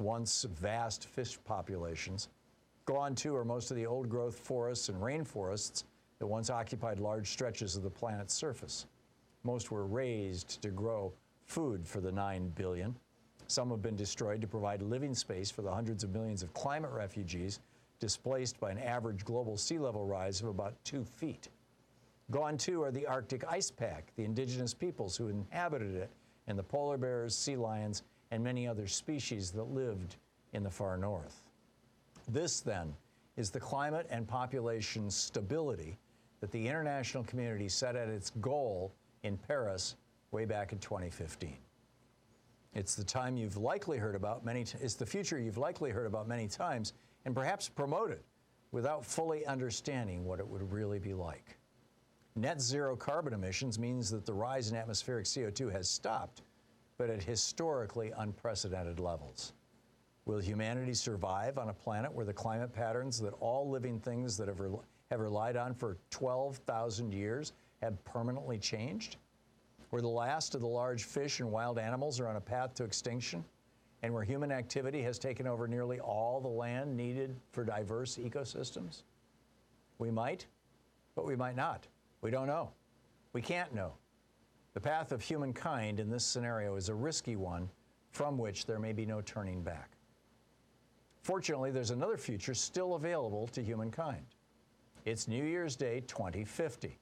once vast fish populations. Gone too are most of the old growth forests and rainforests that once occupied large stretches of the planet's surface. Most were raised to grow food for the 9 billion. Some have been destroyed to provide living space for the hundreds of millions of climate refugees displaced by an average global sea level rise of about two feet. Gone too are the Arctic ice pack, the indigenous peoples who inhabited it, and the polar bears, sea lions, and many other species that lived in the far north. This, then, is the climate and population stability that the international community set at its goal in Paris way back in 2015. It's the time you've likely heard about many t- it's the future you've likely heard about many times and perhaps promoted without fully understanding what it would really be like. Net zero carbon emissions means that the rise in atmospheric CO2 has stopped, but at historically unprecedented levels. Will humanity survive on a planet where the climate patterns that all living things that have, rel- have relied on for 12,000 years have permanently changed? Where the last of the large fish and wild animals are on a path to extinction? And where human activity has taken over nearly all the land needed for diverse ecosystems? We might, but we might not. We don't know. We can't know. The path of humankind in this scenario is a risky one from which there may be no turning back. Fortunately, there's another future still available to humankind. It's New Year's Day 2050.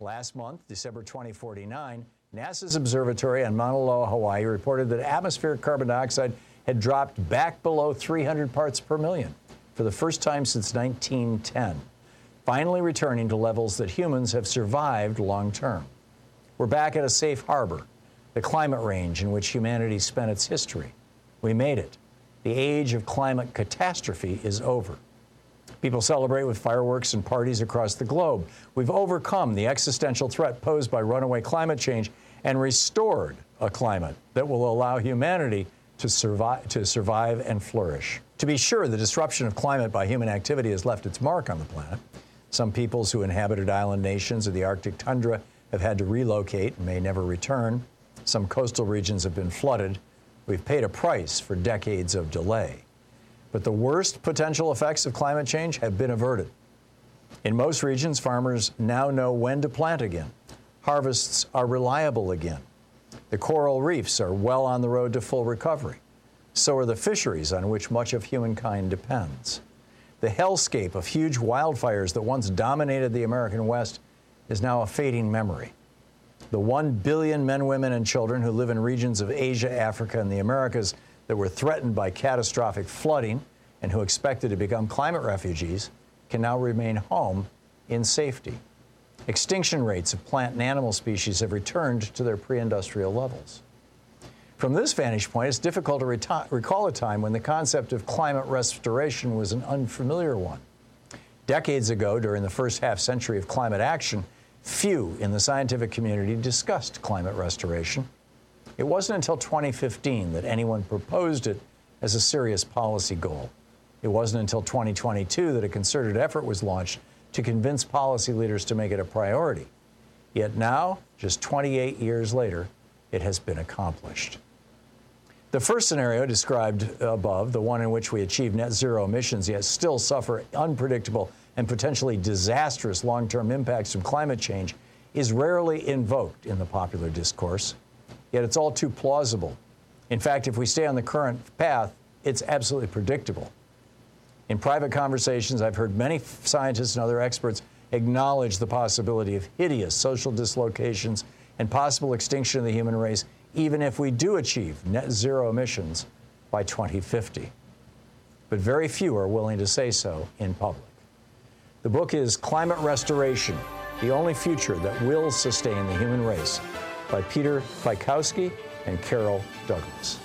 Last month, December 2049, NASA's observatory on Mauna Loa, Hawaii reported that atmospheric carbon dioxide had dropped back below 300 parts per million for the first time since 1910, finally returning to levels that humans have survived long term. We're back at a safe harbor, the climate range in which humanity spent its history. We made it. The age of climate catastrophe is over. People celebrate with fireworks and parties across the globe. We've overcome the existential threat posed by runaway climate change and restored a climate that will allow humanity to survive, to survive and flourish. To be sure, the disruption of climate by human activity has left its mark on the planet. Some peoples who inhabited island nations or the Arctic tundra have had to relocate and may never return. Some coastal regions have been flooded. We've paid a price for decades of delay. But the worst potential effects of climate change have been averted. In most regions, farmers now know when to plant again. Harvests are reliable again. The coral reefs are well on the road to full recovery. So are the fisheries on which much of humankind depends. The hellscape of huge wildfires that once dominated the American West is now a fading memory. The 1 billion men, women, and children who live in regions of Asia, Africa, and the Americas that were threatened by catastrophic flooding and who expected to become climate refugees can now remain home in safety. Extinction rates of plant and animal species have returned to their pre industrial levels. From this vantage point, it's difficult to reti- recall a time when the concept of climate restoration was an unfamiliar one. Decades ago, during the first half century of climate action, few in the scientific community discussed climate restoration. It wasn't until 2015 that anyone proposed it as a serious policy goal. It wasn't until 2022 that a concerted effort was launched to convince policy leaders to make it a priority. Yet now, just 28 years later, it has been accomplished. The first scenario described above, the one in which we achieve net zero emissions yet still suffer unpredictable and potentially disastrous long term impacts from climate change, is rarely invoked in the popular discourse. Yet it's all too plausible. In fact, if we stay on the current path, it's absolutely predictable. In private conversations, I've heard many scientists and other experts acknowledge the possibility of hideous social dislocations and possible extinction of the human race, even if we do achieve net zero emissions by 2050. But very few are willing to say so in public. The book is Climate Restoration The Only Future That Will Sustain the Human Race by Peter Fiekowsky and Carole Douglis.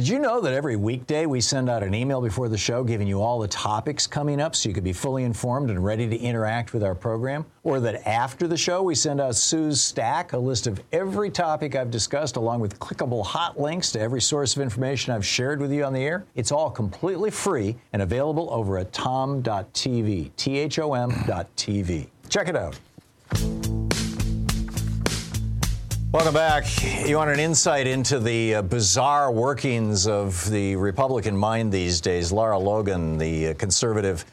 Did you know that every weekday we send out an email before the show giving you all the topics coming up so you can be fully informed and ready to interact with our program? Or that after the show we send out Sue's Stack, a list of every topic I've discussed along with clickable hot links to every source of information I've shared with you on the air? It's all completely free and available over at thom.tv, T H O M.tv. Check it out. Welcome back. You want an insight into the uh, bizarre workings of the Republican mind these days? Lara Logan, the uh, conservative,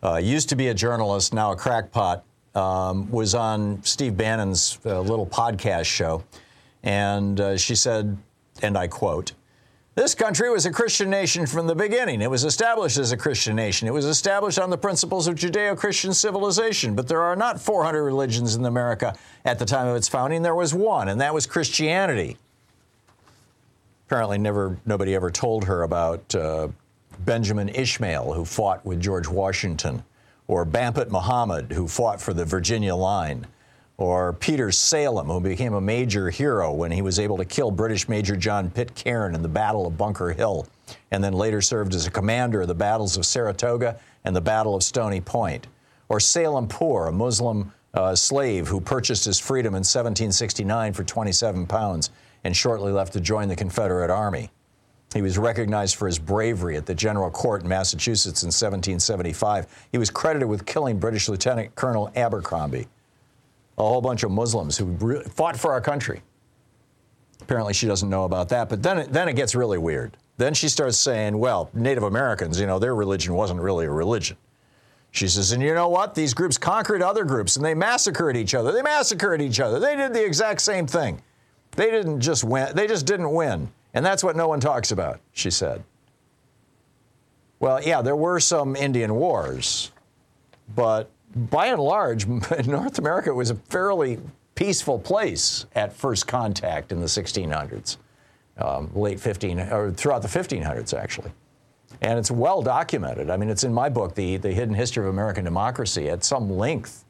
uh, used to be a journalist, now a crackpot, um, was on Steve Bannon's uh, little podcast show. And uh, she said, and I quote, this country was a Christian nation from the beginning. It was established as a Christian nation. It was established on the principles of Judeo Christian civilization. But there are not 400 religions in America at the time of its founding. There was one, and that was Christianity. Apparently, never, nobody ever told her about uh, Benjamin Ishmael, who fought with George Washington, or Bampett Muhammad, who fought for the Virginia line or Peter Salem, who became a major hero when he was able to kill British Major John Pitcairn in the Battle of Bunker Hill, and then later served as a commander of the battles of Saratoga and the Battle of Stony Point. Or Salem Poor, a Muslim uh, slave who purchased his freedom in 1769 for 27 pounds and shortly left to join the Confederate Army. He was recognized for his bravery at the General Court in Massachusetts in 1775. He was credited with killing British Lieutenant Colonel Abercrombie a whole bunch of Muslims who fought for our country. Apparently, she doesn't know about that. But then, it, then it gets really weird. Then she starts saying, well, Native Americans, you know, their religion wasn't really a religion. She says, and you know what? These groups conquered other groups and they massacred each other. They massacred each other. They did the exact same thing. They didn't just win, they just didn't win. And that's what no one talks about, she said. Well, yeah, there were some Indian wars, but by and large, North America was a fairly peaceful place at first contact in the 1600s, um, late 15 or throughout the 1500s actually, and it's well documented. I mean, it's in my book, the the Hidden History of American Democracy, at some length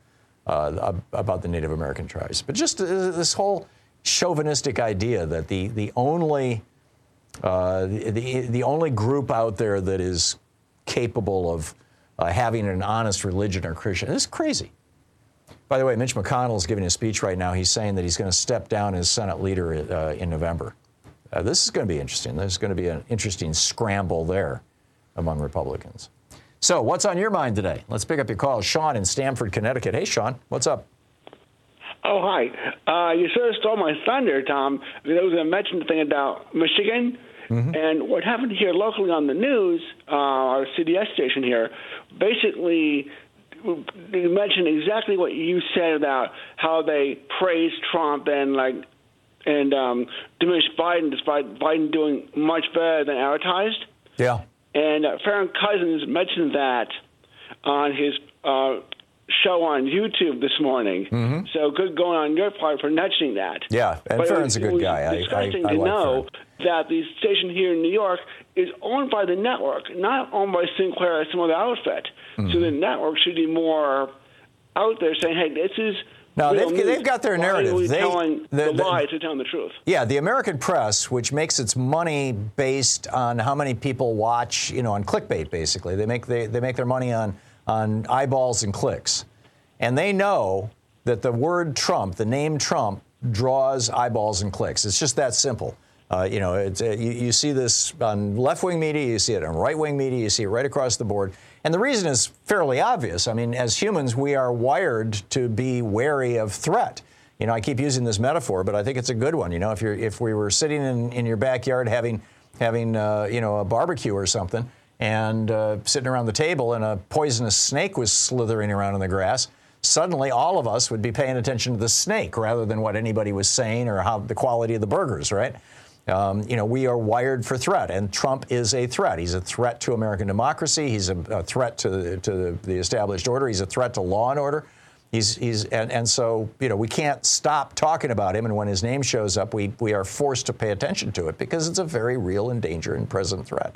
uh, about the Native American tribes. But just uh, this whole chauvinistic idea that the the only uh, the, the the only group out there that is capable of uh, having an honest religion or Christian. This is crazy. By the way, Mitch McConnell is giving a speech right now. He's saying that he's going to step down as Senate leader uh, in November. Uh, this is going to be interesting. There's going to be an interesting scramble there among Republicans. So, what's on your mind today? Let's pick up your call. Sean in Stamford, Connecticut. Hey, Sean, what's up? Oh, hi. Uh, you sort of stole my thunder, Thom. There was a mentioned thing about Michigan. Mm-hmm. And what happened here locally on the news, uh, our CBS station here, basically they mentioned exactly what you said about how they praised Trump and like and um, diminished Biden, despite Biden doing much better than advertised. Yeah. And uh, Farron Cousins mentioned that on his uh, show on YouTube this morning. Mm-hmm. So good going on your part for nudging that. Yeah, and but Farron's a good guy. Disgusting I, I, I to like know Farron that the station here in New York is owned by the network, not owned by Sinclair or some other outfit. Mm-hmm. So the network should be more out there saying, "Hey, this is." No, they've, they've got their narrative. Why are we they, telling the, the, the lies to telling the truth. Yeah, the American press, which makes its money based on how many people watch, you know, on clickbait. Basically, they make they, they make their money on on eyeballs and clicks, and they know that the word Trump, the name Trump, draws eyeballs and clicks. It's just that simple. Uh, you know, uh, you, you, see this on left wing media, you see it on right wing media, you see it right across the board. And the reason is fairly obvious. I mean, as humans, we are wired to be wary of threat. You know, I keep using this metaphor, but I think it's a good one. You know, if you're if we were sitting in, in your backyard having having uh, you know a barbecue or something, and uh, sitting around the table, and a poisonous snake was slithering around in the grass, suddenly all of us would be paying attention to the snake rather than what anybody was saying or how the quality of the burgers, right? Um, you know, we are wired for threat, and Trump is a threat. He's a threat to American democracy. He's a, a threat to, to the, established order. He's a threat to law and order. He's, he's and, and so you know we can't stop talking about him. And when his name shows up, we we are forced to pay attention to it because it's a very real and danger and present threat.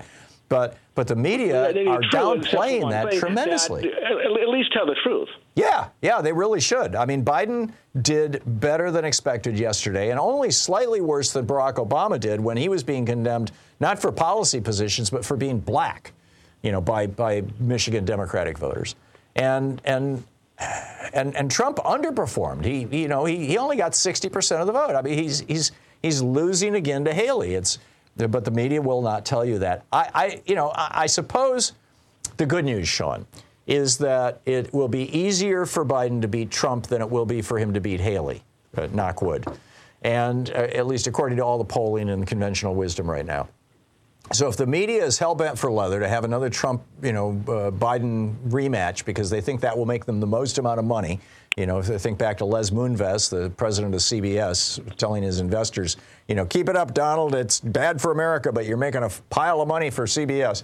But but the media are downplaying that tremendously. That, at least tell the truth. Yeah, yeah, they really should. I mean, Biden did better than expected yesterday, and only slightly worse than Barack Obama did when he was being condemned not for policy positions but for being black, you know, by by Michigan Democratic voters. And and and and Trump underperformed. He you know he, he only got 60% of the vote. I mean he's he's he's losing again to Haley. It's but the media will not tell you that. I, I you know I, I suppose the good news, Sean, is that it will be easier for Biden to beat Trump than it will be for him to beat Haley. Uh, knock wood, and uh, at least according to all the polling and the conventional wisdom right now. So if the media is hell bent for leather to have another Trump, you know, uh, Biden rematch because they think that will make them the most amount of money, you know, think back to Les Moonves, the president of CBS, telling his investors, you know, keep it up, Donald. It's bad for America, but you're making a pile of money for CBS.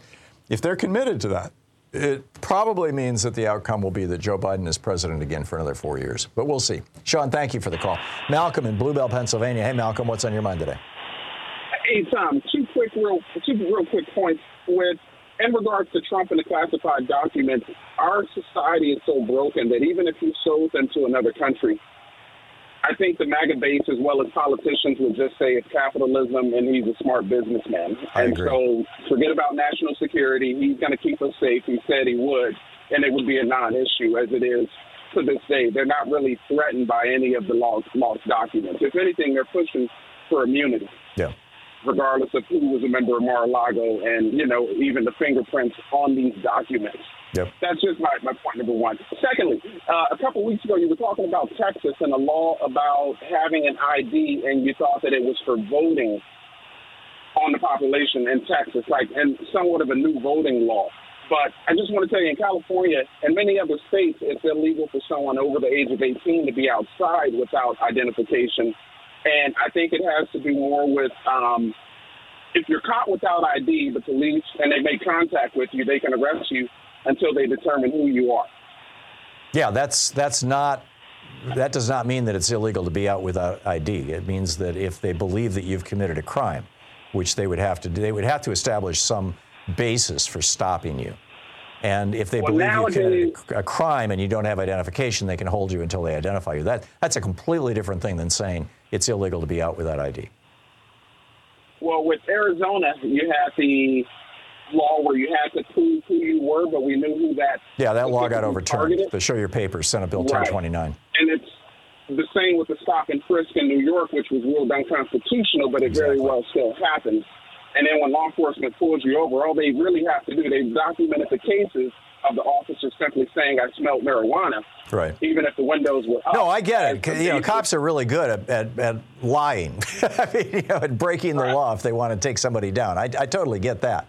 If they're committed to that, it probably means that the outcome will be that Joe Biden is president again for another four years. But we'll see. Sean, thank you for the call. Malcolm in Blue Bell, Pennsylvania. Hey, Malcolm, what's on your mind today? Hey Thom, two quick, real, two real quick points. With in regards to Trump and the classified documents, our society is so broken that even if you sold them to another country, I think the MAGA base as well as politicians would just say it's capitalism and he's a smart businessman. I and agree. so forget about national security. He's going to keep us safe. He said he would, and it would be a non-issue as it is to this day. They're not really threatened by any of the lost, lost documents. If anything, they're pushing for immunity. Yeah regardless of who was a member of Mar-a-Lago and, you know, even the fingerprints on these documents. Yep. That's just my, my point number one. Secondly, uh, a couple weeks ago, you were talking about Texas and a law about having an ID, and you thought that it was for voting on the population in Texas, like, and somewhat of a new voting law. But I just want to tell you, in California and many other states, it's illegal for someone over the age of 18 to be outside without identification and I think it has to do more with um, if you're caught without ID, the police and they make contact with you, they can arrest you until they determine who you are. Yeah, that's that's not that does not mean that it's illegal to be out without ID. It means that if they believe that you've committed a crime, which they would have to do, they would have to establish some basis for stopping you. And if they well, believe nowadays, you committed a crime and you don't have identification, they can hold you until they identify you. That that's a completely different thing than saying it's illegal to be out without ID. Well, with Arizona, you had the law where you had to prove who you were, but we knew who that. Yeah, that law got overturned. The Show Your Papers, Senate Bill 1029. Right. And it's the same with the stop and frisk in New York, which was ruled unconstitutional, but it exactly. very well still happens. And then when law enforcement pulls you over, all they really have to do, they've documented the cases of the officer simply saying, I smelled marijuana. Right. Even if the windows were up. No, I get it. You know, cops are really good at, at, at lying, I mean, you know, at breaking the right. law if they want to take somebody down. I, I totally get that.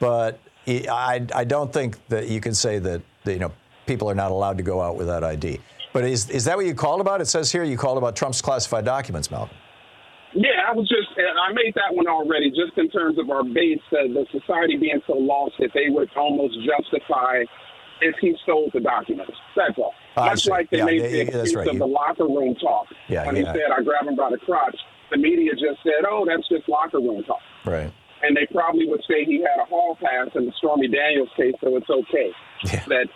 But I, I don't think that you can say that, that, you know, people are not allowed to go out without ID. But is, is that what you called about? It says here you called about Trump's classified documents, Malcolm. Yeah, I was just, I made that one already, just in terms of our base, uh, the society being so lost that they would almost justify if he stole the documents. That's all. Much like they yeah, made yeah, the excuse right. of you, the locker room talk. Yeah, when he said, I grabbed him by the crotch, the media just said, oh, that's just locker room talk. Right. And they probably would say he had a hall pass in the Stormy Daniels case, so it's okay. That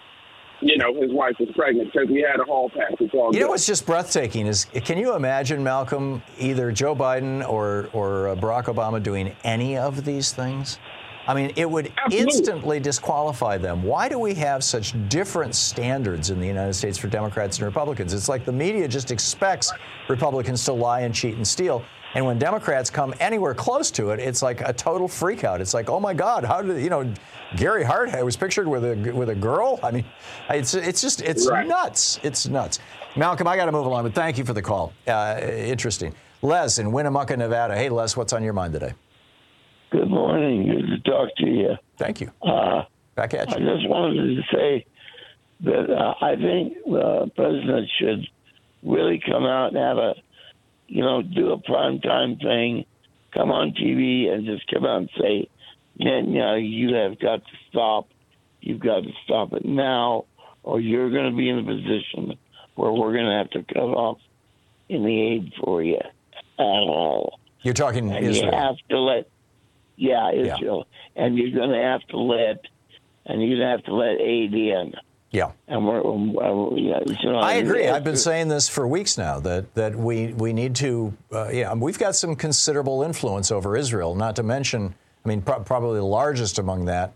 you know, his wife was pregnant because we had a hall pass. It's all you good. know what's just breathtaking is can you imagine Malcolm either Joe Biden or or uh, Barack Obama doing any of these things? I mean, it would Absolutely. instantly disqualify them. Why do we have such different standards in the United States for Democrats and Republicans? It's like the media just expects Republicans to lie and cheat and steal. And when Democrats come anywhere close to it, it's like a total freakout. It's like, oh my God, how did you know? Gary Hart was pictured with a with a girl. I mean, it's it's just it's right. nuts. It's nuts. Malcolm, I got to move along, but thank you for the call. Uh, interesting. Les in Winnemucca, Nevada. Hey, Les, what's on your mind today? Good morning. Good to talk to you. Thank you. Uh, Back at you. I just wanted to say that uh, I think the president should really come out and have a, you know, do a prime time thing, come on TV and just come out and say, Netanyahu, you have got to stop. You've got to stop it now, or you're going to be in a position where we're going to have to cut off any aid for you at all. You're talking And Israel. you have to let Yeah, Israel, and you're going to have to let, and you're going to have to let aid in. Yeah. And we're, we're yeah, you know, I agree. I've been saying this for weeks now that that we we need to. Uh, yeah, we've got some considerable influence over Israel. Not to mention, I mean, pro- probably the largest among that.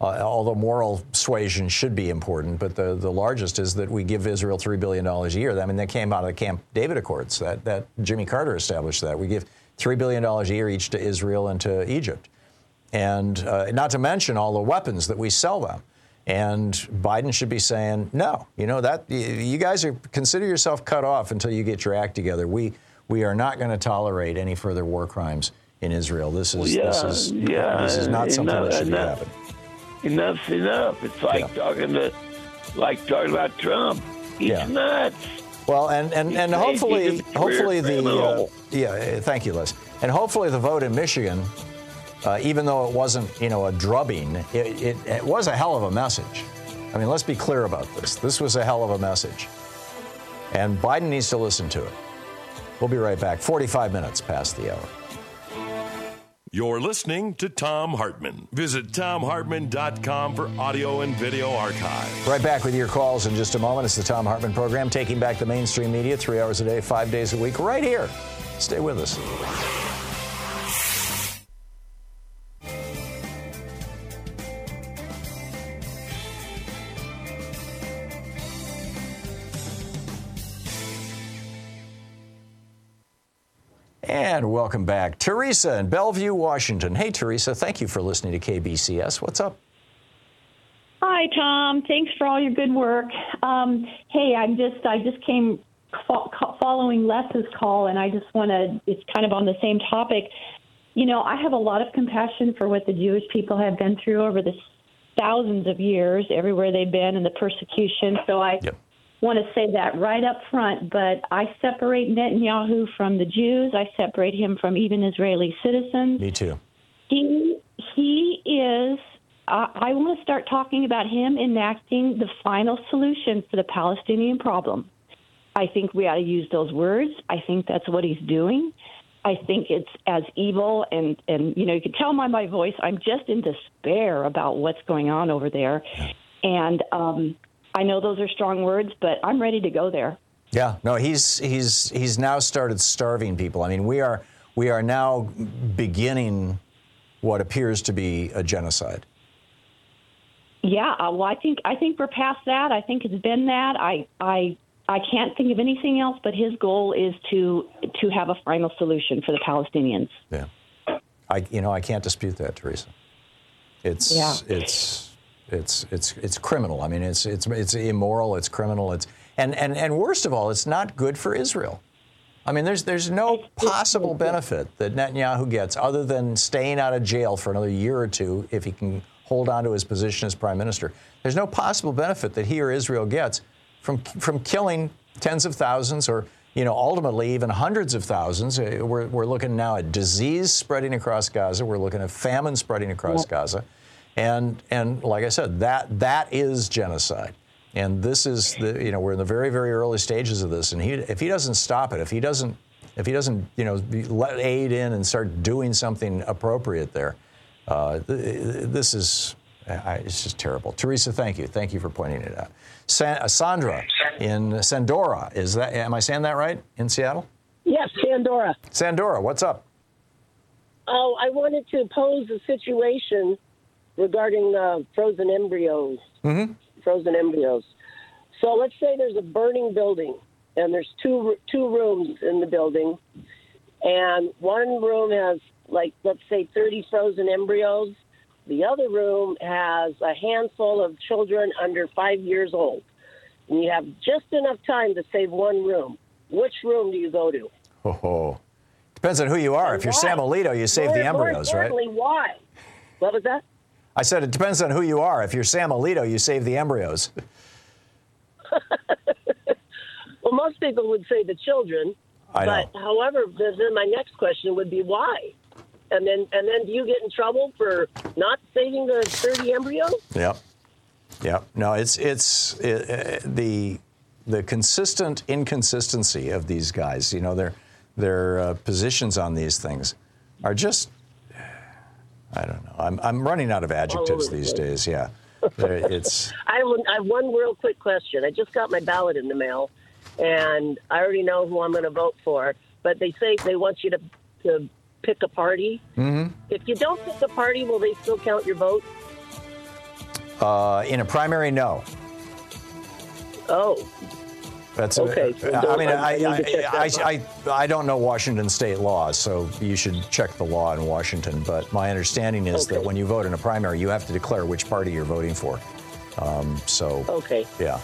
Uh, although moral suasion should be important, but the, the largest is that we give Israel three billion dollars a year. I mean, that came out of the Camp David Accords. That that Jimmy Carter established that we give three billion dollars a year each to Israel and to Egypt, and uh, not to mention all the weapons that we sell them. And Biden should be saying, no, you know that you guys are consider yourself cut off until you get your act together. We we are not going to tolerate any further war crimes in Israel. This is yeah, this is yeah, this is not something enough- that should be enough. happening. Enough's enough. It's like Yeah. talking to, like talking about Trump. He's Yeah. nuts. Well, and and, and hopefully, hopefully the uh, yeah, thank you, Liz, and hopefully the vote in Michigan, uh, even though it wasn't you know a drubbing, it, it, it was a hell of a message. I mean, let's be clear about this. This was a hell of a message, and Biden needs to listen to it. We'll be right back. 45 minutes past the hour. You're listening to Thom Hartmann. Visit thomhartmann.com for audio and video archive. Right back with your calls in just a moment. It's the Thom Hartmann program, taking back the mainstream media three hours a day, five days a week, right here. Stay with us. And welcome back. Teresa in Bellevue, Washington. Hey, Teresa, thank you for listening to KBCS. What's up? Hi, Thom. Thanks for all your good work. Um, hey, I'm just I just came following Les's call, and I just want to. It's kind of on the same topic. You know, I have a lot of compassion for what the Jewish people have been through over the thousands of years, everywhere they've been, and the persecution. So I Yep. Want to say that right up front. But I separate Netanyahu from the Jews. I separate him from even Israeli citizens. Me too. He he is. I I want to start talking about him enacting the final solution for the Palestinian problem. I think we ought to use those words. I think that's what he's doing. I think it's as evil and and you know you can tell by my voice I'm just in despair about what's going on over there, and um, I know those are strong words, but I'm ready to go there. Yeah, no, he's he's he's now started starving people. I mean, we are we are now beginning what appears to be a genocide. Yeah, uh, well, I think I think we're past that. I think it's been that. I I I can't think of anything else. But his goal is to to have a final solution for the Palestinians. Yeah, I you know I can't dispute that, Teresa. It's Yeah. it's it's it's it's criminal. I mean, it's it's it's immoral. It's criminal. It's and and and worst of all, it's not good for Israel. I mean, there's there's no possible benefit that Netanyahu gets other than staying out of jail for another year or two if he can hold on to his position as prime minister. There's no possible benefit that he or Israel gets from from killing tens of thousands or you know ultimately even hundreds of thousands. Uh, We're, we're looking now at disease spreading across Gaza. We're looking at famine spreading across Gaza, and and like I said, that that is genocide. And this is the you know we're in the very very early stages of this, and he if he doesn't stop it, if he doesn't if he doesn't you know be- let aid in and start doing something appropriate there, uh, this is I, it's just terrible. Teresa, thank you, thank you for pointing it out. San, uh, Sandra in Sandora, is that am I saying that right in Seattle? Yes, Sandora. Sandora, what's up? Oh, I wanted to pose a situation regarding uh, frozen embryos. Mm-hmm. Frozen embryos. So let's say there's a burning building, and there's two two rooms in the building, and one room has like let's say 30 frozen embryos. The other room has a handful of children under five years old. And you have just enough time to save one room. Which room do you go to? Oh, depends on who you are. If you're Why? Sam Alito, you save the More- more embryos, right? importantly, Why? What was that? I said it depends on who you are. If you're Sam Alito, you save the embryos. Well, most people would say the children. I but know. however, then my next question would be why? And then and then do you get in trouble for not saving the 30 embryos? Yep. Yep. No, it's it's uh, the the consistent inconsistency of these guys. You know, their their uh, positions on these things are just I don't know. I'm, I'm running out of adjectives these days. Yeah. It's. I have, I have one real quick question. I just got my ballot in the mail, and I already know who I'm going to vote for. But they say they want you to to pick a party. Mm-hmm. If you don't pick a party, will they still count your vote? Uh, in a primary, no. Oh, That's Okay, so I mean, I- I, I I, I, that I, I don't know Washington state laws, so you should check the law in Washington. But my understanding is that when you vote in a primary, you have to declare which party you're voting for. Um, so, okay. yeah,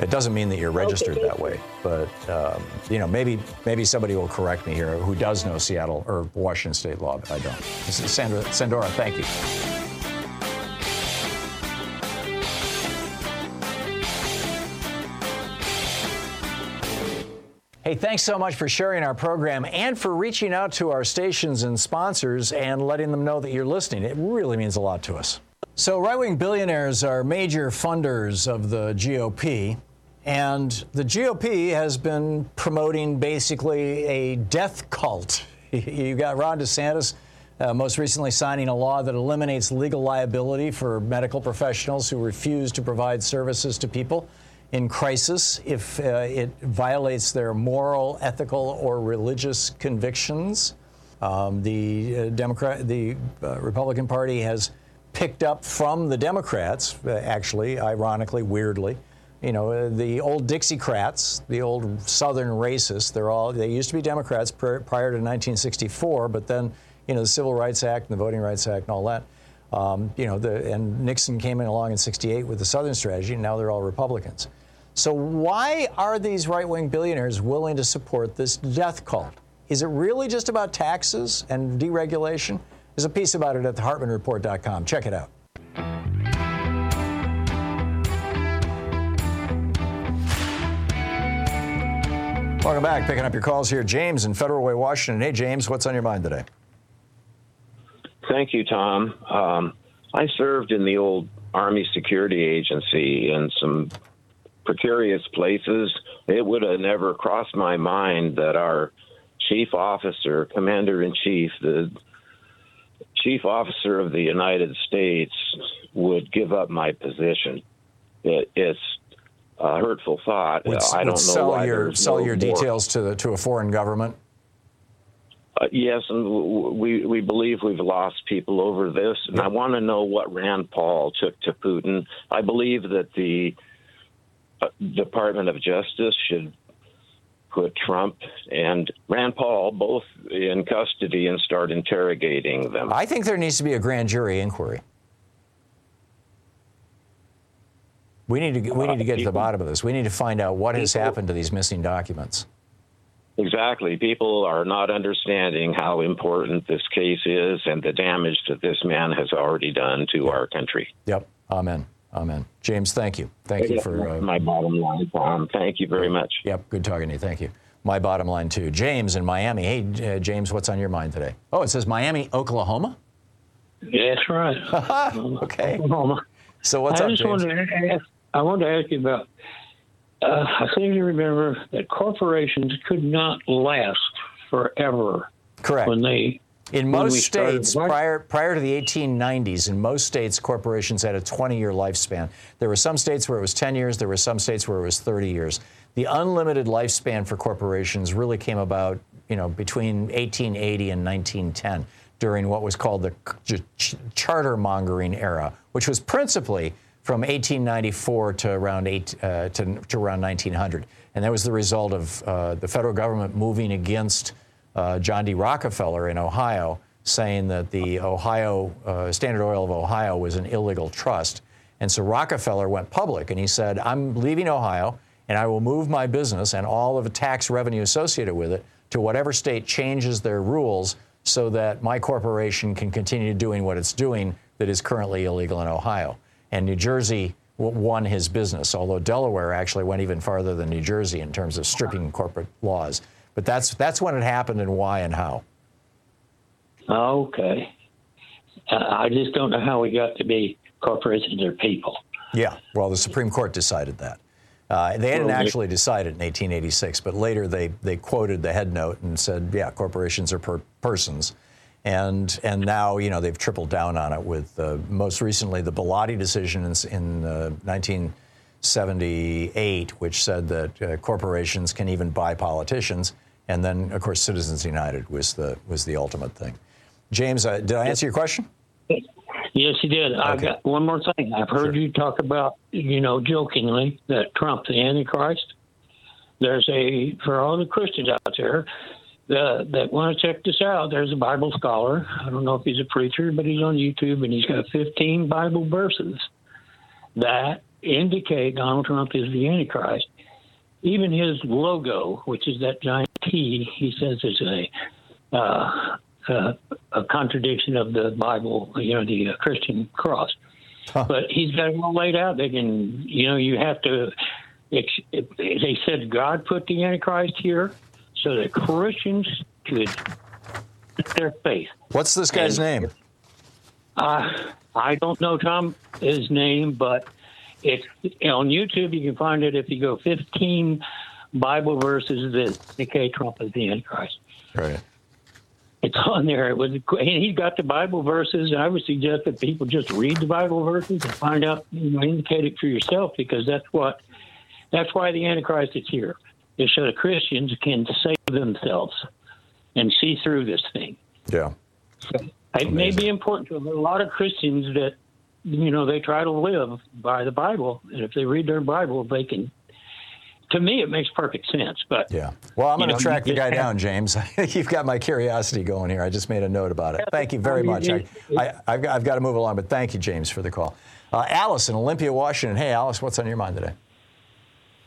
it doesn't mean that you're registered thank that way. But um, you know, maybe maybe somebody will correct me here who does know Seattle or Washington state law, but I don't. Sandra Sandora, thank you. Hey, thanks so much for sharing our program and for reaching out to our stations and sponsors and letting them know that you're listening. It really means a lot to us. So, right wing billionaires are major funders of the GOP, and the GOP has been promoting basically a death cult. You got Ron DeSantis. Uh, most recently, signing a law that eliminates legal liability for medical professionals who refuse to provide services to people in crisis if uh, it violates their moral, ethical, or religious convictions. Um, the uh, Democrat, the uh, Republican Party has picked up from the Democrats, uh, actually, ironically, weirdly. You know, uh, the old Dixiecrats, the old Southern racists. They're all they used to be Democrats pr- prior to 1964, but then you know the Civil Rights Act and the Voting Rights Act and all that. Um, you know, the, and Nixon came in along in '68 with the Southern strategy, and now they're all Republicans. So why are these right-wing billionaires willing to support this death cult? Is it really just about taxes and deregulation? There's a piece about it at thehartmannreport.com. Check it out. Welcome back. Picking up your calls here. James in Federal Way, Washington. Hey, James, what's on your mind today? Thank you, Thom. Um, I served in the old Army Security Agency in some precarious places. It would have never crossed my mind that our chief officer, commander in chief, the chief officer of the United States, would give up my position. It, it's a hurtful thought. Would, I don't know sell why your sell no your details to the to a foreign government. Uh, yes, and we we believe we've lost people over this, and I want to know what Rand Paul took to Putin. I believe that the Uh, Department of Justice should put Trump and Rand Paul both in custody and start interrogating them. I think there needs to be a grand jury inquiry. We need to get- we need to get to the bottom of this. We need to find out what has happened to these missing documents. Exactly. People are not understanding how important this case is and the damage that this man has already done to our country. Yep. Amen. Amen. James, thank you. Thank you for. Uh, my bottom line, Thom. Thank you very much. Yep. Good talking to you. Thank you. My bottom line too. James in Miami. Hey, uh, James, what's on your mind today? Oh, it says Miami, Oklahoma. That's right. okay. Oklahoma. So what's I up, just James? wanted to ask. I wanted to ask you about. Uh, I seem to remember that corporations could not last forever. Correct. When they In most states, prior prior to the 1890s, in most states, corporations had a 20-year lifespan. There were some states where it was 10 years. There were some states where it was 30 years. The unlimited lifespan for corporations really came about, you know, between 1880 and 1910, during what was called the ch- charter mongering era, which was principally from 1894 to around eight, uh, to, to around 1900, and that was the result of uh, the federal government moving against uh, John D. Rockefeller in Ohio, saying that the Ohio uh, Standard Oil of Ohio was an illegal trust. And so Rockefeller went public and he said, I'm leaving Ohio and I will move my business and all of the tax revenue associated with it to whatever state changes their rules so that my corporation can continue doing what it's doing that is currently illegal in Ohio. And New Jersey won his business, although Delaware actually went even farther than New Jersey in terms of stripping corporate laws. But that's that's when it happened and why and how. Okay. Uh, I just don't know how we got to be corporations or people. Yeah, well, the Supreme Court decided that. Uh, they hadn't actually decided in 1886, but later they, they quoted the head note and said, yeah, corporations are per- persons. And, and now, you know, they've tripled down on it with uh, most recently the Bellotti decision in, in uh, 1978, which said that uh, corporations can even buy politicians. And then, of course, Citizens United was the, was the ultimate thing. James, uh, did I answer your question? Yes, you did. Okay. I've got one more thing. I've heard sure. you talk about, you know, jokingly that Trump, the Antichrist. There's a for all the Christians out there the, that want to check this out. There's a Bible scholar. I don't know if he's a preacher, but he's on YouTube and he's got 15 Bible verses that indicate Donald Trump is the Antichrist. Even his logo, which is that giant T, he says is a uh, uh, a contradiction of the Bible, you know, the uh, Christian cross. Huh. But he's got it all laid out. They can, you know, you have to. They said God put the Antichrist here so that Christians could their faith. What's this guy's and, name? Uh, I don't know Thom his name, but it's on YouTube. You can find it if you go 15 Bible verses that indicate Trump is the Antichrist. Right. It's on there. It was, and he's got the Bible verses. I would suggest that people just read the Bible verses and find out, you know, indicate it for yourself because that's what, that's why the Antichrist is here, is so the Christians can save themselves and see through this thing. Yeah. So it may be important to a lot of Christians that, you know, they try to live by the Bible, and if they read their Bible, they can to me, it makes perfect sense. But yeah, well, I'm going to track the guy down, James. You've got my curiosity going here. I just made a note about it. Thank you very much. I, have got, got, to move along, but thank you, James, for the call. Uh, Alice in Olympia, Washington. Hey, Alice, what's on your mind today?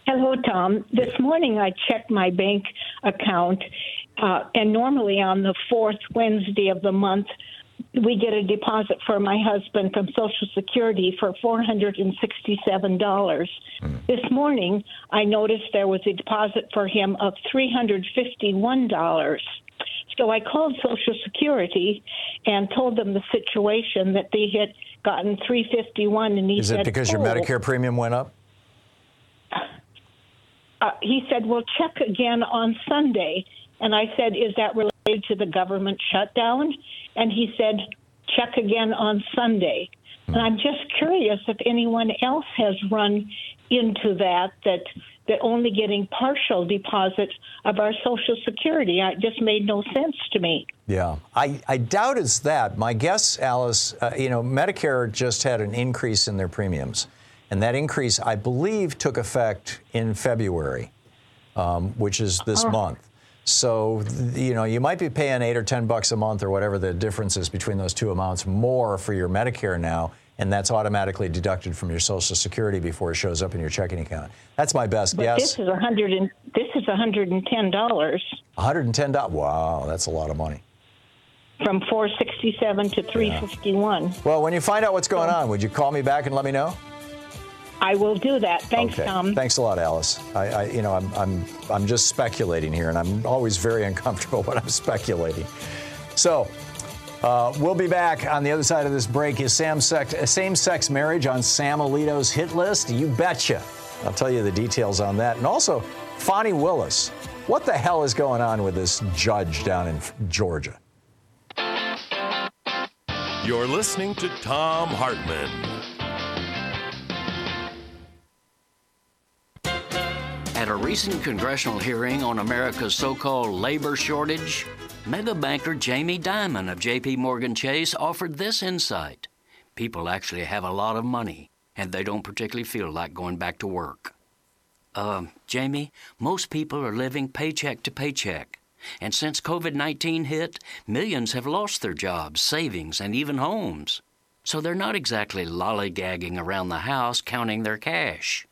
Hello, Thom. This morning I checked my bank account, uh, and normally on the fourth Wednesday of the month, we get a deposit for my husband from Social Security for $467. Mm. This morning, I noticed there was a deposit for him of $351. So I called Social Security and told them the situation that they had gotten 351 and he Is it because oh. your Medicare premium went up? Uh, he said, "Well, check again on Sunday." And I said, "Is that related to the government shutdown?" And he said, check again on Sunday. And I'm just curious if anyone else has run into that, that that only getting partial deposits of our Social Security. It just made no sense to me. Yeah, I, I doubt it's that. My guess, Alice, uh, you know, Medicare just had an increase in their premiums. And that increase, I believe, took effect in February, um, which is this oh. month. So, you know, you might be paying eight or 10 bucks a month or whatever the difference is between those two amounts more for your Medicare now, and that's automatically deducted from your Social Security before it shows up in your checking account. That's my best but guess. This is a hundred and this is $110. $110. Wow, that's a lot of money. From 467 to 351. Yeah. Well, when you find out what's going on, would you call me back and let me know? I will do that. Thanks, okay. Thom. Thanks a lot, Alice. I, I, you know, I'm, I'm, I'm just speculating here, and I'm always very uncomfortable when I'm speculating. So, uh, we'll be back on the other side of this break. Is same-sex marriage on Sam Alito's hit list? You betcha. I'll tell you the details on that, and also Fani Willis. What the hell is going on with this judge down in Georgia? You're listening to Thom Hartmann. Recent congressional hearing on America's so called labor shortage, mega banker Jamie Dimon of JP Morgan Chase offered this insight. People actually have a lot of money, and they don't particularly feel like going back to work. Uh, Jamie, most people are living paycheck to paycheck. And since COVID 19 hit, millions have lost their jobs, savings, and even homes. So they're not exactly lollygagging around the house counting their cash.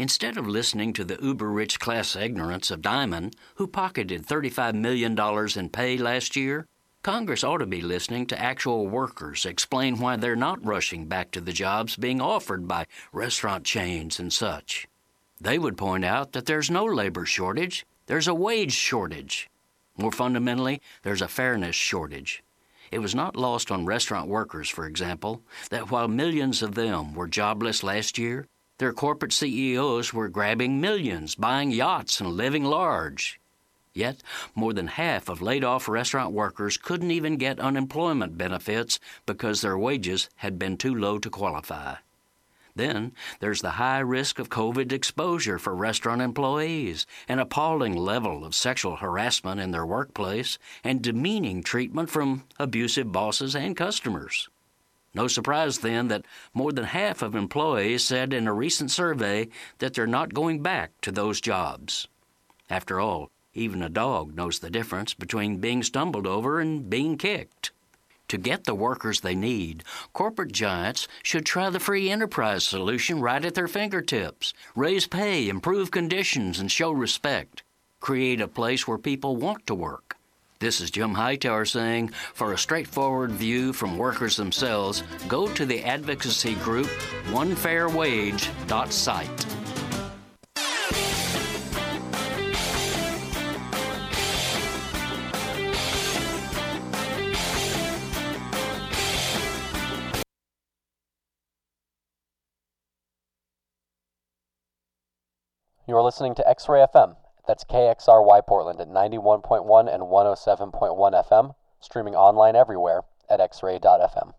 Instead of listening to the uber rich class ignorance of Dimon, who pocketed $35 million in pay last year, Congress ought to be listening to actual workers explain why they're not rushing back to the jobs being offered by restaurant chains and such. They would point out that there's no labor shortage, there's a wage shortage. More fundamentally, there's a fairness shortage. It was not lost on restaurant workers, for example, that while millions of them were jobless last year, their corporate CEOs were grabbing millions, buying yachts, and living large. Yet, more than half of laid off restaurant workers couldn't even get unemployment benefits because their wages had been too low to qualify. Then there's the high risk of COVID exposure for restaurant employees, an appalling level of sexual harassment in their workplace, and demeaning treatment from abusive bosses and customers. No surprise then that more than half of employees said in a recent survey that they're not going back to those jobs. After all, even a dog knows the difference between being stumbled over and being kicked. To get the workers they need, corporate giants should try the free enterprise solution right at their fingertips. Raise pay, improve conditions, and show respect. Create a place where people want to work. This is Jim Hightower saying, for a straightforward view from workers themselves, go to the advocacy group onefairwage.site. You're listening to X Ray FM. That's KXRY Portland at 91.1 and 107.1 FM, streaming online everywhere at xray.fm.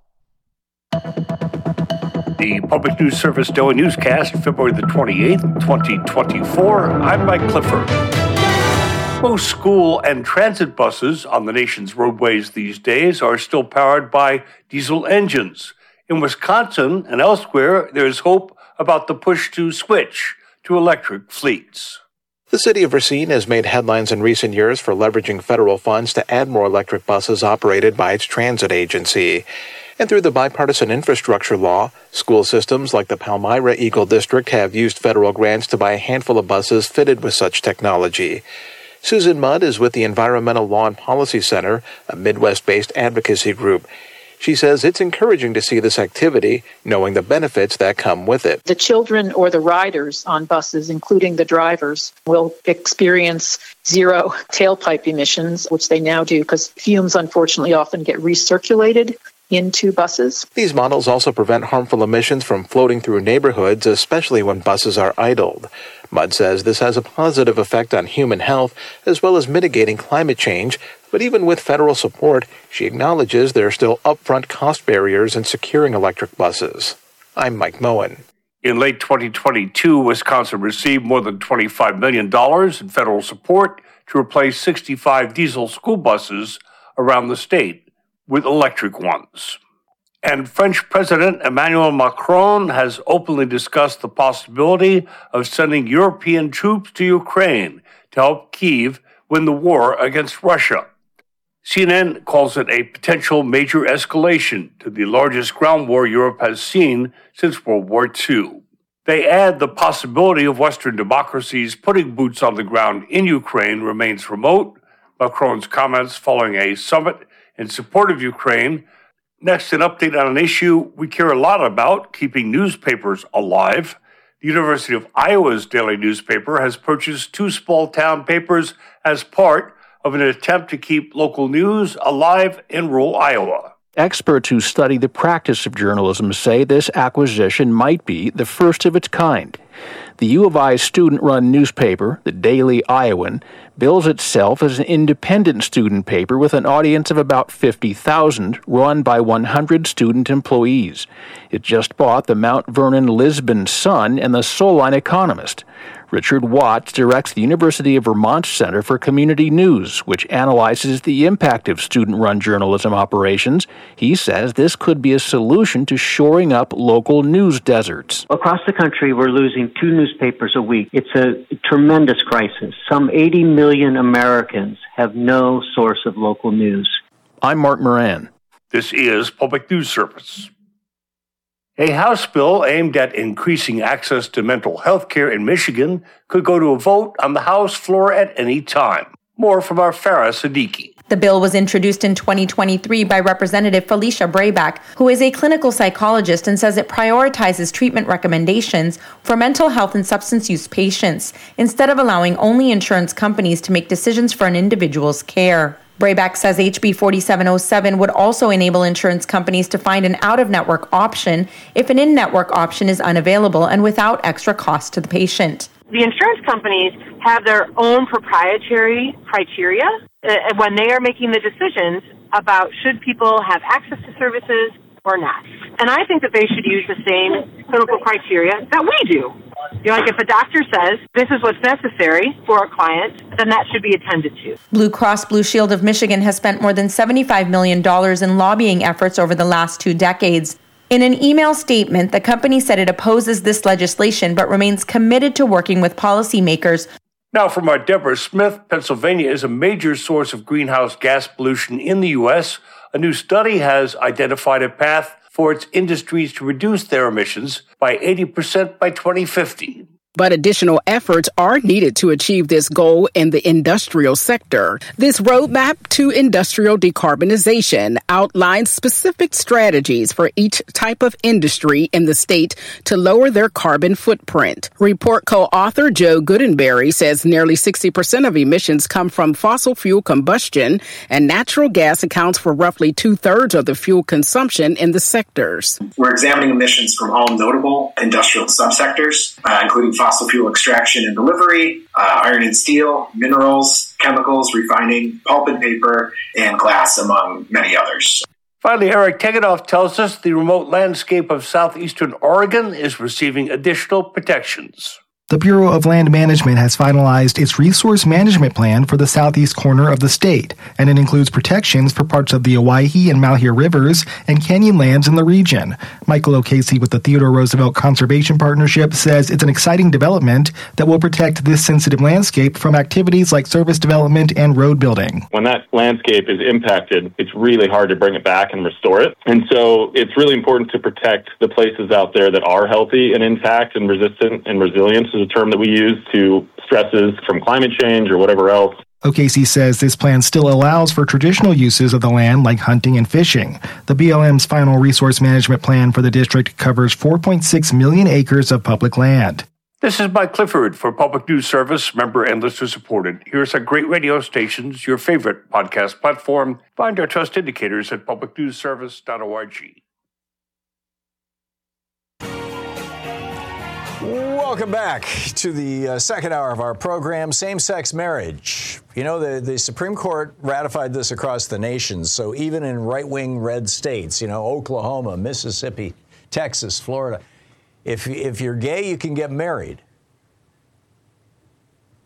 The Public News Service Daily Newscast, February the 28th, 2024. I'm Mike Clifford. Most school and transit buses on the nation's roadways these days are still powered by diesel engines. In Wisconsin and elsewhere, there is hope about the push to switch to electric fleets. The city of Racine has made headlines in recent years for leveraging federal funds to add more electric buses operated by its transit agency. And through the bipartisan infrastructure law, school systems like the Palmyra Eagle District have used federal grants to buy a handful of buses fitted with such technology. Susan Mudd is with the Environmental Law and Policy Center, a Midwest based advocacy group. She says it's encouraging to see this activity, knowing the benefits that come with it. The children or the riders on buses, including the drivers, will experience zero tailpipe emissions, which they now do because fumes unfortunately often get recirculated into buses. These models also prevent harmful emissions from floating through neighborhoods, especially when buses are idled. Mudd says this has a positive effect on human health as well as mitigating climate change, but even with federal support, she acknowledges there are still upfront cost barriers in securing electric buses. I'm Mike Moen. In late 2022, Wisconsin received more than $25 million in federal support to replace 65 diesel school buses around the state with electric ones. And French President Emmanuel Macron has openly discussed the possibility of sending European troops to Ukraine to help Kiev win the war against Russia. CNN calls it a potential major escalation to the largest ground war Europe has seen since World War II. They add the possibility of Western democracies putting boots on the ground in Ukraine remains remote. Macron's comments following a summit in support of Ukraine. Next, an update on an issue we care a lot about keeping newspapers alive. The University of Iowa's daily newspaper has purchased two small town papers as part of an attempt to keep local news alive in rural Iowa. Experts who study the practice of journalism say this acquisition might be the first of its kind. The U of I student run newspaper, the Daily Iowan, bills itself as an independent student paper with an audience of about 50,000, run by 100 student employees. It just bought the Mount Vernon Lisbon Sun and the Solon Economist. Richard Watts directs the University of Vermont Center for Community News, which analyzes the impact of student run journalism operations. He says this could be a solution to shoring up local news deserts. Across the country, we're losing two newspapers a week. It's a tremendous crisis. Some 80 million Americans have no source of local news. I'm Mark Moran. This is Public News Service. A House bill aimed at increasing access to mental health care in Michigan could go to a vote on the House floor at any time. More from our Farah Siddiqui. The bill was introduced in 2023 by Representative Felicia Brabec, who is a clinical psychologist and says it prioritizes treatment recommendations for mental health and substance use patients instead of allowing only insurance companies to make decisions for an individual's care. Brabec says HB 4707 would also enable insurance companies to find an out of network option if an in network option is unavailable and without extra cost to the patient. The insurance companies have their own proprietary criteria uh, when they are making the decisions about should people have access to services or not. And I think that they should use the same clinical criteria that we do. You know, like if a doctor says this is what's necessary for a client, then that should be attended to. Blue Cross Blue Shield of Michigan has spent more than $75 million in lobbying efforts over the last two decades. In an email statement, the company said it opposes this legislation but remains committed to working with policymakers. Now, from our Deborah Smith, Pennsylvania is a major source of greenhouse gas pollution in the U.S. A new study has identified a path for its industries to reduce their emissions by 80% by 2050. But additional efforts are needed to achieve this goal in the industrial sector. This roadmap to industrial decarbonization outlines specific strategies for each type of industry in the state to lower their carbon footprint. Report co-author Joe Goodenberry says nearly 60% of emissions come from fossil fuel combustion and natural gas accounts for roughly two thirds of the fuel consumption in the sectors. We're examining emissions from all notable industrial subsectors, uh, including fossil fuel extraction and delivery, uh, iron and steel, minerals, chemicals, refining, pulp and paper, and glass, among many others. Finally, Eric Tegethoff tells us the remote landscape of southeastern Oregon is receiving additional protections. The Bureau of Land Management has finalized its resource management plan for the southeast corner of the state, and it includes protections for parts of the Owyhee and Malheur rivers and canyon lands in the region. Michael O'Casey with the Theodore Roosevelt Conservation Partnership says it's an exciting development that will protect this sensitive landscape from activities like service development and road building. When that landscape is impacted, it's really hard to bring it back and restore it. And so it's really important to protect the places out there that are healthy and intact and resistant and resilient is a term that we use to stresses from climate change or whatever else. O'Casey says this plan still allows for traditional uses of the land like hunting and fishing. The BLM's final resource management plan for the district covers 4.6 million acres of public land. This is Mike Clifford for Public News Service, member and listener supported. Here's our great radio stations, your favorite podcast platform. Find our trust indicators at publicnewsservice.org. Welcome back to the uh, second hour of our program, Same Sex Marriage. You know, the, the Supreme Court ratified this across the nation, so even in right wing red states, you know, Oklahoma, Mississippi, Texas, Florida, if, if you're gay, you can get married.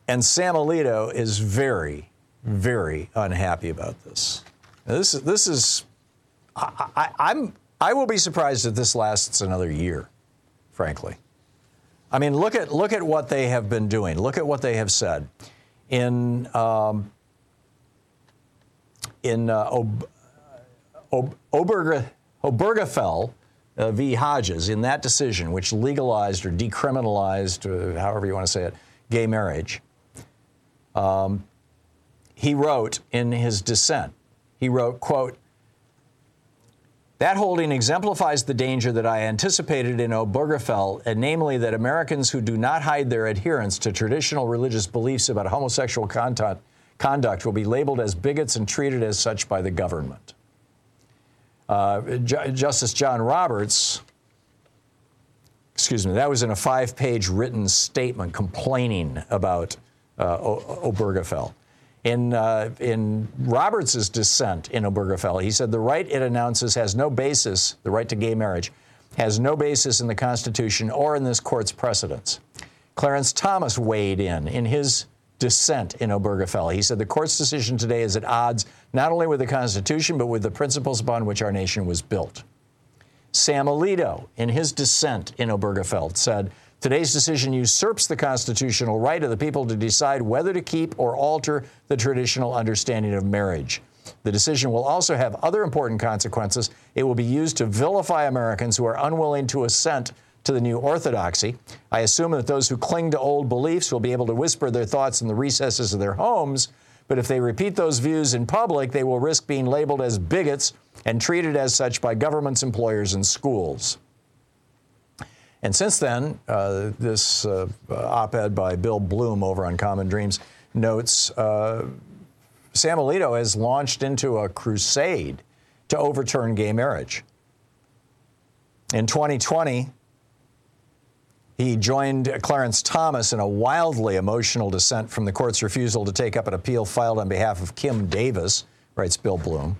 And Sam Alito is very, very unhappy about this. Now, this, this is, I, I, I'm, I will be surprised if this lasts another year, frankly. I mean, look at look at what they have been doing. Look at what they have said in um, in uh, Ob- Ob- Oberge- Obergefell uh, v. Hodges in that decision, which legalized or decriminalized, uh, however you want to say it, gay marriage. Um, he wrote in his dissent. He wrote, "quote." That holding exemplifies the danger that I anticipated in Obergefell, and namely that Americans who do not hide their adherence to traditional religious beliefs about homosexual content, conduct will be labeled as bigots and treated as such by the government. Uh, J- Justice John Roberts, excuse me, that was in a five page written statement complaining about uh, o- Obergefell. In, uh, in Roberts' dissent in Obergefell, he said the right it announces has no basis, the right to gay marriage, has no basis in the Constitution or in this court's precedents. Clarence Thomas weighed in in his dissent in Obergefell. He said the court's decision today is at odds not only with the Constitution, but with the principles upon which our nation was built. Sam Alito, in his dissent in Obergefell, said Today's decision usurps the constitutional right of the people to decide whether to keep or alter the traditional understanding of marriage. The decision will also have other important consequences. It will be used to vilify Americans who are unwilling to assent to the new orthodoxy. I assume that those who cling to old beliefs will be able to whisper their thoughts in the recesses of their homes, but if they repeat those views in public, they will risk being labeled as bigots and treated as such by governments, employers, and schools. And since then, uh, this uh, op ed by Bill Blum over on Common Dreams notes uh, Sam Alito has launched into a crusade to overturn gay marriage. In 2020, he joined Clarence Thomas in a wildly emotional dissent from the court's refusal to take up an appeal filed on behalf of Kim Davis, writes Bill Blum.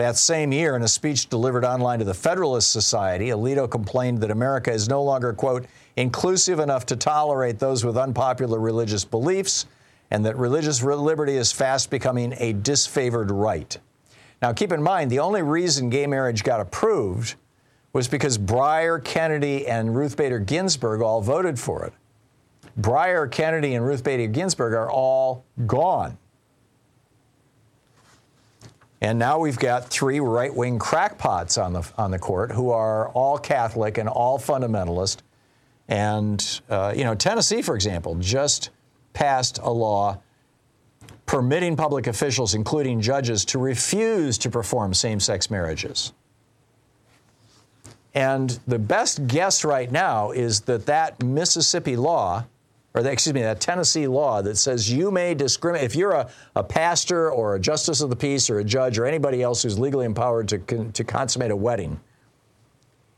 That same year, in a speech delivered online to the Federalist Society, Alito complained that America is no longer, quote, inclusive enough to tolerate those with unpopular religious beliefs, and that religious liberty is fast becoming a disfavored right. Now, keep in mind, the only reason gay marriage got approved was because Breyer, Kennedy, and Ruth Bader Ginsburg all voted for it. Breyer, Kennedy, and Ruth Bader Ginsburg are all gone. And now we've got three right wing crackpots on the, on the court who are all Catholic and all fundamentalist. And, uh, you know, Tennessee, for example, just passed a law permitting public officials, including judges, to refuse to perform same sex marriages. And the best guess right now is that that Mississippi law, or that, excuse me, that Tennessee law that says you may discriminate, if you're a, a pastor or a justice of the peace or a judge or anybody else who's legally empowered to, to consummate a wedding,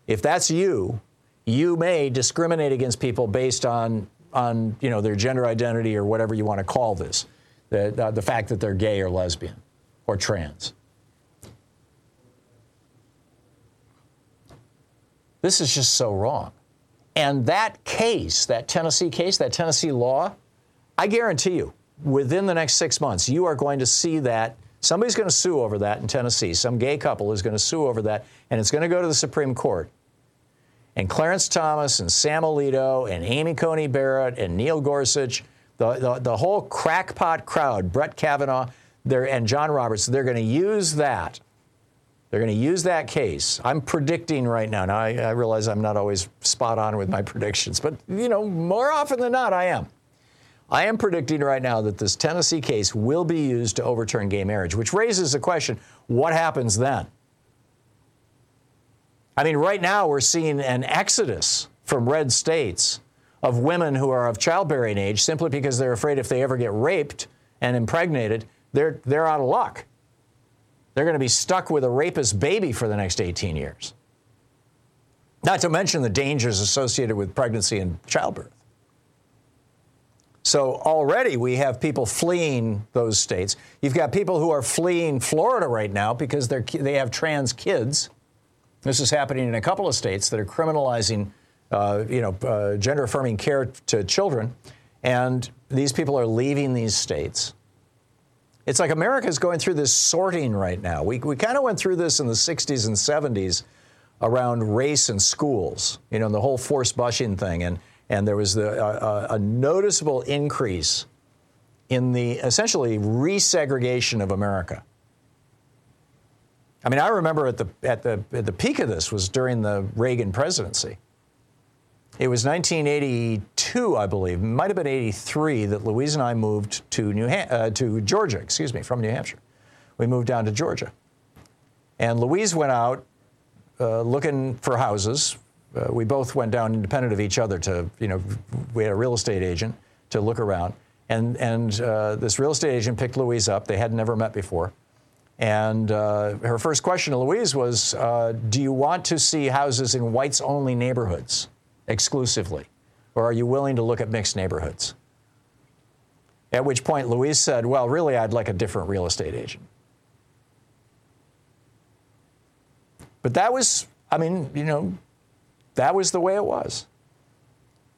if that's you, you may discriminate against people based on, on you know, their gender identity or whatever you want to call this, the, the, the fact that they're gay or lesbian or trans. This is just so wrong. And that case, that Tennessee case, that Tennessee law, I guarantee you, within the next six months, you are going to see that somebody's going to sue over that in Tennessee. Some gay couple is going to sue over that, and it's going to go to the Supreme Court. And Clarence Thomas and Sam Alito and Amy Coney Barrett and Neil Gorsuch, the, the, the whole crackpot crowd, Brett Kavanaugh and John Roberts, they're going to use that they're going to use that case. I'm predicting right now. Now, I, I, realize I'm not always spot on with my predictions, but, you know, more often than not, I am. I am predicting right now that this Tennessee case will be used to overturn gay marriage, which raises the question what happens then? I mean, right now we're seeing an exodus from red states of women who are of childbearing age simply because they're afraid if they ever get raped and impregnated, they're, they're out of luck. They're going to be stuck with a rapist baby for the next 18 years. Not to mention the dangers associated with pregnancy and childbirth. So already we have people fleeing those states. You've got people who are fleeing Florida right now because they have trans kids. This is happening in a couple of states that are criminalizing, uh, you know, uh, gender affirming care to children, and these people are leaving these states. It's like America is going through this sorting right now. We, we kind of went through this in the 60s and 70s around race and schools, you know, and the whole forced bushing thing. And, and there was the, uh, a noticeable increase in the essentially resegregation of America. I mean, I remember at the, at the, at the peak of this was during the Reagan presidency. It was 1982, I believe, might have been 83, that Louise and I moved to New ha- uh, to Georgia, excuse me, from New Hampshire. We moved down to Georgia, and Louise went out uh, looking for houses. Uh, we both went down independent of each other to, you know, we had a real estate agent to look around, and and uh, this real estate agent picked Louise up. They had never met before. And uh, her first question to Louise was, uh, Do you want to see houses in whites only neighborhoods? exclusively? Or are you willing to look at mixed neighborhoods? At which point Louise said, Well, really, I'd like a different real estate agent. But that was, I mean, you know, that was the way it was.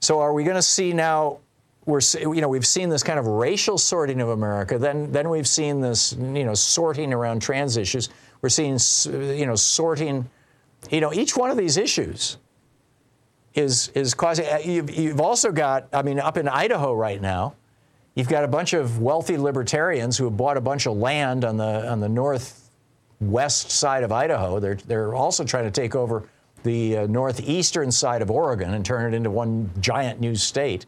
So are we going to see now? We're, you know, we've seen this kind of racial sorting of America. Then, then we've seen this, you know, sorting around trans issues. We're seeing, you know, sorting. You know, each one of these issues is is causing. Uh, you've, you've also got, I mean, up in Idaho right now, you've got a bunch of wealthy libertarians who have bought a bunch of land on the on the northwest side of Idaho. They're they're also trying to take over the uh, northeastern side of Oregon and turn it into one giant new state.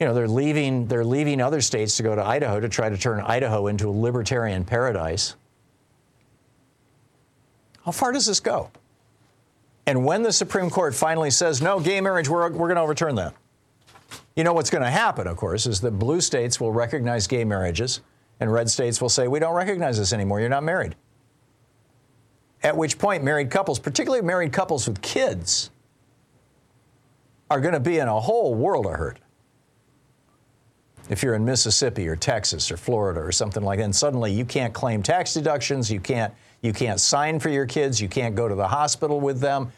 You know, they're leaving they're leaving other states to go to Idaho to try to turn Idaho into a libertarian paradise. How far does this go? And when the Supreme Court finally says, no, gay marriage, we're, we're going to overturn that. You know what's going to happen, of course, is that blue states will recognize gay marriages and red states will say, we don't recognize this anymore. You're not married. At which point, married couples, particularly married couples with kids, are going to be in a whole world of hurt. If you're in Mississippi or Texas or Florida or something like that, and suddenly you can't claim tax deductions, you can't, you can't sign for your kids, you can't go to the hospital with them.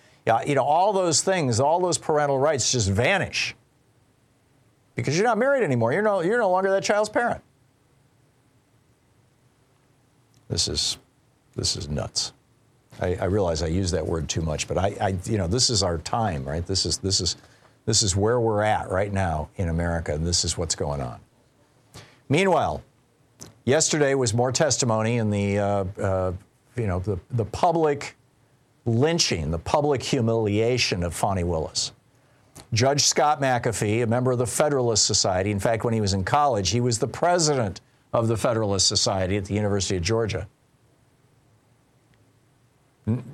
You know, all those things, all those parental rights just vanish because you're not married anymore. You're no, you're no longer that child's parent. This is, this is nuts. I, I, realize I use that word too much, but I, I, you know, this is our time, right? This is, this is, this is where we're at right now in America, and this is what's going on. Meanwhile, yesterday was more testimony in the, uh, uh, you know, the, the public lynching, the public humiliation of Fani Willis. Judge Scott McAfee, a member of the Federalist Society, in fact, when he was in college, he was the president of the Federalist Society at the University of Georgia.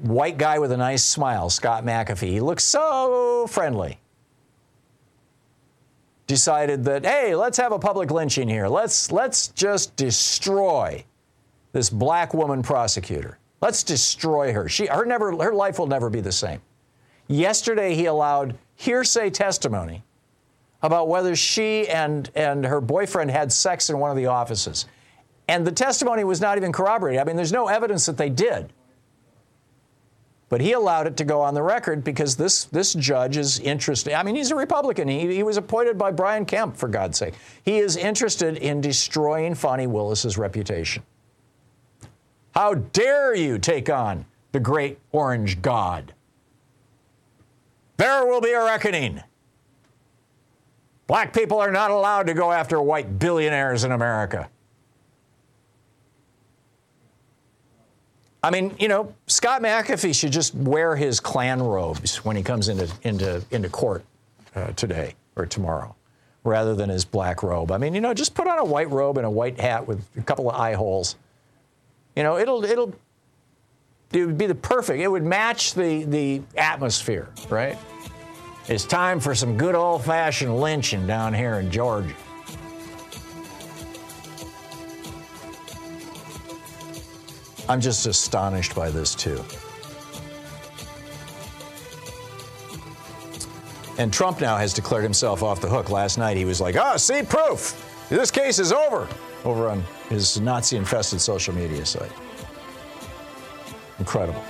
White guy with a nice smile, Scott McAfee. He looks so friendly. Decided that, hey, let's have a public lynching here. Let's, let's just destroy this black woman prosecutor. Let's destroy her. She, her, never, her life will never be the same. Yesterday, he allowed hearsay testimony about whether she and, and her boyfriend had sex in one of the offices. And the testimony was not even corroborated. I mean, there's no evidence that they did. But he allowed it to go on the record because this, this judge is interested. I mean, he's a Republican. He, he was appointed by Brian Kemp, for God's sake. He is interested in destroying Fani Willis's reputation. How dare you take on the great orange god? There will be a reckoning. Black people are not allowed to go after white billionaires in America. I mean, you know, Scott McAfee should just wear his Klan robes when he comes into, into, into court uh, today or tomorrow rather than his black robe. I mean, you know, just put on a white robe and a white hat with a couple of eye holes. You know, it'll, it'll, it would be the perfect, it would match the, the atmosphere, right? It's time for some good old fashioned lynching down here in Georgia. I'm just astonished by this, too. And Trump now has declared himself off the hook. Last night he was like, ah, oh, see, proof. This case is over. Over on his Nazi infested social media site. Incredible.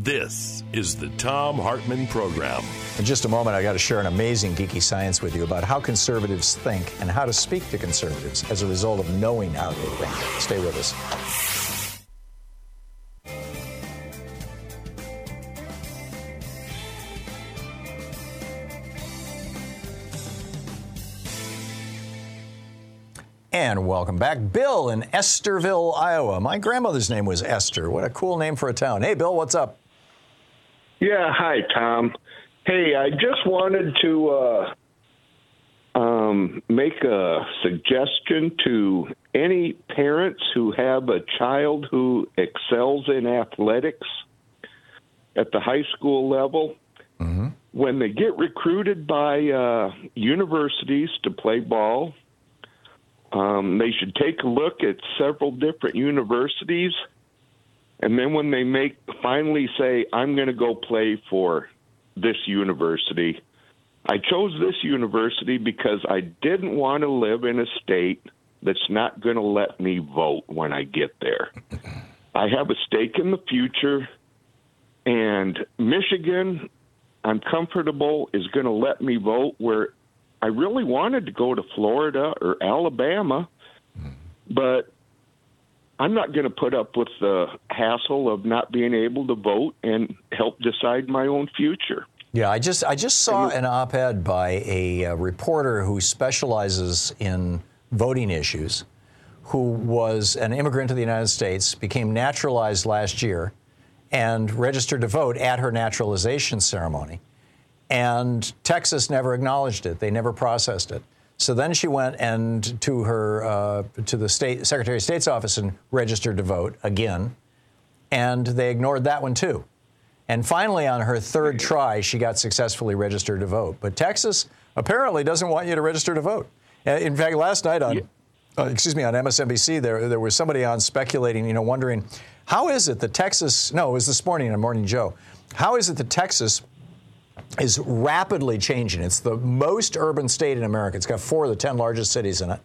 This is the Thom Hartmann Program. In just a moment, I got to share an amazing geeky science with you about how conservatives think and how to speak to conservatives as a result of knowing how they think. Stay with us. And welcome back. Bill in Estherville, Iowa. My grandmother's name was Esther. What a cool name for a town. Hey, Bill, what's up? Yeah, hi, Thom. Hey, I just wanted to uh, um, make a suggestion to any parents who have a child who excels in athletics at the high school level. Mm-hmm. When they get recruited by uh, universities to play ball, um, they should take a look at several different universities, and then when they make finally say, "I'm going to go play for this university," I chose this university because I didn't want to live in a state that's not going to let me vote when I get there. I have a stake in the future, and Michigan, I'm comfortable, is going to let me vote where I really wanted to go to Florida or Alabama, but I'm not going to put up with the hassle of not being able to vote and help decide my own future. Yeah, I just I just saw an op-ed by a, a reporter who specializes in voting issues, who was an immigrant to the United States, became naturalized last year, and registered to vote at her naturalization ceremony. And Texas never acknowledged it. They never processed it. So then she went and to her uh, to the state Secretary of State's office and registered to vote again, and they ignored that one too. And finally, on her third try, she got successfully registered to vote. But Texas apparently doesn't want you to register to vote. Uh, in fact, last night on, uh, excuse me, on MSNBC, there there was somebody on speculating, you know, wondering how is it that Texas? No, it was this morning on Morning Joe. How is it that Texas is rapidly changing? It's the most urban state in America. It's got four of the ten largest cities in it.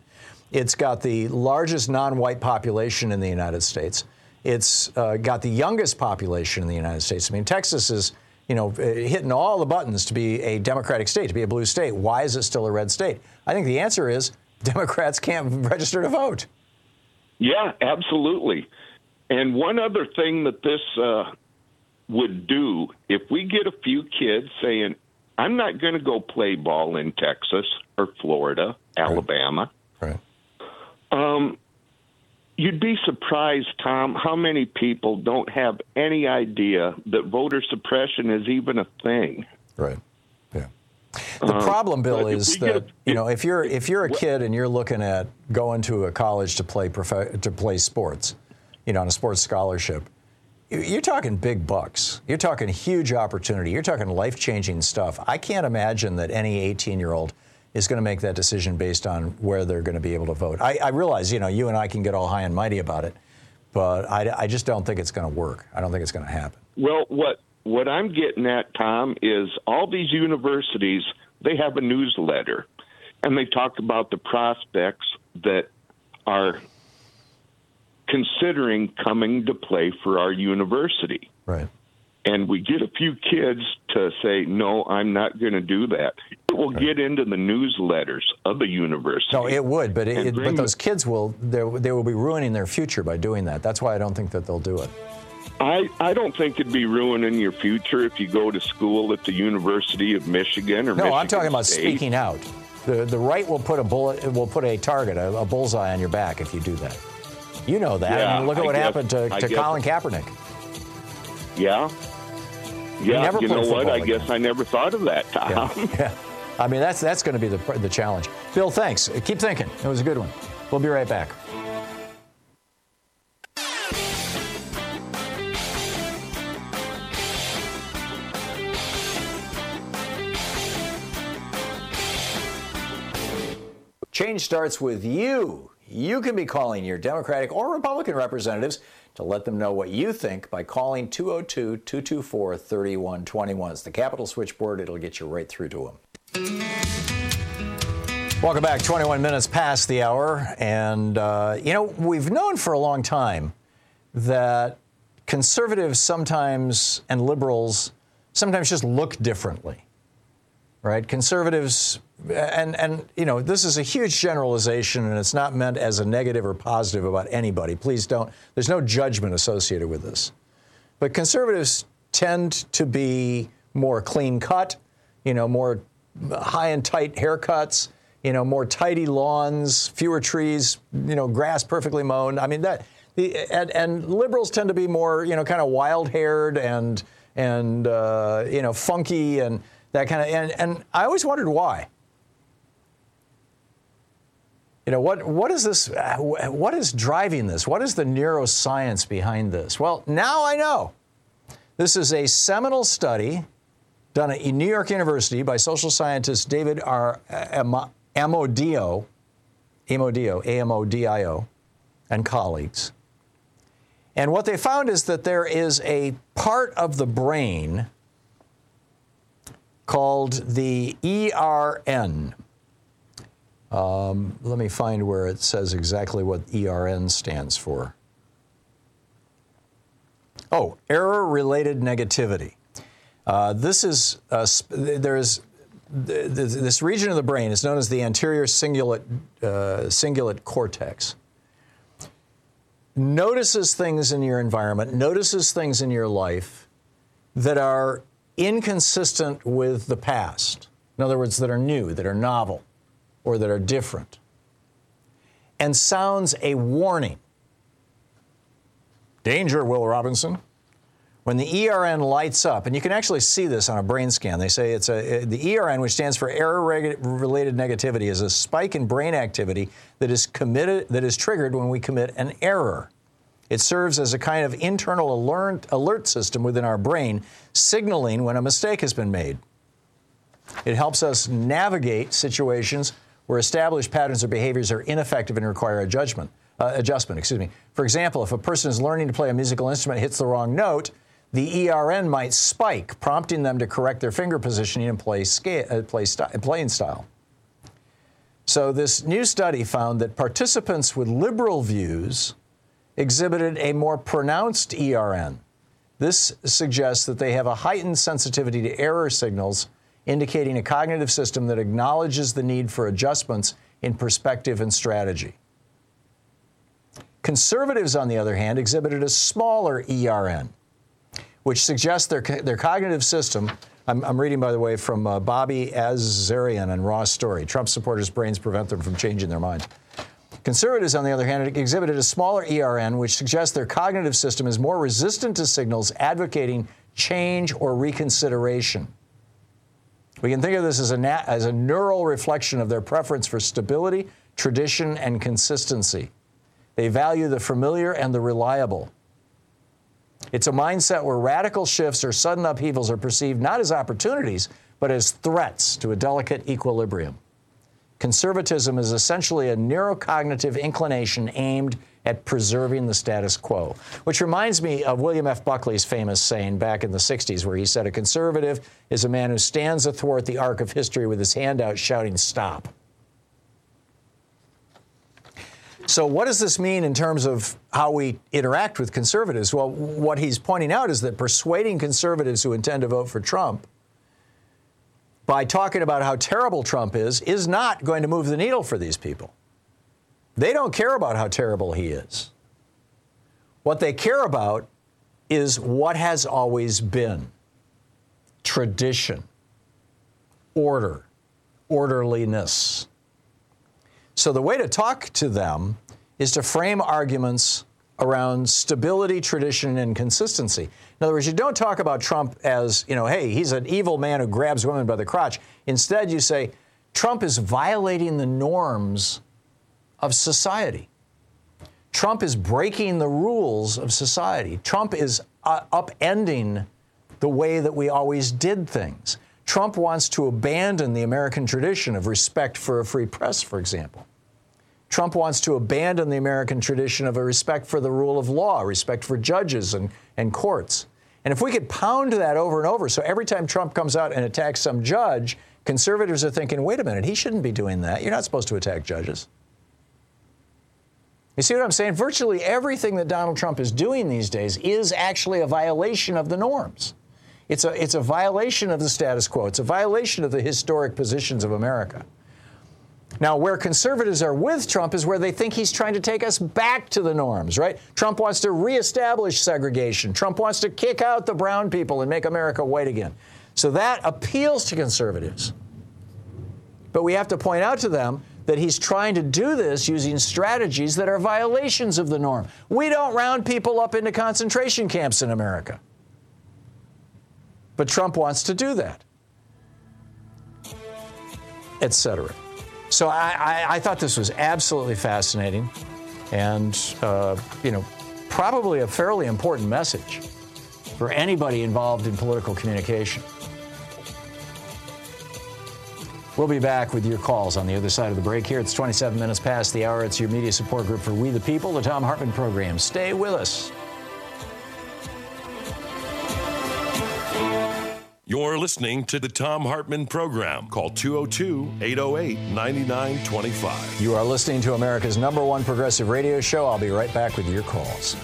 It's got the largest non-white population in the United States. It's uh, got the youngest population in the United States. I mean, Texas is, you know, uh, hitting all the buttons to be a Democratic state, to be a blue state. Why is it still a red state? I think the answer is Democrats can't register to vote. Yeah, absolutely. And one other thing that this uh, would do, if we get a few kids saying, I'm not going to go play ball in Texas or Florida, Alabama. Right. Um, you'd be surprised, Thom, how many people don't have any idea that voter suppression is even a thing. Right. Yeah. The Um, problem, Bill, is that a- you know if you're if you're a kid and you're looking at going to a college to play prof- to play sports, you know, on a sports scholarship, you're talking big bucks. You're talking huge opportunity. You're talking life changing stuff. I can't imagine that any 18 year old is going to make that decision based on where they're going to be able to vote. I, I realize, you know, you and I can get all high and mighty about it, but I, I just don't think it's going to work. I don't think it's going to happen. Well, what what I'm getting at, Thom, is all these universities they have a newsletter, and they talk about the prospects that are considering coming to play for our university. Right. And we get a few kids to say, "No, I'm not going to do that." It will get into the newsletters of the university. No, it would, but it, it- but those kids will they, they will be ruining their future by doing that. That's why I don't think that they'll do it. I, I don't think it'd be ruining your future if you go to school at the University of Michigan or No, Michigan I'm talking about State. speaking out. The the right will put a bullet will put a target, a, a bullseye on your back if you do that. You know that. I mean, look at I what guess- happened to, to Colin Kaepernick. Yeah. Yeah, you know what? I guess I never thought of that, Thom. Yeah. I mean, that's that's going to be the the challenge. Bill, thanks. Keep thinking. It was a good one. We'll be right back. Change starts with you. You can be calling your Democratic or Republican representatives to let them know what you think by calling 202 224 3121. It's the Capitol Switchboard. It'll get you right through to them. Welcome back. 21 minutes past the hour. And, uh, you know, we've known for a long time that conservatives sometimes and liberals sometimes just look differently right? Conservatives, and and you know, this is a huge generalization, and it's not meant as a negative or positive about anybody. Please don't. There's no judgment associated with this, but conservatives tend to be more clean cut, you know, more high and tight haircuts, you know, more tidy lawns, fewer trees, you know, grass perfectly mown. I mean that. The, and, and liberals tend to be more, you know, kind of wild-haired and and uh, you know, funky and that kind of. And, and I always wondered why. You know, what, what is this? uh, What is driving this? What is the neuroscience behind this? Well, now I know. This is a seminal study done at New York University by social scientist David R. Am- Amodio, Amodio, A-M-O-D-I-O, and colleagues. And what they found is that there is a part of the brain called the ERN. Um, let me find where it says exactly what ERN stands for. Oh, error related negativity. Uh, this is, uh, sp- there's, th- th- this region of the brain is known as the anterior cingulate, uh, cingulate cortex. Notices things in your environment, notices things in your life that are inconsistent with the past. In other words, that are new, that are novel, or that are different. And sounds a warning. Danger, Will Robinson. When the ERN lights up, and you can actually see this on a brain scan, they say it's a the ERN, which stands for error-related negativity, is a spike in brain activity that is committed that is triggered when we commit an error. It serves as a kind of internal alert, alert system within our brain, signaling when a mistake has been made. It helps us navigate situations where established patterns or behaviors are ineffective and require a judgment, uh, adjustment. Excuse me. For example, if a person is learning to play a musical instrument hits the wrong note, the ERN might spike, prompting them to correct their finger positioning and play, scale, uh, play playing style. So, this new study found that participants with liberal views exhibited a more pronounced ERN. This suggests that they have a heightened sensitivity to error signals, indicating a cognitive system that acknowledges the need for adjustments in perspective and strategy. Conservatives, on the other hand, exhibited a smaller ERN which suggests their, their cognitive system. I'm, I'm reading, by the way, from uh, Bobby Azarian and Raw Story. Trump supporters' brains prevent them from changing their minds. Conservatives, on the other hand, exhibited a smaller ERN, which suggests their cognitive system is more resistant to signals advocating change or reconsideration. We can think of this as a, nat- as a neural reflection of their preference for stability, tradition, and consistency. They value the familiar and the reliable. It's a mindset where radical shifts or sudden upheavals are perceived not as opportunities, but as threats to a delicate equilibrium. Conservatism is essentially a neurocognitive inclination aimed at preserving the status quo, which reminds me of William F. Buckley's famous saying back in the 60s, where he said, A conservative is a man who stands athwart the arc of history with his hand out shouting, Stop. So, what does this mean in terms of how we interact with conservatives? Well, what he's pointing out is that persuading conservatives who intend to vote for Trump by talking about how terrible Trump is is not going to move the needle for these people. They don't care about how terrible he is. What they care about is what has always been tradition, order, orderliness. So the way to talk to them is to frame arguments around stability, tradition, and consistency. In other words, you don't talk about Trump as, you know, hey, he's an evil man who grabs women by the crotch. Instead, you say, Trump is violating the norms of society. Trump is breaking the rules of society. Trump is uh, upending the way that we always did things. Trump wants to abandon the American tradition of respect for a free press, for example. Trump wants to abandon the American tradition of a respect for the rule of law, respect for judges and, and courts. And if we could pound that over and over, so every time Trump comes out and attacks some judge, conservatives are thinking, wait a minute, he shouldn't be doing that. You're not supposed to attack judges. You see what I'm saying? Virtually everything that Donald Trump is doing these days is actually a violation of the norms. It's a, it's a violation of the status quo. It's a violation of the historic positions of America. Now, where conservatives are with Trump is where they think he's trying to take us back to the norms, right? Trump wants to reestablish segregation. Trump wants to kick out the brown people and make America white again. So that appeals to conservatives. But we have to point out to them that he's trying to do this using strategies that are violations of the norm. We don't round people up into concentration camps in America. But Trump wants to do that, etc. So I, I, I, thought this was absolutely fascinating and, uh, you know, probably a fairly important message for anybody involved in political communication. We'll be back with your calls on the other side of the break here. It's 27 minutes past the hour. It's your media support group for We the People, the Thom Hartmann program. Stay with us. You're listening to the Thom Hartmann program. Call 202 808 9925. You are listening to America's number one progressive radio show. I'll be right back with your calls.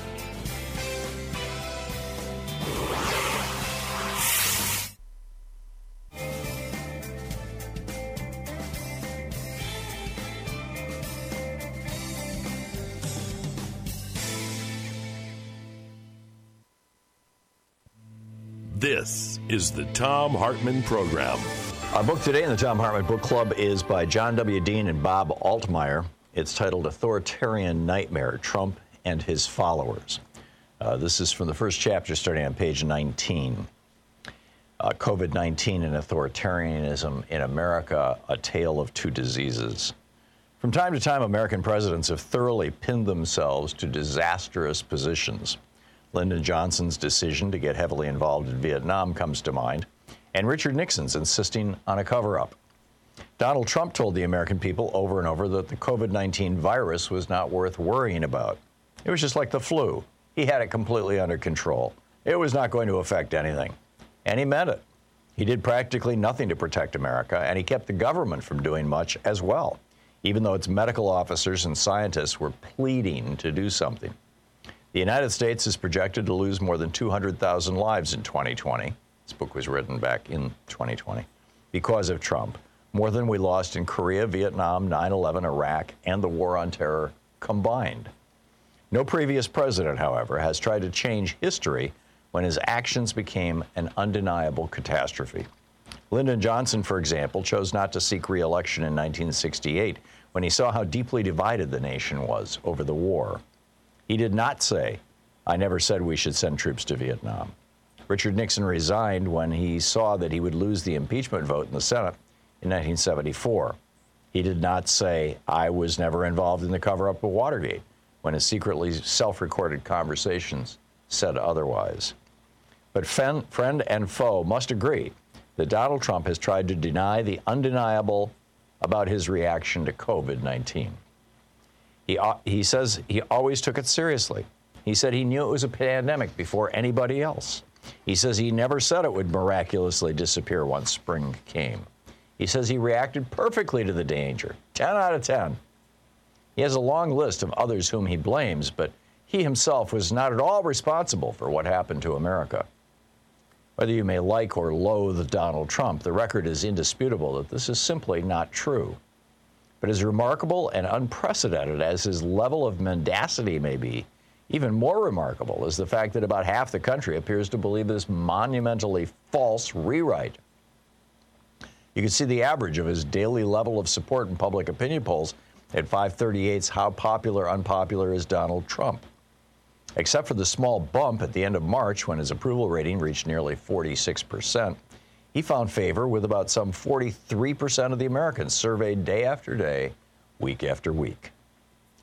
This is the Thom Hartmann Program. Our book today in the Thom Hartmann Book Club is by John W. Dean and Bob Altemeyer. It's titled Authoritarian Nightmare Trump and His Followers. Uh, this is from the first chapter starting on page 19. Uh, COVID 19 and authoritarianism in America, a tale of two diseases. From time to time, American presidents have thoroughly pinned themselves to disastrous positions. Lyndon Johnson's decision to get heavily involved in Vietnam comes to mind, and Richard Nixon's insisting on a cover up. Donald Trump told the American people over and over that the COVID 19 virus was not worth worrying about. It was just like the flu. He had it completely under control. It was not going to affect anything. And he meant it. He did practically nothing to protect America, and he kept the government from doing much as well, even though its medical officers and scientists were pleading to do something. The United States is projected to lose more than 200,000 lives in 2020. This book was written back in 2020 because of Trump, more than we lost in Korea, Vietnam, 9 11, Iraq, and the war on terror combined. No previous president, however, has tried to change history when his actions became an undeniable catastrophe. Lyndon Johnson, for example, chose not to seek re election in 1968 when he saw how deeply divided the nation was over the war. He did not say, I never said we should send troops to Vietnam. Richard Nixon resigned when he saw that he would lose the impeachment vote in the Senate in 1974. He did not say, I was never involved in the cover up of Watergate, when his secretly self recorded conversations said otherwise. But friend and foe must agree that Donald Trump has tried to deny the undeniable about his reaction to COVID 19. He, he says he always took it seriously. He said he knew it was a pandemic before anybody else. He says he never said it would miraculously disappear once spring came. He says he reacted perfectly to the danger 10 out of 10. He has a long list of others whom he blames, but he himself was not at all responsible for what happened to America. Whether you may like or loathe Donald Trump, the record is indisputable that this is simply not true. But as remarkable and unprecedented as his level of mendacity may be, even more remarkable is the fact that about half the country appears to believe this monumentally false rewrite. You can see the average of his daily level of support in public opinion polls at 538's How Popular Unpopular is Donald Trump. Except for the small bump at the end of March when his approval rating reached nearly 46%, he found favor with about some 43% of the Americans surveyed day after day, week after week.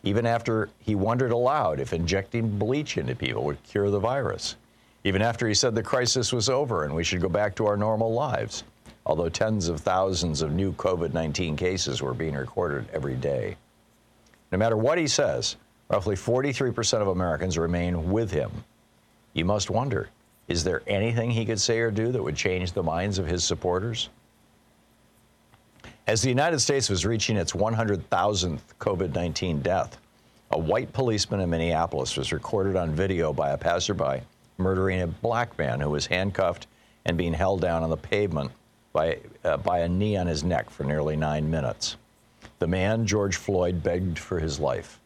Even after he wondered aloud if injecting bleach into people would cure the virus. Even after he said the crisis was over and we should go back to our normal lives, although tens of thousands of new COVID 19 cases were being recorded every day. No matter what he says, roughly 43% of Americans remain with him. You must wonder is there anything he could say or do that would change the minds of his supporters? As the United States was reaching its 100,000th COVID 19 death, a white policeman in Minneapolis was recorded on video by a passerby murdering a black man who was handcuffed and being held down on the pavement by, uh, by a knee on his neck for nearly nine minutes. The man, George Floyd, begged for his life.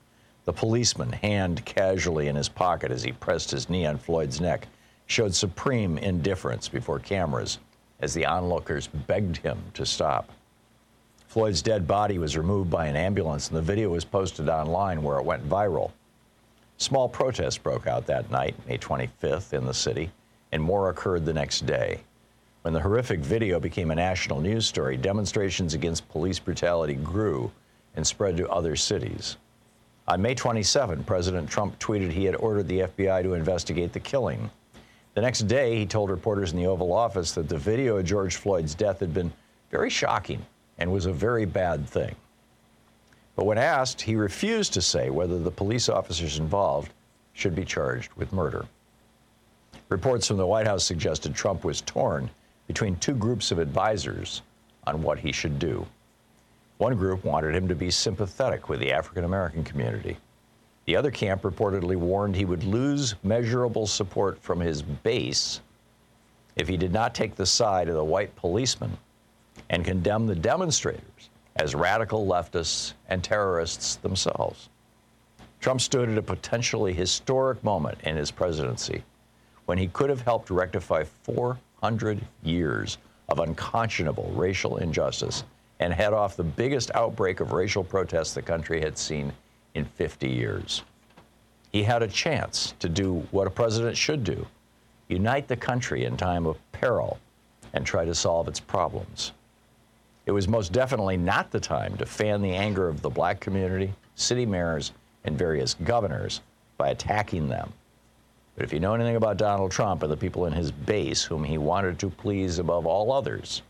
The policeman, hand casually in his pocket as he pressed his knee on Floyd's neck, showed supreme indifference before cameras as the onlookers begged him to stop. Floyd's dead body was removed by an ambulance, and the video was posted online where it went viral. Small protests broke out that night, May 25th, in the city, and more occurred the next day. When the horrific video became a national news story, demonstrations against police brutality grew and spread to other cities. On May 27, President Trump tweeted he had ordered the FBI to investigate the killing. The next day, he told reporters in the Oval Office that the video of George Floyd's death had been very shocking and was a very bad thing. But when asked, he refused to say whether the police officers involved should be charged with murder. Reports from the White House suggested Trump was torn between two groups of advisors on what he should do. One group wanted him to be sympathetic with the African American community. The other camp reportedly warned he would lose measurable support from his base if he did not take the side of the white policemen and condemn the demonstrators as radical leftists and terrorists themselves. Trump stood at a potentially historic moment in his presidency when he could have helped rectify 400 years of unconscionable racial injustice and head off the biggest outbreak of racial protests the country had seen in 50 years. He had a chance to do what a president should do unite the country in time of peril and try to solve its problems. It was most definitely not the time to fan the anger of the black community, city mayors, and various governors by attacking them. But if you know anything about Donald Trump and the people in his base whom he wanted to please above all others,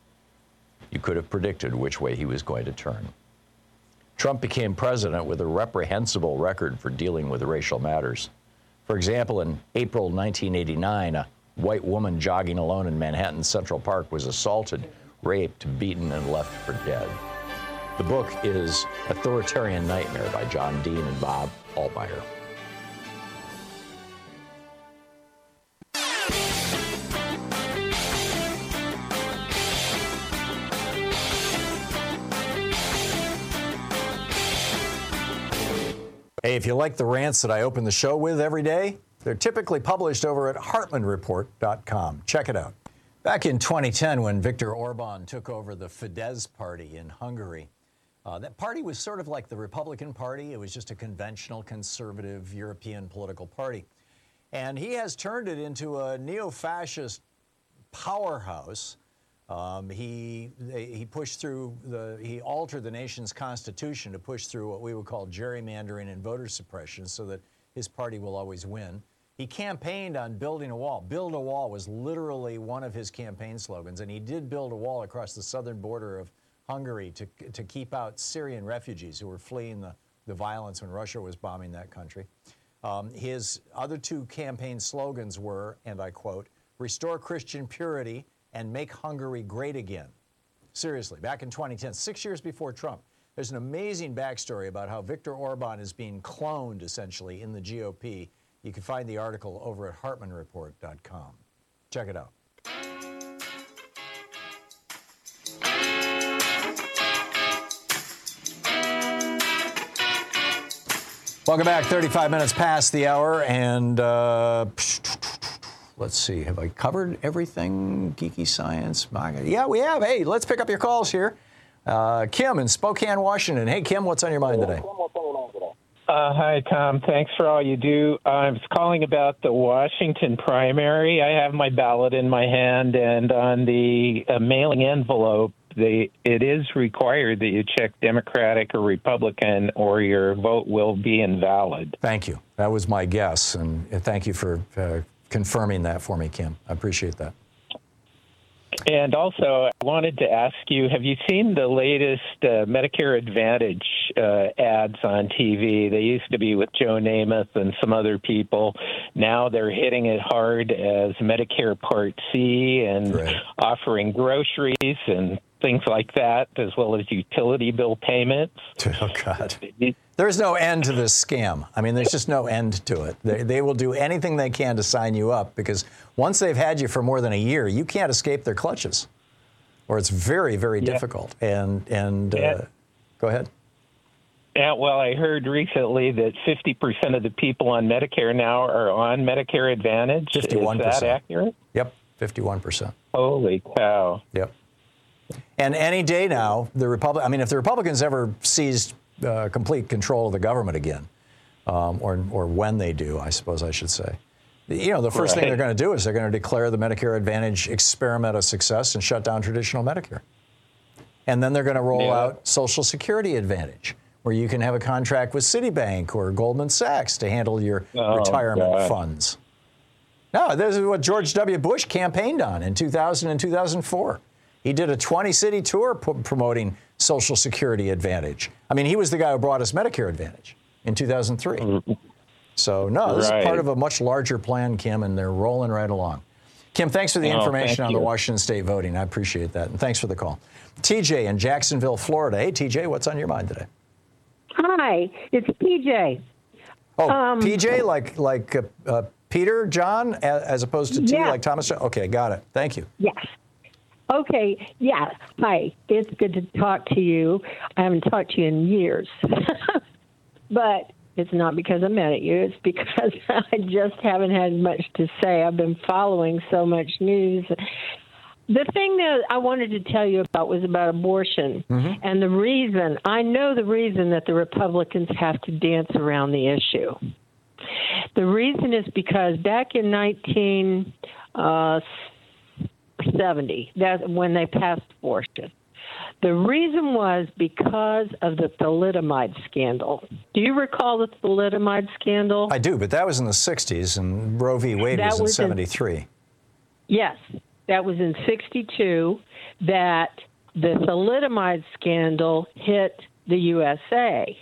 you could have predicted which way he was going to turn. Trump became president with a reprehensible record for dealing with racial matters. For example, in April 1989, a white woman jogging alone in Manhattan's Central Park was assaulted, raped, beaten, and left for dead. The book is Authoritarian Nightmare by John Dean and Bob Altemeyer. Hey, if you like the rants that I open the show with every day, they're typically published over at hartmannreport.com. Check it out. Back in 2010, when Viktor Orban took over the Fidesz party in Hungary, uh, that party was sort of like the Republican Party. It was just a conventional conservative European political party. And he has turned it into a neo fascist powerhouse. Um, he, he pushed through the, he altered the nation's constitution to push through what we would call gerrymandering and voter suppression so that his party will always win. He campaigned on building a wall. Build a wall was literally one of his campaign slogans, and he did build a wall across the southern border of Hungary to, to keep out Syrian refugees who were fleeing the, the violence when Russia was bombing that country. Um, his other two campaign slogans were, and I quote, restore Christian purity and make Hungary great again. Seriously, back in 2010, six years before Trump, there's an amazing backstory about how Viktor Orban is being cloned essentially in the GOP. You can find the article over at HartmannReport.com. Check it out. Welcome back. 35 minutes past the hour, and uh, let's see. Have I covered everything? Geeky science? Yeah, we have. Hey, let's pick up your calls here. Uh, Kim in Spokane, Washington. Hey, Kim, what's on your mind today? Uh, hi, Thom. Thanks for all you do. I was calling about the Washington primary. I have my ballot in my hand, and on the uh, mailing envelope, they, it is required that you check Democratic or Republican, or your vote will be invalid. Thank you. That was my guess, and thank you for uh, confirming that for me, Kim. I appreciate that. And also, I wanted to ask you have you seen the latest uh, Medicare Advantage uh, ads on TV? They used to be with Joe Namath and some other people. Now they're hitting it hard as Medicare Part C and right. offering groceries and things like that, as well as utility bill payments. Oh, God. There's no end to this scam. I mean, there's just no end to it. They, they, will do anything they can to sign you up because once they've had you for more than a year, you can't escape their clutches, or it's very, very yeah. difficult. And and uh, yeah. go ahead. Yeah, well, I heard recently that 50% of the people on Medicare now are on Medicare Advantage. 51%. Is that accurate? Yep, 51%. Holy cow. Yep. And any day now, the Republic. I mean, if the Republicans ever seized uh, complete control of the government again, um, or or when they do, I suppose I should say. You know, the first right. thing they're going to do is they're going to declare the Medicare Advantage experiment a success and shut down traditional Medicare. And then they're going to roll yeah. out Social Security Advantage, where you can have a contract with Citibank or Goldman Sachs to handle your oh, retirement God. funds. No, this is what George W. Bush campaigned on in 2000 and 2004. He did a 20 city tour p- promoting Social Security Advantage. I mean, he was the guy who brought us Medicare Advantage in 2003. Mm-hmm. So, no, this right. is part of a much larger plan, Kim, and they're rolling right along. Kim, thanks for the oh, information on you. the Washington State voting. I appreciate that. And thanks for the call. TJ in Jacksonville, Florida. Hey, TJ, what's on your mind today? Hi, it's PJ. Oh, um, PJ, like like uh, uh, Peter, John, as opposed to T, yeah. like Thomas. Okay, got it. Thank you. Yes. Okay, yeah. Hi, it's good to talk to you. I haven't talked to you in years. but it's not because I'm mad at you, it's because I just haven't had much to say. I've been following so much news. The thing that I wanted to tell you about was about abortion. Mm-hmm. And the reason, I know the reason that the Republicans have to dance around the issue. The reason is because back in 19. Uh, 70. That's when they passed abortion. The reason was because of the thalidomide scandal. Do you recall the thalidomide scandal? I do, but that was in the 60s, and Roe v. Wade That was in was in- 73. Yes, that was in 62 that the thalidomide scandal hit the USA.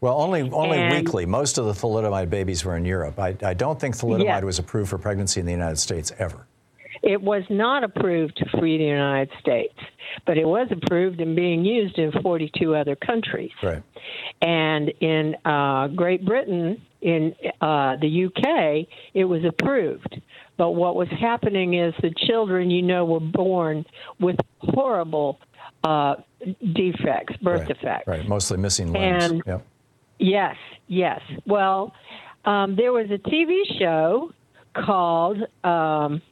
Well, only only And- weekly. Most of the thalidomide babies were in Europe. I, I don't think thalidomide was approved for pregnancy in the United States ever. It was not approved to free the United States, but it was approved and being used in 42 other countries. Right. And in uh, Great Britain, in uh, the UK, it was approved. But what was happening is the children, you know, were born with horrible uh, defects, birth right. defects. Right. Mostly missing limbs. And- Yep. Yes, yes. Well, um, there was a TV show called um,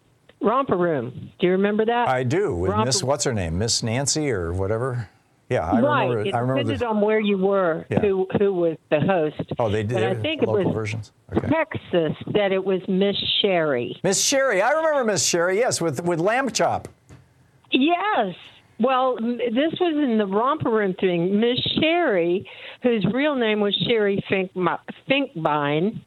Romper Room. Do you remember that? I do. With Romper- Miss, what's her name? Miss Nancy or whatever? Yeah, I right. remember. It I remember depended the, on where you were, Yeah. who who was the host. Oh, they did I think it was versions. Texas that it was Miss Sherri. Miss Sherri. I remember Miss Sherri, yes, with, with lamb chop. Yes. Well, this was in the romper room thing. Miss Sherri, whose real name was Sherri Fink, Finkbine,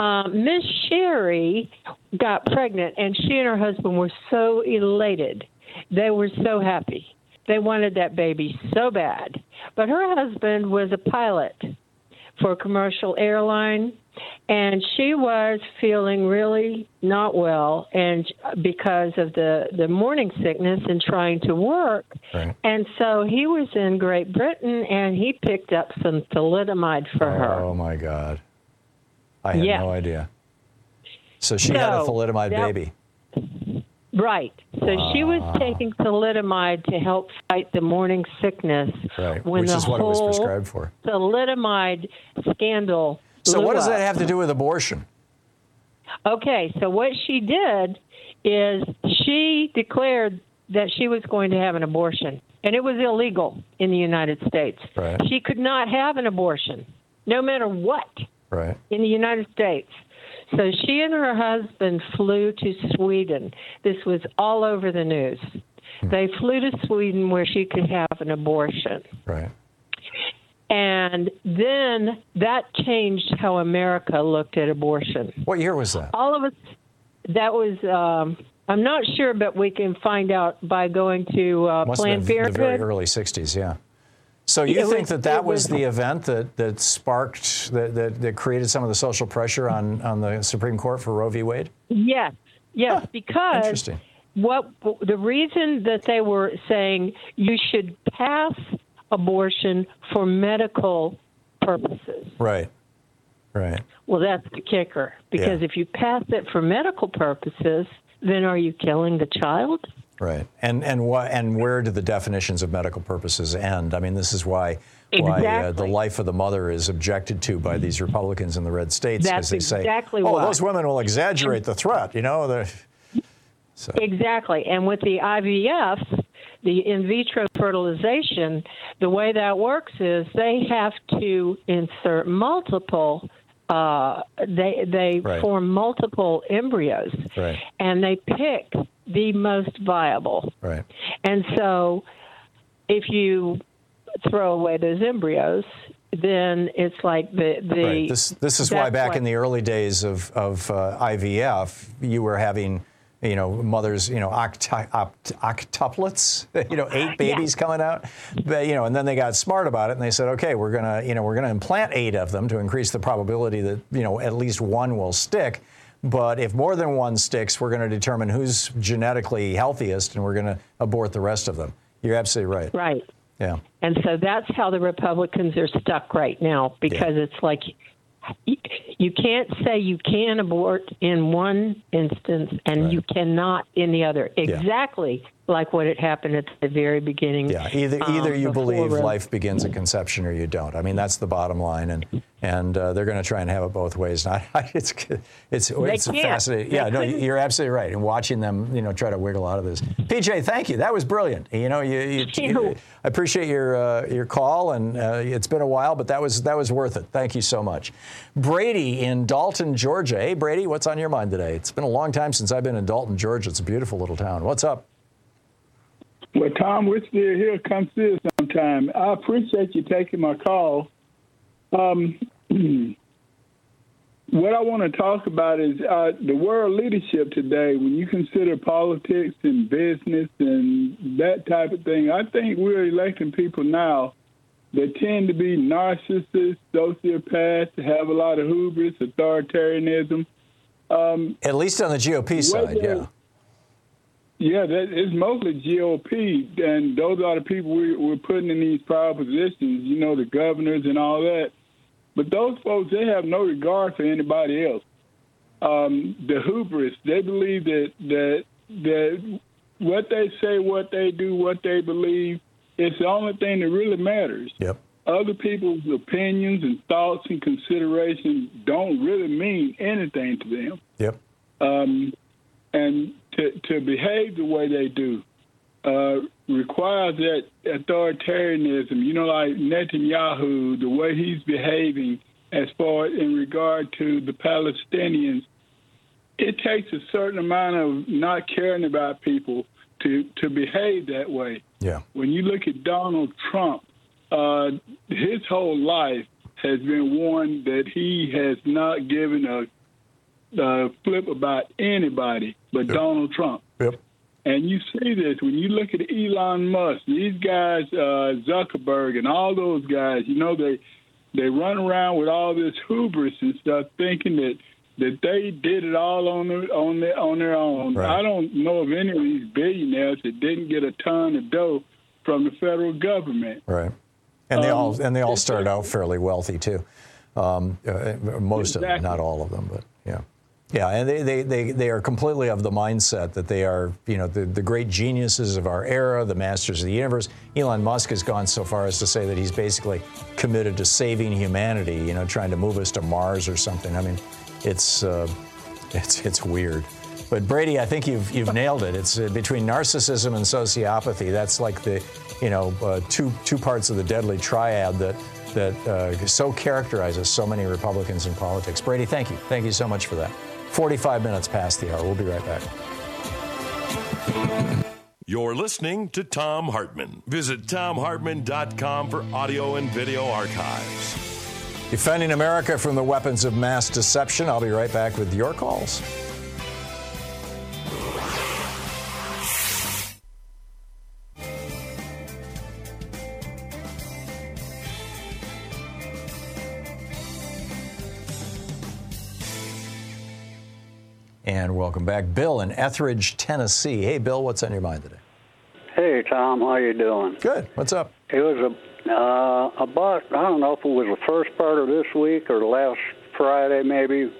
uh, Miss Sherri got pregnant, and she and her husband were so elated. They were so happy. They wanted that baby so bad. But her husband was a pilot for a commercial airline, and she was feeling really not well, and because of the the morning sickness and trying to work, Right. and so he was in Great Britain, and he picked up some thalidomide for her. Oh my God. I had Yeah. no idea. So she had a thalidomide that- baby. Right. So she was Ah. taking thalidomide to help fight the morning sickness. Right. When Which the is what it was prescribed for. Thalidomide scandal. So what does up. that have to do with abortion? Okay, so what she did is she declared that she was going to have an abortion, and it was illegal in the United States. Right. She could not have an abortion, no matter what, Right. in the United States. So she and her husband flew to Sweden. This was all over the news. They flew to Sweden where she could have an abortion. Right. And then that changed how America looked at abortion. What year was that? All of us, that was, um, I'm not sure, but we can find out by going to uh, Planned been the very early 60s, yeah. So you It think was- that that was, was- the event that, that sparked, that, that, that created some of the social pressure on, on the Supreme Court for Roe v. Wade? Yes, yes, because Interesting. what the reason that they were saying you should pass abortion for medical purposes. Right. Right. Well, that's the kicker because Yeah. if you pass it for medical purposes, then are you killing the child? Right. And and what and where do the definitions of medical purposes end? I mean, this is why why uh, the life of the mother is objected to by these Republicans in the red states because they say, exactly "Oh, why. those women will exaggerate the threat." You know, so Exactly. And with the IVF, the in vitro fertilization, the way that works is they have to insert multiple. Uh, they they Right. form multiple embryos, right. and they pick the most viable. Right. And so, if you throw away those embryos, then it's like the the. Right. This this is why back what- in the early days of of uh, IVF, you were having you know mothers you know oct- octuplets, you know eight babies coming out, but, you know, and then they got smart about it and they said, okay, we're gonna you know we're gonna implant eight of them to increase the probability that you know at least one will stick. But if more than one sticks, we're going to determine who's genetically healthiest, and we're going to abort the rest of them. You're absolutely right. Right. Yeah. And so that's how the Republicans are stuck right now because it's like you, can't say you can abort in one instance and you cannot in the other. Exactly like what had happened at the very beginning. Yeah, either um, either you believe life begins at conception or you don't. I mean, that's the bottom line, and and uh, they're going to try and have it both ways. I, it's it's They it's can't. fascinating. They Yeah, no, couldn't. you're absolutely right. And watching them, you know, try to wiggle out of this. PJ, thank you. That was brilliant. You know, you, you, you- I appreciate your uh, your call, and uh, it's been a while, but that was that was worth it. Thank you so much. Brady in Dalton, Georgia. Hey, Brady, what's on your mind today? It's been a long time since I've been in Dalton, Georgia. It's a beautiful little town. What's up? Well, Thom, we're still here. Come see us sometime. I appreciate you taking my call. Um, what I want to talk about is uh, the world leadership today. When you consider politics and business and that type of thing, I think we're electing people now that tend to be narcissists, sociopaths, have a lot of hubris, authoritarianism. Um, At least on the GOP side, yeah. Yeah, that, it's mostly GOP, and those are the people we, we're putting in these power positions. You know, the governors and all that. But those folks, they have no regard for anybody else. Um, the hubris, they believe that that that what they say, what they do, what they believe, it's the only thing that really matters. Yep. Other people's opinions and thoughts and considerations don't really mean anything to them. Yep. Um, and to, to behave the way they do uh, requires that authoritarianism. You know, like Netanyahu, the way he's behaving as far in regard to the Palestinians, it takes a certain amount of not caring about people to to behave that way. Yeah. When you look at Donald Trump, uh, his whole life has been one that he has not given a, a flip about anybody but Yep. Donald Trump. Yep. And you see this when you look at Elon Musk, these guys, uh, Zuckerberg, and all those guys. You know they they run around with all this hubris and stuff, thinking that that they did it all on their on their on their own. Right. I don't know of any of these billionaires that didn't get a ton of dough from the federal government. Right. And they Um, all and they all started out fairly wealthy too. Um, uh, most of them, not all of them, but yeah. Yeah, and they, they, they, they are completely of the mindset that they are, you know, the, the great geniuses of our era, the masters of the universe. Elon Musk has gone so far as to say that he's basically committed to saving humanity, you know, trying to move us to Mars or something. I mean, it's, uh, it's, it's weird. But Brady, I think you've, you've nailed it. It's uh, between narcissism and sociopathy. That's like the, you know, uh, two, two parts of the deadly triad that, that uh, so characterizes so many Republicans in politics. Brady, thank you. Thank you so much for that. 45 minutes past the hour. We'll be right back. You're listening to Thom Hartmann. Visit thomhartmann.com for audio and video archives. Defending America from the weapons of mass deception. I'll be right back with your calls. Welcome back. Bill in Ethridge, Tennessee. Hey, Bill, what's on your mind today? Hey Thom, how you doing? Good. What's up? It was a uh, about I don't know if it was the first part of this week or last Friday maybe.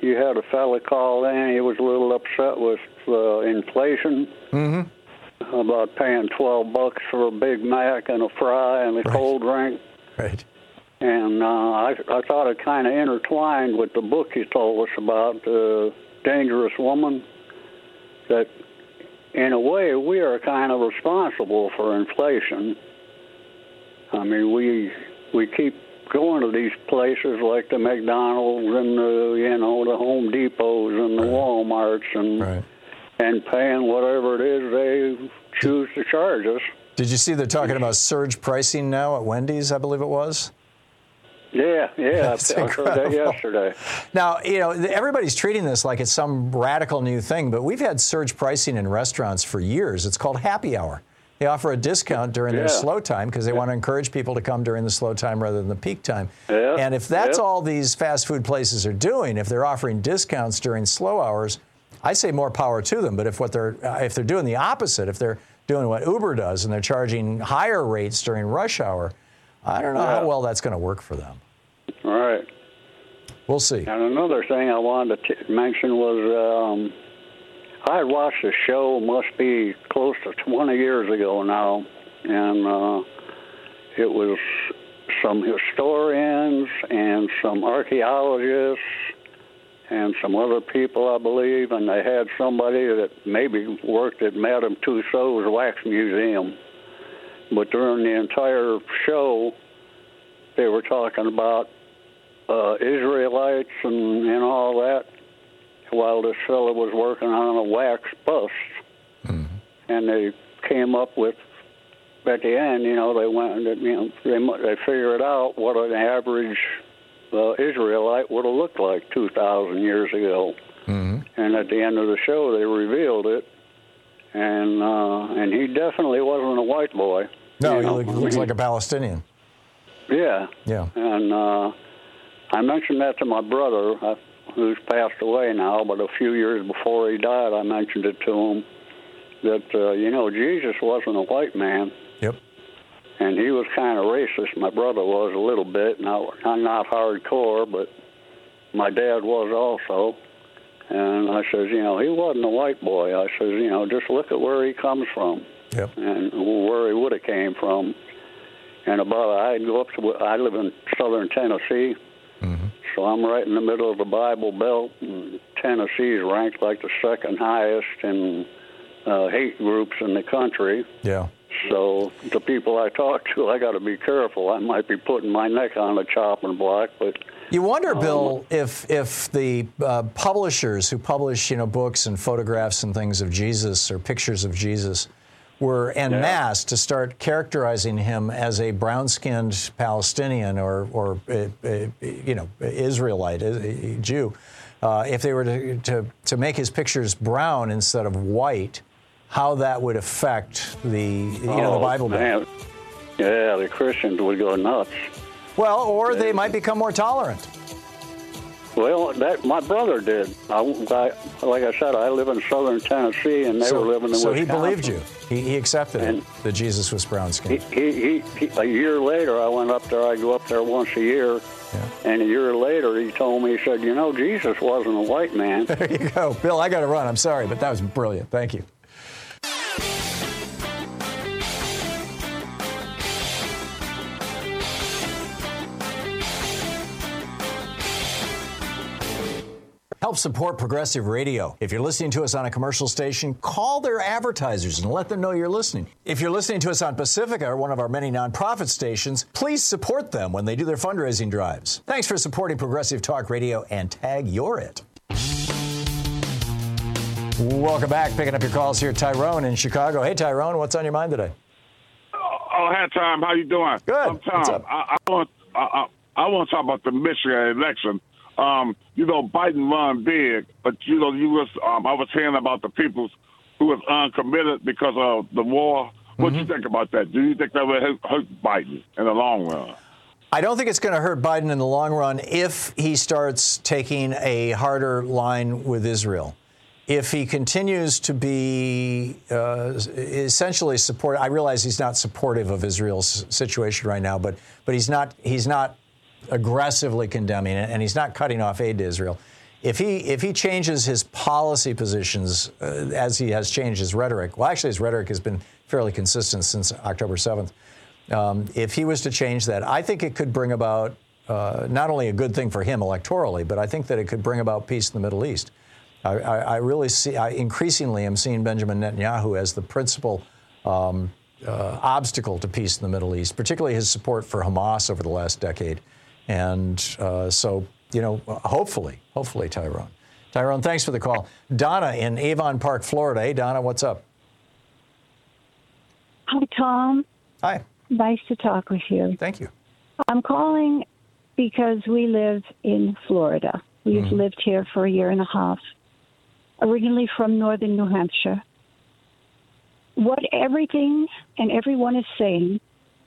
You had a fella call in. He was a little upset with uh, inflation Mm-hmm. about paying twelve bucks for a Big Mac and a fry and a cold drink. Right. And uh, I, I thought it kind of intertwined with the book you told us about, the Dangerous Woman. That, in a way, we are kind of responsible for inflation. I mean, we we keep going to these places like the McDonald's and the you know the Home Depots and the WalMarts and and paying whatever it is they choose to charge us. Did you see they're talking about surge pricing now at Wendy's, I believe it was? Yeah, yeah, That's I heard that yesterday. Now, you know, everybody's treating this like it's some radical new thing, but we've had surge pricing in restaurants for years. It's called happy hour. They offer a discount during their slow time because they want to encourage people to come during the slow time rather than the peak time. Yeah, And if that's yeah. all these fast food places are doing, if they're offering discounts during slow hours, I say more power to them. But if what they're uh, if they're doing the opposite, if they're doing what Uber does and they're charging higher rates during rush hour, I don't know Yeah. how well that's going to work for them. All right. We'll see. And another thing I wanted to t- mention was um, I had watched a show, must be close to 20 years ago now, and uh, it was some historians and some archaeologists and some other people, I believe, and they had somebody that maybe worked at Madame Tussauds Wax Museum. But during the entire show, they were talking about uh, Israelites and, and all that, while this fellow was working on a wax bust. And they came up with at the end, you know, they went and you know they they figured out what an average uh, Israelite would have looked like two thousand years ago. Mm-hmm. And at the end of the show, they revealed it, and uh, and he definitely wasn't a white boy. No, he know, looks like a Palestinian. Yeah, Yeah. and uh, I mentioned that to my brother, uh, who's passed away now. But a few years before he died, I mentioned it to him that uh, you know Jesus wasn't a white man. Yep. And he was kind of racist. My brother was a little bit, not, not hardcore, but my dad was also. And I says, you know, he wasn't a white boy. I says, you know, just look at where he comes from, Yep. and where he would have came from. And about I'd go up to I live in southern Tennessee, so I'm right in the middle of the Bible Belt. And is ranked like the second highest in uh, hate groups in the country. Yeah. So the people I talk to, I got to be careful. I might be putting my neck on the chopping block, but You wonder, Um, Bill, if if the uh, publishers who publish you know books and photographs and things of Jesus or pictures of Jesus were en masse to start characterizing him as a brown-skinned Palestinian or or uh, uh, you know Israelite, uh, Jew. Uh, if they were to, to to make his pictures brown instead of white, how that would affect the you know the Oh, Bible Belt. man. Yeah, the Christians would go nuts. Well, or they might become more tolerant. Well, that my brother did. I, I, like I said, I live in southern Tennessee, and they so, were living in so he believed you. He, he accepted it that Jesus was brown skinned. he, he, he, a year later, I went up there. I go up there once a year, and a year later, he told me, he said, "You know, Jesus wasn't a white man." There you go, Bill. I got to run. I'm sorry, but that was brilliant. Thank you. Help support progressive radio. If you're listening to us on a commercial station, call their advertisers and let them know you're listening. If you're listening to us on Pacifica, or one of our many nonprofit stations, please support them when they do their fundraising drives. Thanks for supporting Progressive Talk Radio and tag you're it. Welcome back. Picking up your calls here, Tyrone in Chicago. Hey, Tyrone, what's on your mind today? Oh, oh hi Thom. How you doing? Good. I'm Thom. What's up? I, I want I, I, I want to talk about the Michigan election. Um, you know, Biden won big, but you know, you was um, I was hearing about the people who was uncommitted because of the war. What do you think about that? Do you think that would hurt- hurt Biden in the long run? I don't think it's going to hurt Biden in the long run if he starts taking a harder line with Israel. If he continues to be uh, essentially support, I realize he's not supportive of Israel's situation right now, but but he's not he's not aggressively condemning it, and he's not cutting off aid to Israel. If he if he changes his policy positions uh, as he has changed his rhetoric, well, actually his rhetoric has been fairly consistent since October seventh. Um, if he was to change that, I think it could bring about uh, not only a good thing for him electorally, but I think that it could bring about peace in the Middle East. I, I, I really see, I increasingly am seeing Benjamin Netanyahu as the principal um, uh, obstacle to peace in the Middle East, particularly his support for Hamas over the last decade. And uh, so, you know, hopefully, hopefully, Tyrone. Tyrone, thanks for the call. Donna in Avon Park, Florida. Hey, Donna, what's up? Hi, Thom. Hi. Nice to talk with you. Thank you. I'm calling because we live in Florida. We've Mm-hmm. lived here for a year and a half, originally from northern New Hampshire. What everything and everyone is saying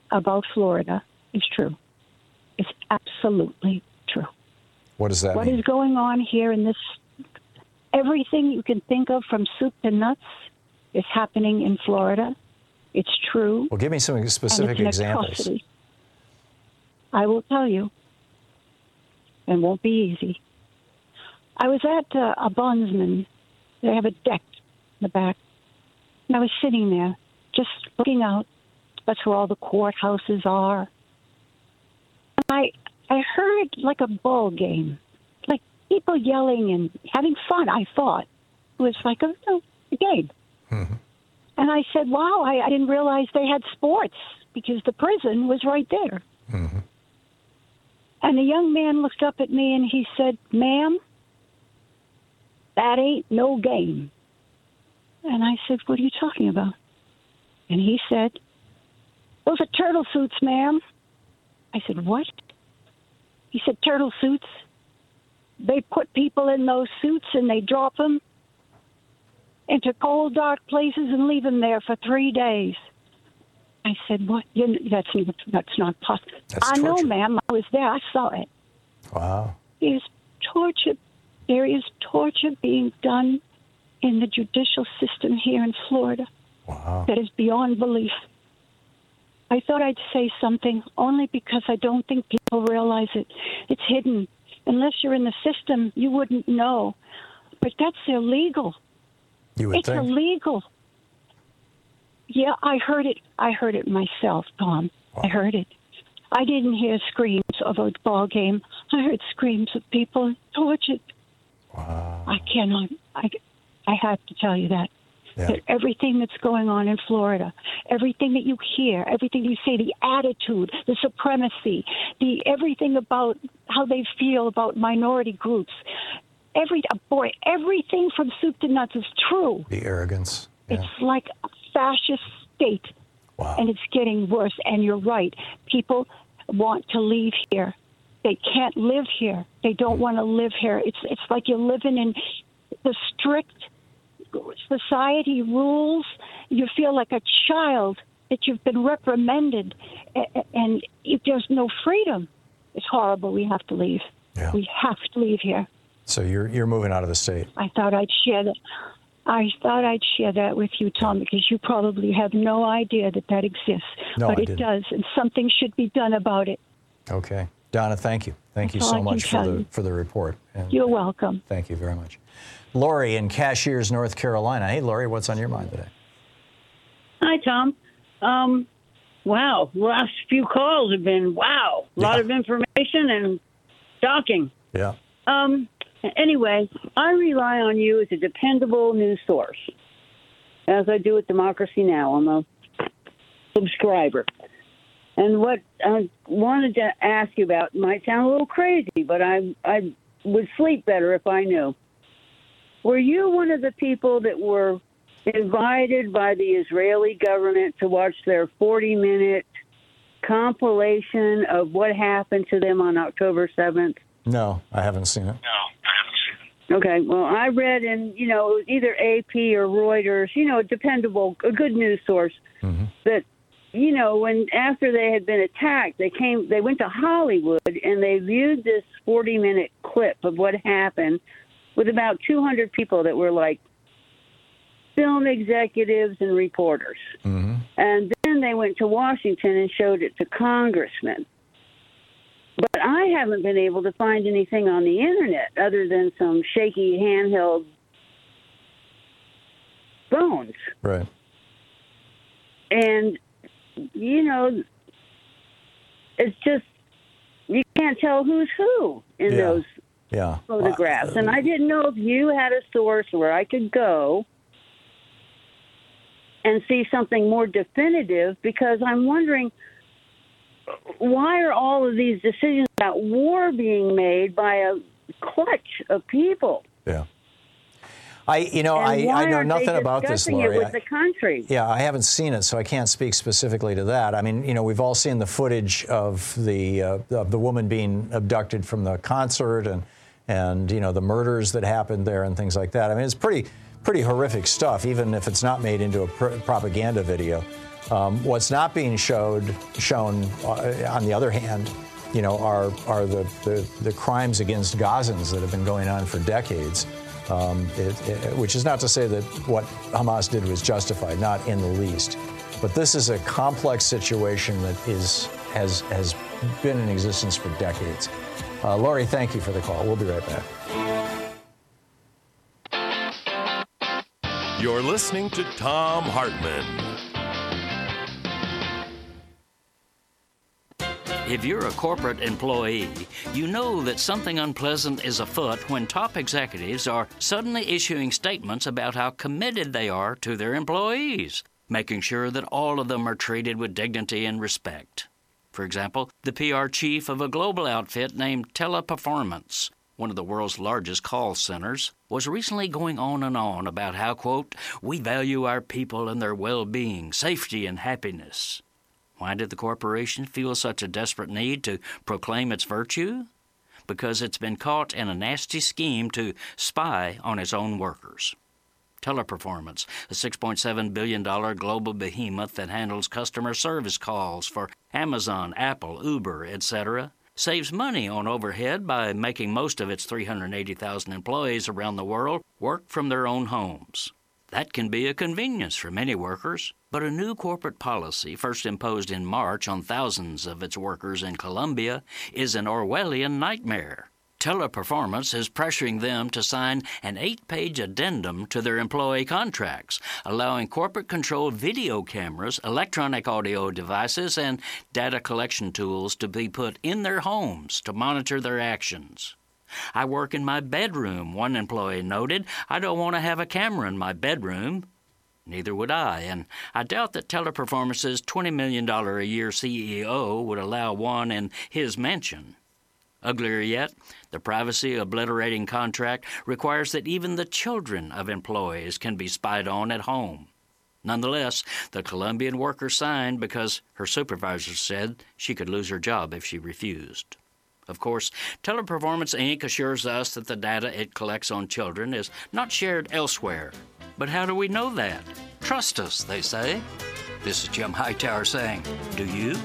about Florida is true. It's absolutely true. What does that What mean? is going on here in this everything you can think of from soup to nuts is happening in Florida. It's true. well, give me some specific examples. atrocity. I will tell you. It won't be easy. I was at uh, a bondsman. They have a deck in the back. And I was sitting there, just looking out. That's where all the courthouses are. I, I heard like a ball game, like people yelling and having fun. I thought it was like a, a game. Mm-hmm. And I said, "Wow, I, I didn't realize they had sports because the prison was right there." Mm-hmm. And the young man looked up at me and he said, "Ma'am, that ain't no game." And I said, "What are you talking about?" And he said, Those are turtle suits, ma'am. I said, What? He said, Turtle suits. They put people in those suits and they drop them into cold, dark places and leave them there for three days. I said, "What? You, that's that's not possible." I know, ma'am. I was there. I saw it. Wow. There's torture. There is torture being done in the judicial system here in Florida. Wow. That is beyond belief. I thought I'd say something only because I don't think people realize it. It's hidden. Unless you're in the system, you wouldn't know. But that's illegal. You would it's think. illegal. Yeah, I heard it. I heard it myself, Thom. I heard it. I didn't hear screams of a ball game. I heard screams of people tortured. Wow. I cannot. I, I have to tell you that. Yeah. That everything that's going on in Florida, everything that you hear, everything you say, the attitude, the supremacy, the everything about how they feel about minority groups, every boy, everything from soup to nuts is true. The arrogance. It's like a fascist state. And it's getting worse. And you're right. People want to leave here. They can't live here. They don't want to live here. It's it's like you're living in the strict society rules. You feel like a child that you've been reprimanded, and if there's no freedom, it's horrible. We have to leave. We have to leave here. So you're you're moving out of the state. I thought I'd share that. I thought I'd share that with you, Thom, because you probably have no idea that that exists. No, but I it didn't. does, and something should be done about it. Okay. Donna, thank you. Thank you That's all so much for the for the report. And You're welcome. thank you very much. Lori in Cashiers, North Carolina. Hey, Lori, what's on your mind today? Hi, Thom. Um, wow, last few calls have been wow, a lot of information and shocking. Yeah. Um, anyway, I rely on you as a dependable news source, as I do with Democracy Now. I'm a subscriber. And what I wanted to ask you about might sound a little crazy, but I I would sleep better if I knew. Were you one of the people that were invited by the Israeli government to watch their 40 minute compilation of what happened to them on October 7th? No, I haven't seen it. No, I haven't seen it. Okay, well, I read in, you know, either AP or Reuters, you know, a dependable, a good news source, mm-hmm. that, you know, when after they had been attacked, they came, they went to Hollywood and they viewed this 40 minute clip of what happened with about 200 people that were like film executives and reporters. Mm-hmm. And then they went to Washington and showed it to congressmen. But I haven't been able to find anything on the internet other than some shaky handheld phones. Right. And, you know, it's just, you can't tell who's who in Yeah. those Yeah. photographs. And I didn't know if you had a source where I could go and see something more definitive because I'm wondering why are all of these decisions about war being made by a clutch of people? Yeah. I, you know, I, I know nothing about this, Lori. I- the country. Yeah, I haven't seen it, so I can't speak specifically to that. I mean, you know, we've all seen the footage of the uh, of the woman being abducted from the concert, and and you know the murders that happened there and things like that. I mean, it's pretty pretty horrific stuff, even if it's not made into a pr- propaganda video. Um, what's not being showed shown, uh, on the other hand, you know, are are the, the the crimes against Gazans that have been going on for decades. Um, it, it- which is not to say that what Hamas did was justified, not in the least. But this is a complex situation that is has has been in existence for decades. Uh, Laurie, thank you for the call. We'll be right back. You're listening to Thom Hartmann. If you're a corporate employee, you know that something unpleasant is afoot when top executives are suddenly issuing statements about how committed they are to their employees, making sure that all of them are treated with dignity and respect. For example, the PR chief of a global outfit named Teleperformance one of the world's largest call centers, was recently going on and on about how, quote, we value our people and their well being, safety, and happiness. Why did the corporation feel such a desperate need to proclaim its virtue? Because it's been caught in a nasty scheme to spy on its own workers. Teleperformance, a $6.7 billion global behemoth that handles customer service calls for Amazon, Apple, Uber, etc., saves money on overhead by making most of its 380,000 employees around the world work from their own homes. That can be a convenience for many workers, but a new corporate policy, first imposed in March on thousands of its workers in Colombia, is an Orwellian nightmare. Teleperformance is pressuring them to sign an eight page addendum to their employee contracts, allowing corporate controlled video cameras, electronic audio devices, and data collection tools to be put in their homes to monitor their actions. I work in my bedroom, one employee noted. I don't want to have a camera in my bedroom. Neither would I, and I doubt that Teleperformance's $20 million a year CEO would allow one in his mansion. Uglier yet, the privacy obliterating contract requires that even the children of employees can be spied on at home. Nonetheless, the Colombian worker signed because her supervisor said she could lose her job if she refused. Of course, Teleperformance Inc. assures us that the data it collects on children is not shared elsewhere. But how do we know that? Trust us, they say. This is Jim Hightower saying, Do you?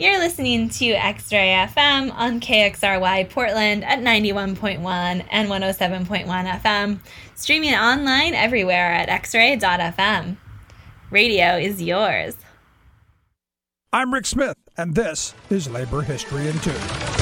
You're listening to X Ray FM on KXRY Portland at 91.1 and 107.1 FM, streaming online everywhere at xray.fm. Radio is yours. I'm Rick Smith, and this is Labor History in Two.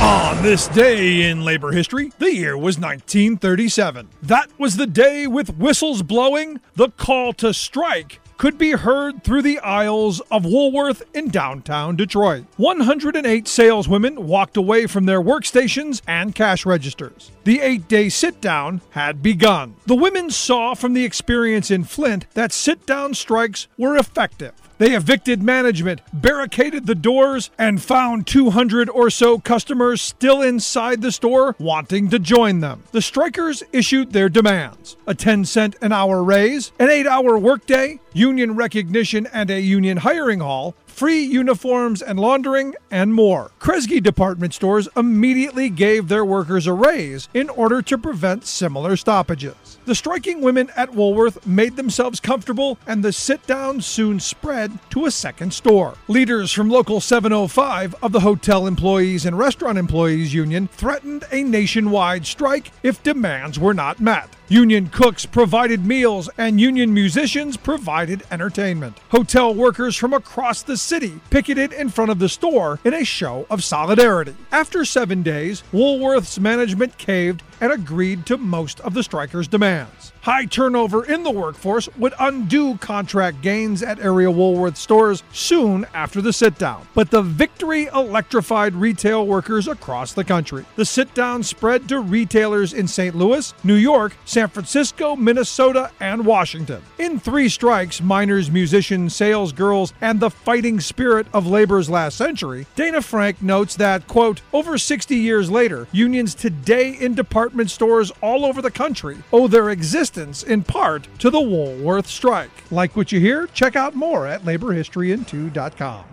On this day in labor history, the year was 1937. That was the day with whistles blowing, the call to strike could be heard through the aisles of Woolworth in downtown Detroit. 108 saleswomen walked away from their workstations and cash registers. The eight day sit down had begun. The women saw from the experience in Flint that sit down strikes were effective. They evicted management, barricaded the doors, and found 200 or so customers still inside the store wanting to join them. The strikers issued their demands a 10 cent an hour raise, an 8 hour workday, union recognition, and a union hiring hall, free uniforms and laundering, and more. Kresge department stores immediately gave their workers a raise in order to prevent similar stoppages. The striking women at Woolworth made themselves comfortable, and the sit down soon spread to a second store. Leaders from Local 705 of the Hotel Employees and Restaurant Employees Union threatened a nationwide strike if demands were not met. Union cooks provided meals and union musicians provided entertainment. Hotel workers from across the city picketed in front of the store in a show of solidarity. After seven days, Woolworth's management caved and agreed to most of the strikers' demands. High turnover in the workforce would undo contract gains at area Woolworth stores soon after the sit down. But the victory electrified retail workers across the country. The sit down spread to retailers in St. Louis, New York, San Francisco, Minnesota, and Washington. In three strikes, miners, musicians, sales girls, and the fighting spirit of labor's last century, Dana Frank notes that, quote, over 60 years later, unions today in department stores all over the country owe their existence in part to the Woolworth strike. Like what you hear? Check out more at laborhistoryin2.com.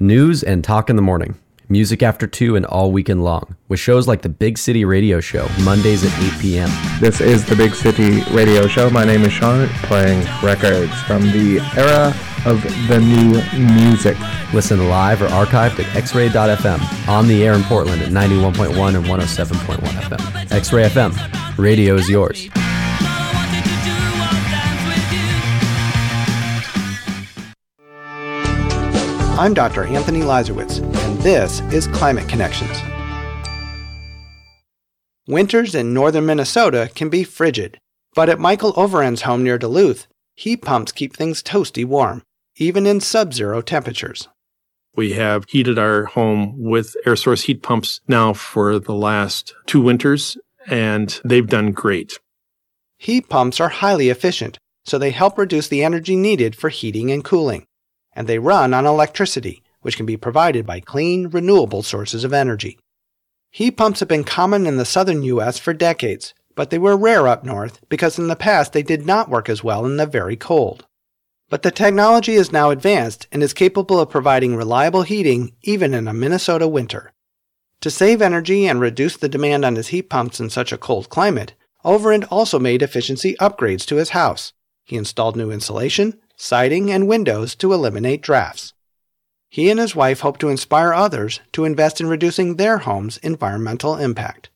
News and talk in the morning. Music after 2 and all weekend long, with shows like the Big City Radio Show, Mondays at 8 p.m. This is the Big City Radio Show. My name is Sean, playing records from the era of the new music. Listen live or archived at xray.fm, on the air in Portland at 91.1 and 107.1 FM. X Ray FM, radio is yours. I'm Dr. Anthony Leiserowitz, and this is Climate Connections. Winters in northern Minnesota can be frigid, but at Michael Overend's home near Duluth, heat pumps keep things toasty warm, even in sub zero temperatures. We have heated our home with air source heat pumps now for the last two winters, and they've done great. Heat pumps are highly efficient, so they help reduce the energy needed for heating and cooling. And they run on electricity, which can be provided by clean, renewable sources of energy. Heat pumps have been common in the southern U.S. for decades, but they were rare up north because in the past they did not work as well in the very cold. But the technology is now advanced and is capable of providing reliable heating even in a Minnesota winter. To save energy and reduce the demand on his heat pumps in such a cold climate, Overend also made efficiency upgrades to his house. He installed new insulation, siding, and windows to eliminate drafts. He and his wife hope to inspire others to invest in reducing their home's environmental impact.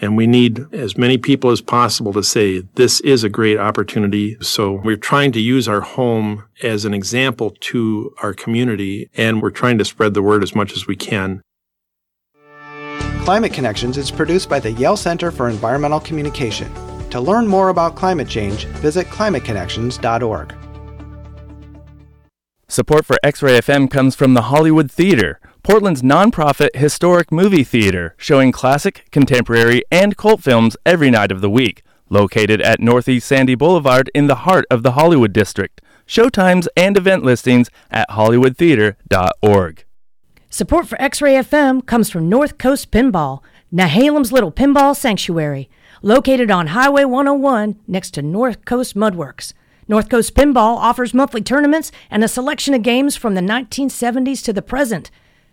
And we need as many people as possible to say, this is a great opportunity. So we're trying to use our home as an example to our community, and we're trying to spread the word as much as we can. Climate Connections is produced by the Yale Center for Environmental Communication. To learn more about climate change, visit climateconnections.org. Support for X Ray FM comes from the Hollywood Theater, Portland's nonprofit historic movie theater, showing classic, contemporary, and cult films every night of the week. Located at Northeast Sandy Boulevard in the heart of the Hollywood District. Showtimes and event listings at hollywoodtheater.org. Support for X Ray FM comes from North Coast Pinball, Nehalem's Little Pinball Sanctuary, located on Highway 101 next to North Coast Mudworks. North Coast Pinball offers monthly tournaments and a selection of games from the 1970s to the present.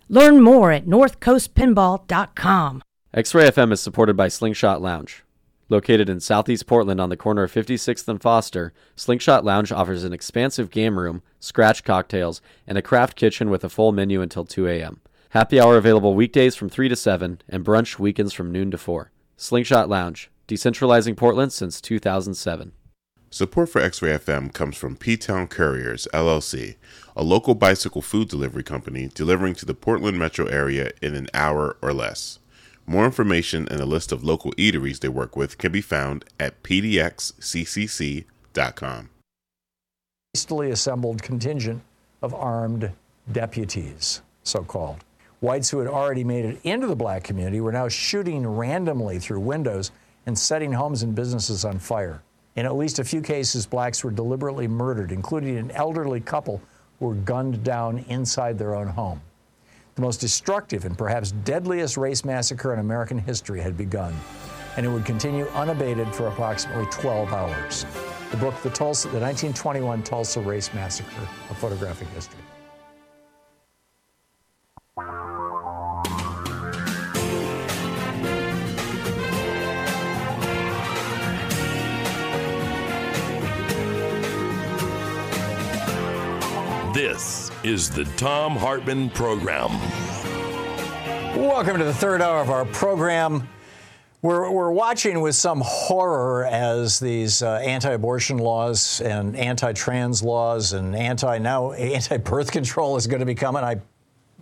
Learn more at northcoastpinball.com. X-Ray FM is supported by Slingshot Lounge. Located in southeast Portland on the corner of 56th and Foster, Slingshot Lounge offers an expansive game room, scratch cocktails, and a craft kitchen with a full menu until 2 a.m. Happy hour available weekdays from 3 to 7 and brunch weekends from noon to 4. Slingshot Lounge, decentralizing Portland since 2007. Support for X Ray FM comes from P Town Couriers, LLC, a local bicycle food delivery company delivering to the Portland metro area in an hour or less. More information and a list of local eateries they work with can be found at pdxccc.com. Hastily assembled contingent of armed deputies, so called. Whites who had already made it into the black community were now shooting randomly through windows and setting homes and businesses on fire. In at least a few cases, blacks were deliberately murdered, including an elderly couple who were gunned down inside their own home. The most destructive and perhaps deadliest race massacre in American history had begun, and it would continue unabated for approximately 12 hours. The book, The, Tulsa, the 1921 Tulsa Race Massacre, a photographic history. This is the Thom Hartmann Program. Welcome to the third hour of our program. We're, we're watching with some horror as these uh, anti-abortion laws and anti-trans laws and anti now anti-birth control is going to be coming. I,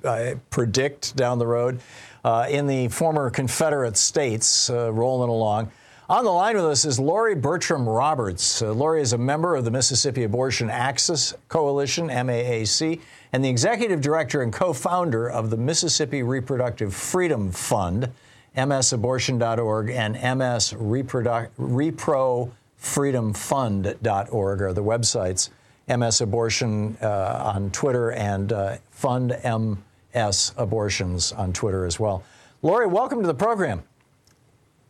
I predict down the road uh, in the former Confederate states, uh, rolling along. On the line with us is Laurie Bertram Roberts. Uh, Laurie is a member of the Mississippi Abortion Access Coalition, MAAC, and the executive director and co founder of the Mississippi Reproductive Freedom Fund, msabortion.org, and msreprofreedomfund.org are the websites. MS Abortion uh, on Twitter and uh, Fund MS Abortions on Twitter as well. Laurie, welcome to the program.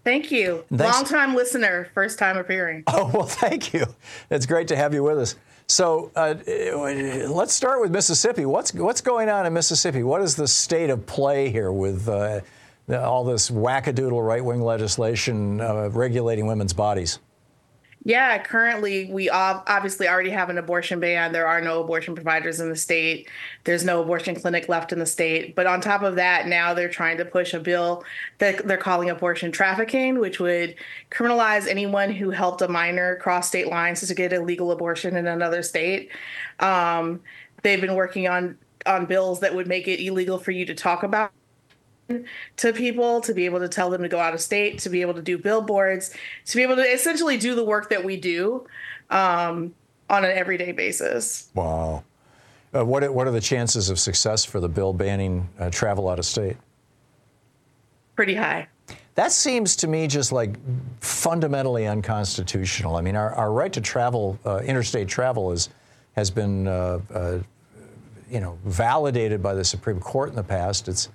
Thank you. Thanks. Long time listener, first time appearing. Oh, well, thank you. It's great to have you with us. So uh, let's start with Mississippi. What's, what's going on in Mississippi? What is the state of play here with uh, all this wackadoodle right wing legislation uh, regulating women's bodies? Yeah, currently we obviously already have an abortion ban. There are no abortion providers in the state. There's no abortion clinic left in the state. But on top of that, now they're trying to push a bill that they're calling abortion trafficking, which would criminalize anyone who helped a minor cross state lines to get a legal abortion in another state. Um, they've been working on on bills that would make it illegal for you to talk about to people to be able to tell them to go out of state to be able to do billboards to be able to essentially do the work that we do um, on an everyday basis wow uh, what, what are the chances of success for the bill banning uh, travel out of state pretty high That seems to me just like fundamentally unconstitutional. I mean, our, our right to travel, uh, interstate travel, is has been uh, uh, you know validated by the Supreme Court in the past. It's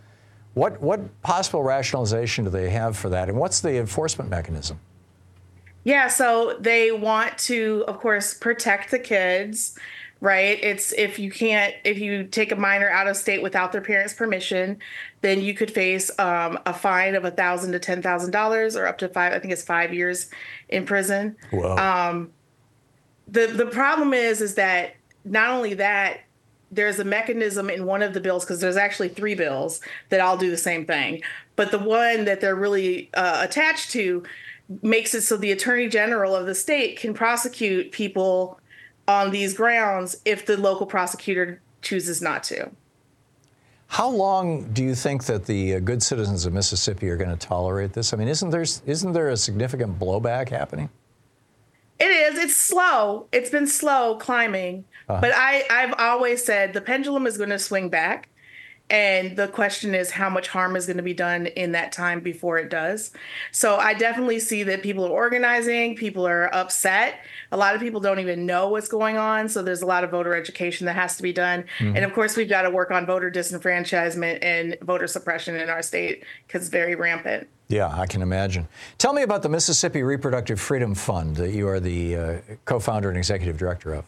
what what possible rationalization do they have for that, and what's the enforcement mechanism? Yeah, so they want to, of course, protect the kids, right? It's if you can't, if you take a minor out of state without their parents' permission, then you could face um, a fine of a thousand to ten thousand dollars, or up to five. I think it's five years in prison. Whoa. Um, the the problem is, is that not only that, there's a mechanism in one of the bills because there's actually three bills that all do the same thing, but the one that they're really uh, attached to makes it so the attorney general of the state can prosecute people on these grounds if the local prosecutor chooses not to. How long do you think that the uh, good citizens of Mississippi are going to tolerate this? I mean, isn't there isn't there a significant blowback happening? It is. It's slow. It's been slow climbing, Uh-huh. but I I've always said the pendulum is going to swing back. And the question is how much harm is going to be done in that time before it does. So I definitely see that people are organizing, people are upset. A lot of people don't even know what's going on. So there's a lot of voter education that has to be done. Mhm. And of course, we've got to work on voter disenfranchisement and voter suppression in our state because it's very rampant. Yeah, I can imagine. Tell me about the Mississippi Reproductive Freedom Fund that you are the uh, co-founder and executive director of.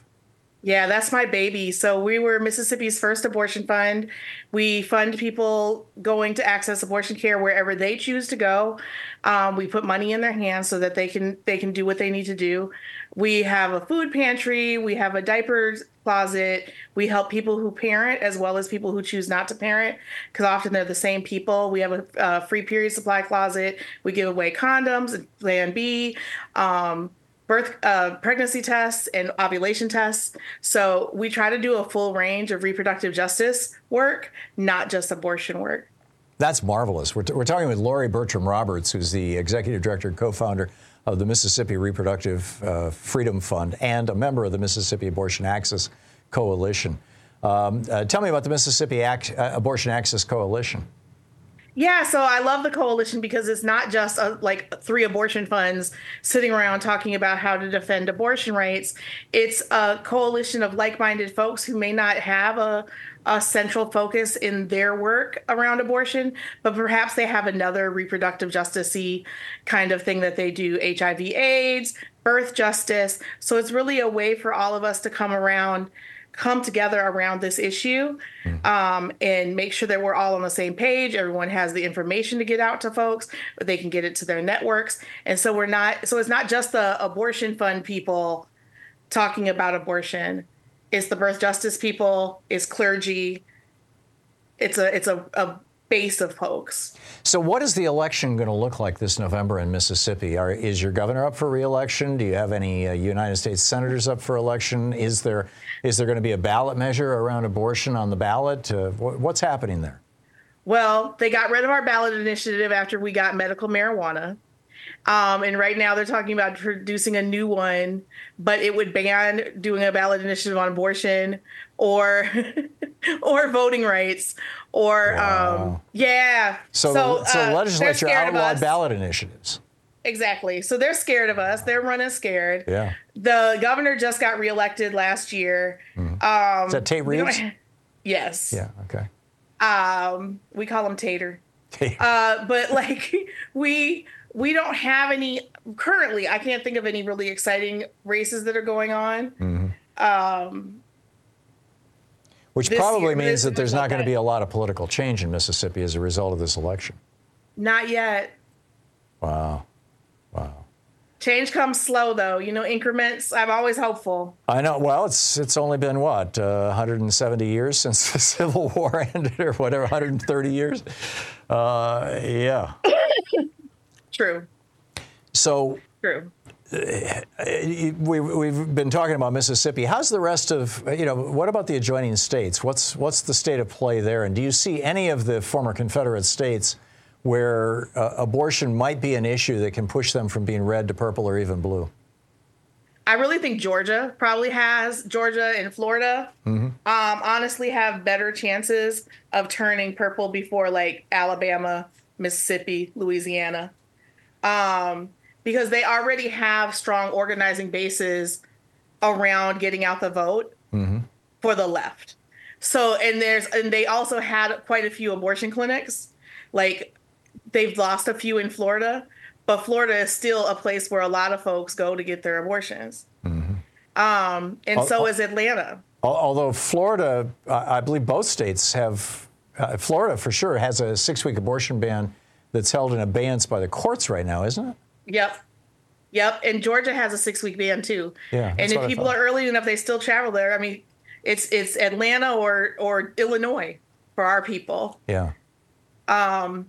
Yeah, that's my baby. So we were Mississippi's first abortion fund. We fund people going to access abortion care wherever they choose to go. Um, we put money in their hands so that they can they can do what they need to do. We have a food pantry. We have a diaper closet. We help people who parent as well as people who choose not to parent because often they're the same people. We have a, uh free period supply closet. We give away condoms, and Plan B. Um, birth uh, pregnancy tests and ovulation tests so we try to do a full range of reproductive justice work not just abortion work That's marvelous. We're, t- we're talking with Laurie Bertram Roberts, who's the executive director and co-founder of the Mississippi Reproductive uh, Freedom Fund and a member of the Mississippi Abortion Access Coalition. Um, uh, tell me about the Mississippi Ac- uh, Abortion Access Coalition. Yeah so i love the coalition because it's not just uh like three abortion funds sitting around talking about how to defend abortion rights it's a coalition of like-minded folks who may not have a a central focus in their work around abortion, but perhaps they have another reproductive justice kind of thing that they do HIV, AIDS, birth justice. So it's really a way for all of us to come around, come together around this issue um, and make sure that we're all on the same page. Everyone has the information to get out to folks, but they can get it to their networks. And so we're not, so it's not just the abortion fund people talking about abortion it's the birth justice people, it's clergy. It's a it's a, a base of folks. So, what is the election going to look like this November in Mississippi? Are, is your governor up for reelection? Do you have any uh, United States senators up for election? Is there is there going to be a ballot measure around abortion on the ballot? Uh, wh- what's happening there? Well, they got rid of our ballot initiative after we got medical marijuana. Um, and right now they're talking about producing a new one, but it would ban doing a ballot initiative on abortion or or voting rights or um, yeah. So, so, uh, the legislature outlawed ballot initiatives. Exactly. So they're scared of us. They're running scared. Yeah. The governor just got reelected last year. Um, Mm-hmm. Is that Tate Reeves? Yes. Yeah. Okay. Um, we call him Tater. Uh, but like we we don't have any currently. I can't think of any really exciting races that are going on. Mhm. Um, Which probably year, means that there's not going to be a lot of political change in Mississippi as a result of this election. not yet. Wow. Wow. Change comes slow though. You know, increments. I'm always hopeful. I know. Well, it's it's only been what uh, 170 years since the Civil War ended, or whatever, 130 years. Uh, yeah. True. So True. uh, we, we've been talking about Mississippi. How's the rest of you know? What about the adjoining states? What's what's the state of play there? And do you see any of the former Confederate states where uh, abortion might be an issue that can push them from being red to purple or even blue? I really think Georgia probably has Georgia and Florida. Mm-hmm. um, honestly have better chances of turning purple before like Alabama, Mississippi, Louisiana. Um, because they already have strong organizing bases around getting out the vote Mm-hmm. for the left. So and there's and they also had quite a few abortion clinics. Like they've lost a few in Florida, but Florida is still a place where a lot of folks go to get their abortions. Um, and Al- so al- is Atlanta. Al- Although Florida, I I believe both states have, uh, Florida for sure has a six week abortion ban that's held in abeyance by the courts right now, isn't it? Yep. Yep. And Georgia has a six week ban too. Yeah, And if people are early enough, they still travel there. I mean, it's it's Atlanta or or Illinois for our people. Yeah. Um,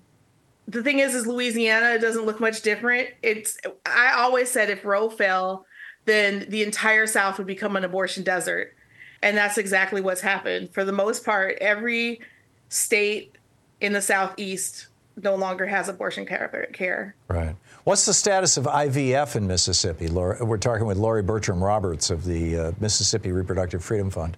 the thing is, is Louisiana doesn't look much different. It's I always said if Roe fell, then the entire South would become an abortion desert, and that's exactly what's happened. For the most part, every state in the Southeast no longer has abortion care. care. Right. What's the status of IVF in Mississippi? Laura, we're talking with Laurie Bertram Roberts of the uh, Mississippi Reproductive Freedom Fund.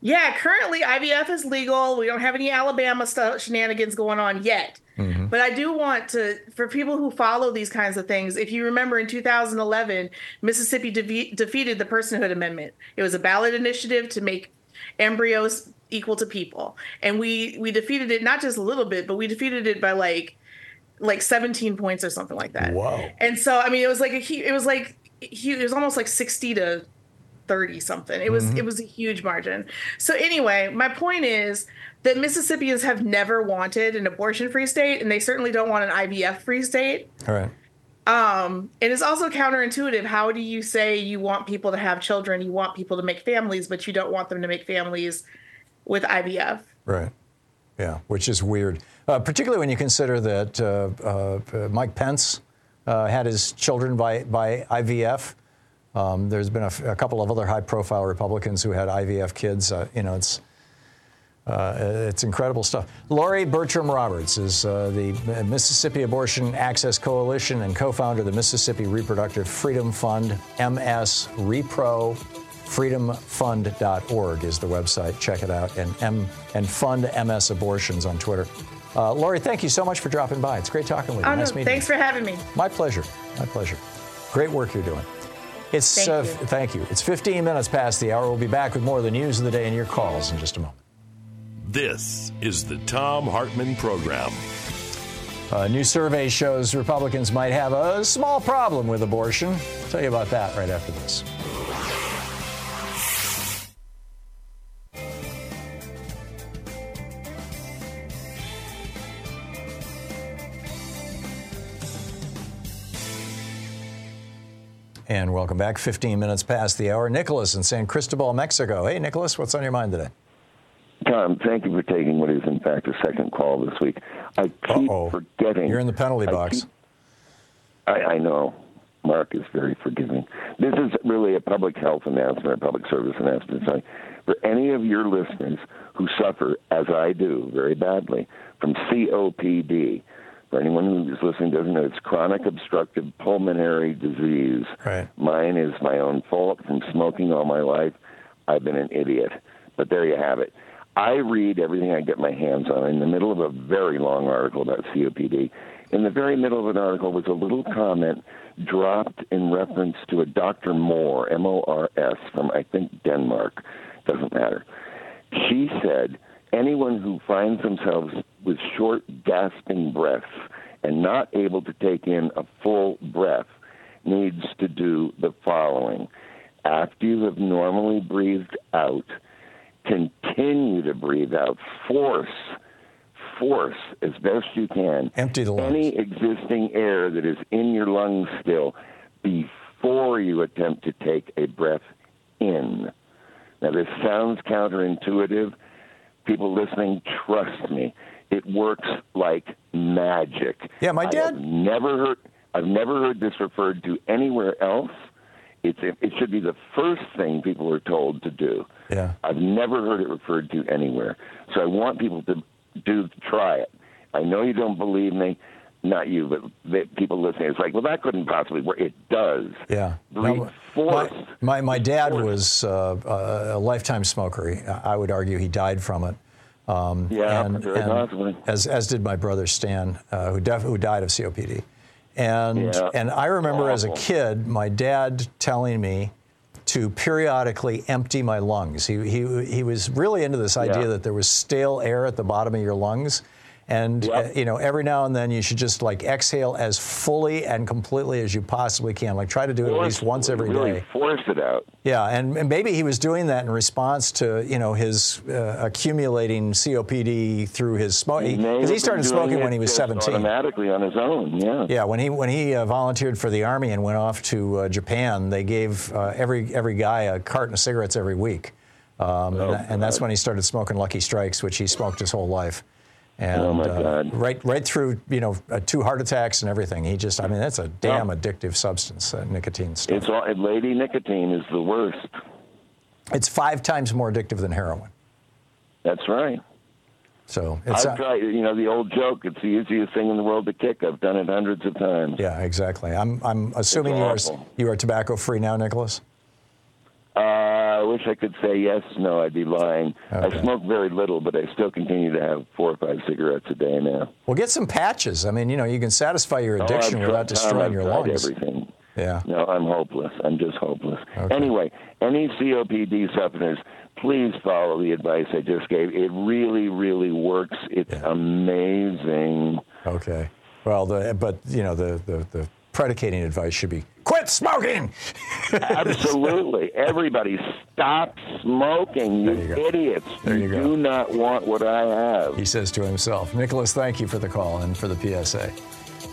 Yeah, currently IVF is legal. We don't have any Alabama stuff, shenanigans going on yet. Mm-hmm. But I do want to, for people who follow these kinds of things, if you remember in 2011, Mississippi de- defeated the Personhood Amendment. It was a ballot initiative to make embryos equal to people, and we we defeated it not just a little bit, but we defeated it by like like 17 points or something like that. wow And so I mean, it was like a it was like it was almost like 60 to 30 something. It was Mhm. it was a huge margin. So anyway, my point is that Mississippians have never wanted an abortion free state and they certainly don't want an IVF free state. All right. Um, and it's also counterintuitive. How do you say you want people to have children, you want people to make families, but you don't want them to make families with IVF? Right. Yeah, which is weird, uh, particularly when you consider that uh, uh, Mike Pence uh, had his children by, by IVF. Um, there's been a, couple of other high-profile Republicans who had IVF kids. Uh, you know, it's uh, it's incredible stuff. Laurie Bertram Roberts is uh, the Mississippi Abortion Access Coalition and co-founder of the Mississippi Reproductive Freedom Fund. MS Repro freedomfund.org is the website. Check it out. And M and fund MS abortions on Twitter. Uh, Laurie, thank you so much for dropping by. It's great talking with you. Oh, no, meeting thanks you. for having me. My pleasure. My pleasure. Great work you're doing. It's Thank uh, you. f- thank you. It's 15 minutes past the hour. We'll be back with more of the news of the day and your calls in just a moment. This is the Thom Hartmann Program. A new survey shows Republicans might have a small problem with abortion. I'll tell you about that right after this. And welcome back. 15 minutes past the hour. Nicholas in San Cristobal, Mexico. Hey, Nicholas, what's on your mind today? Thom, thank you for taking what is in fact a second call this week. I keep forgetting. You're in the penalty I box. keep- I, I know. Mark is very forgiving. This is really a public health announcement, a public service announcement. For any of your listeners who suffer, as I do, very badly, from COPD, for anyone who's listening doesn't know, it's chronic obstructive pulmonary disease. Right. Mine is my own fault from smoking all my life. I've been an idiot. But there you have it. I read everything I get my hands on. In the middle of a very long article about COPD, in the very middle of an article was a little comment dropped in reference to a Dr. Moore, M O R S, from I think Denmark. Doesn't matter. She said anyone who finds themselves with short, gasping breaths and not able to take in a full breath needs to do the following. After you have normally breathed out, continue to breathe out. Force, force as best you can. Empty the lungs. Any existing air that is in your lungs still before you attempt to take a breath in. Now, this sounds counterintuitive. People listening, trust me, it works like magic. Yeah, my dad- never heard. I've never heard this referred to anywhere else. It's it should be the first thing people are told to do. Yeah. I've never heard it referred to anywhere. So I want people to do try it. I know you don't believe me, not you, but the people listening. It's like, well, that couldn't possibly work. It does. Yeah. Breathe force. My, my dad was uh, a lifetime smoker. I would argue he died from it. Um, Yeah, and, very and possibly. As, as did my brother Stan, uh, who, def- who died of COPD. And Yeah. and I remember as a kid, my dad telling me to periodically empty my lungs. He he he was really into this idea Yeah. that there was stale air at the bottom of your lungs. And uh, you know, every now and then you should just like exhale as fully and completely as you possibly can. Like try to do it at least once every day. really force it out. Yeah, and, and maybe he was doing that in response to you know his uh, accumulating COPD through his smoking because he have started smoking when he was 17. Automatically on his own, yeah. Yeah, when he when he uh, volunteered for the army and went off to uh, Japan, they gave uh, every every guy a carton of cigarettes every week, um, and, and that's when he started smoking Lucky Strikes, which he smoked his whole life. And Oh, my uh, God. right right through you know uh, two heart attacks and everything. He just I mean that's a damn addictive substance, uh, nicotine stuff. It's all, lady nicotine is the worst. It's five times more addictive than heroin. That's right. So it's I've tried, you know, the old joke, it's the easiest thing in the world to kick. I've done it hundreds of times. yeah, exactly. I'm I'm assuming you are you are tobacco free now, Nicholas. Uh, I wish I could say yes, no, I'd be lying. I smoke very little, but I still continue to have four or five cigarettes a day now. Well, get some patches. I mean, you know, you can satisfy your Oh, addiction I've without destroying your lungs. everything. Yeah. No, I'm hopeless. I'm just hopeless. Anyway, any COPD sufferers, please follow the advice I just gave. It really, really works. It's amazing. Okay. Well, the but you know the the, the predicating advice should be quit smoking. Absolutely. Everybody, stop smoking, you, idiots. There you go. do not want what I have. He says to himself. Nicholas, thank you for the call and for the PSA.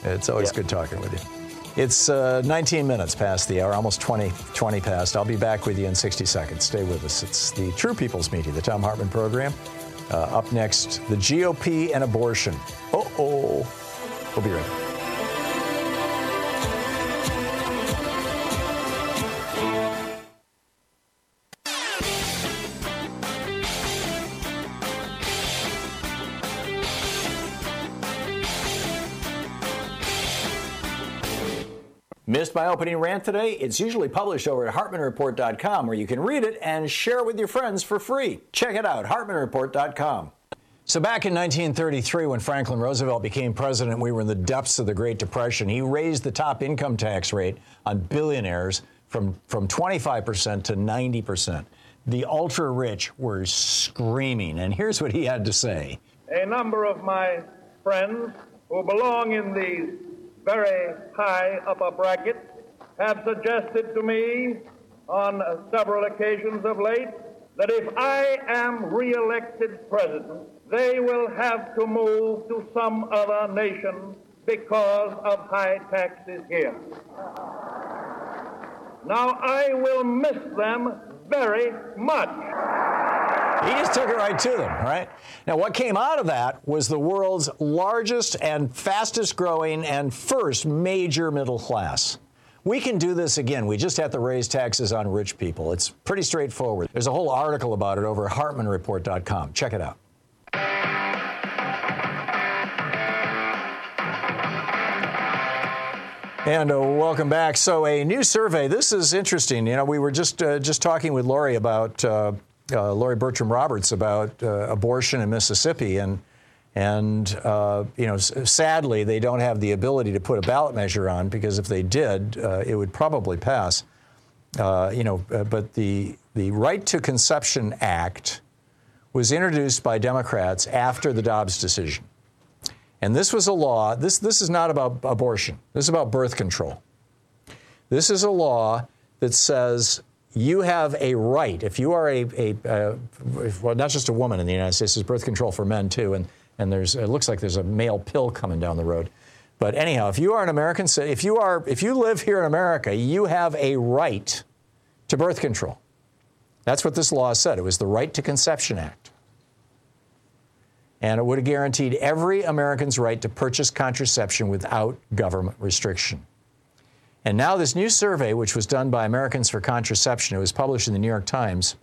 It's always good talking with you. It's uh, 19 minutes past the hour, almost 20, 20 past. I'll be back with you in 60 seconds. Stay with us. It's the True People's Meeting, the Thom Hartmann program. Uh, up next, the GOP and abortion. Oh, oh. We'll be right back. Missed my opening rant today? It's usually published over at HartmannReport.com where you can read it and share it with your friends for free. Check it out, HartmannReport.com. So, back in 1933, when Franklin Roosevelt became president, we were in the depths of the Great Depression. He raised the top income tax rate on billionaires from, from 25% to 90%. The ultra rich were screaming. And here's what he had to say. a number of my friends who belong in the very high upper bracket have suggested to me on several occasions of late that if I am reelected president, they will have to move to some other nation because of high taxes here. Now, I will miss them very much. He just took it right to them, right? Now, what came out of that was the world's largest and fastest growing and first major middle class. We can do this again. We just have to raise taxes on rich people. It's pretty straightforward. There's a whole article about it over at HartmannReport.com. Check it out. And uh, welcome back. So, a new survey. This is interesting. You know, we were just uh, just talking with Laurie about uh, uh, Laurie Bertram Roberts about uh, abortion in Mississippi, and and uh, you know, sadly, they don't have the ability to put a ballot measure on because if they did, it would probably pass. You know, but the the Right to Conception Act was introduced by Democrats after the Dobbs decision. And this was a law, this, this is not about abortion, this is about birth control. This is a law that says you have a right, if you are a, a, uh well, not just a woman in the United States, there's birth control for men too, and, and there's, it looks like there's a male pill coming down the road. But anyhow, if you are an American, if you are, if you live here in America, you have a right to birth control. That's what this law said. It was the Right to Conception Act and it would have guaranteed every American's right to purchase contraception without government restriction. And now, this new survey, which was done by Americans for Contraception, it was published in the New York Times.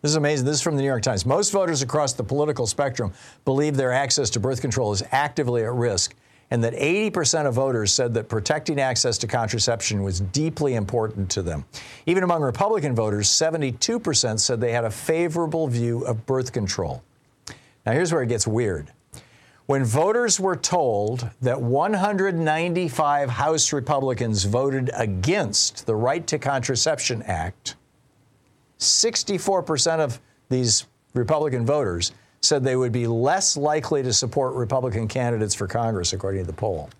This is amazing. This is from the New York Times. Most voters across the political spectrum believe their access to birth control is actively at risk, and that 80% of voters said that protecting access to contraception was deeply important to them. Even among Republican voters, 72% said they had a favorable view of birth control. Now, here's where it gets weird. When voters were told that 195 House Republicans voted against the Right to Contraception Act, 64% of these Republican voters said they would be less likely to support Republican candidates for Congress, according to the poll.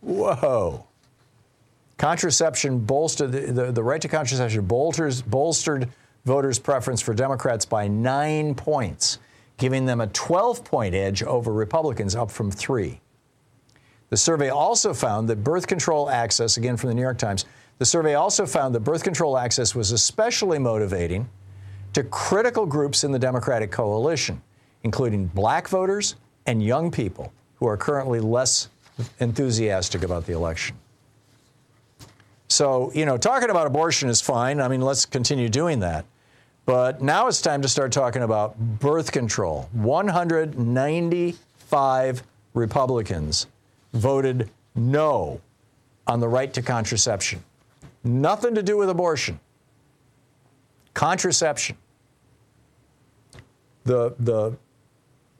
Whoa. Contraception bolstered, the, the, the right to contraception bolsters, bolstered voters' preference for Democrats by nine points, giving them a 12 point edge over Republicans, up from three. The survey also found that birth control access, again from the New York Times, the survey also found that birth control access was especially motivating to critical groups in the Democratic coalition, including black voters and young people who are currently less enthusiastic about the election. So, you know, talking about abortion is fine. I mean, let's continue doing that. But now it's time to start talking about birth control. 195 Republicans voted no on the right to contraception. Nothing to do with abortion. Contraception. The, the,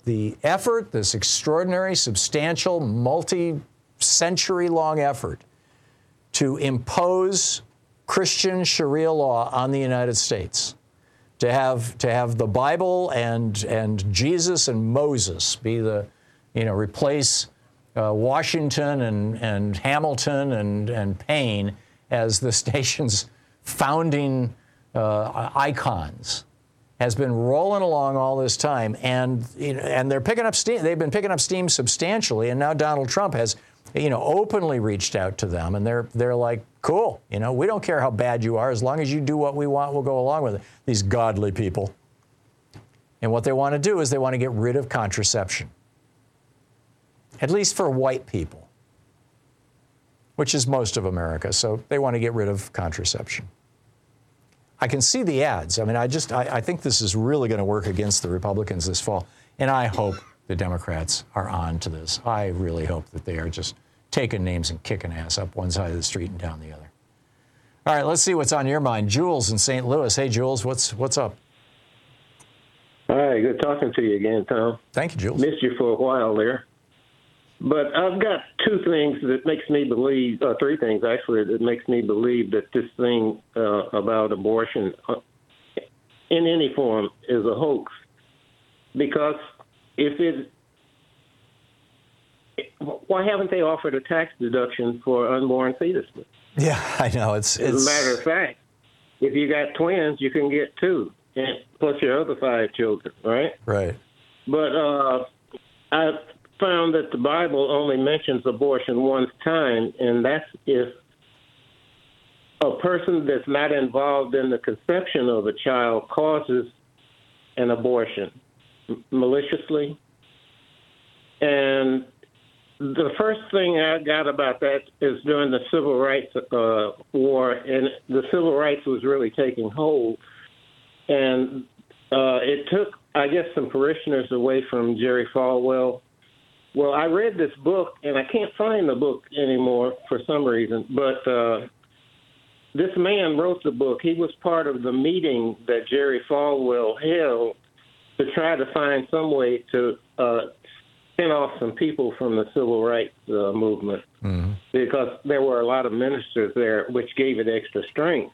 the effort, this extraordinary, substantial, multi century long effort to impose Christian Sharia law on the United States, to have, to have the Bible and, and Jesus and Moses be the, you know, replace uh, Washington and, and Hamilton and, and Paine as the station's founding uh, icons has been rolling along all this time, and you know, and they're picking up steam. They've been picking up steam substantially, and now Donald Trump has, you know, openly reached out to them, and they're they're like, cool, you know, we don't care how bad you are, as long as you do what we want, we'll go along with it. These godly people, and what they want to do is they want to get rid of contraception, at least for white people, which is most of America. So they want to get rid of contraception. I can see the ads. I mean, I just I, I think this is really going to work against the Republicans this fall, and I hope the Democrats are on to this. I really hope that they are just taking names and kicking ass up one side of the street and down the other. All right, let's see what's on your mind. Jules in St. Louis. Hey, Jules, what's what's up? Hi, good talking to you again, Thom. Thank you, Jules. Missed you for a while there. But I've got two things that makes me believe, uh, three things actually, that makes me believe that this thing uh, about abortion uh, in any form is a hoax. Because if it, why haven't they offered a tax deduction for unborn fetuses? Yeah, I know. It's, As a matter of fact, if you got twins, you can get two, and plus your other five children, right? right. But uh, I found that the Bible only mentions abortion one time, and that's if a person that's not involved in the conception of a child causes an abortion maliciously. And the first thing I got about that is during the Civil Rights uh, War, and the Civil Rights was really taking hold. And uh, it took, I guess, some parishioners away from Jerry Falwell well, I read this book, and I can't find the book anymore for some reason. But uh, this man wrote the book. He was part of the meeting that Jerry Falwell held to try to find some way to uh, spin off some people from the civil rights uh, movement Mm-hmm. because there were a lot of ministers there, which gave it extra strength.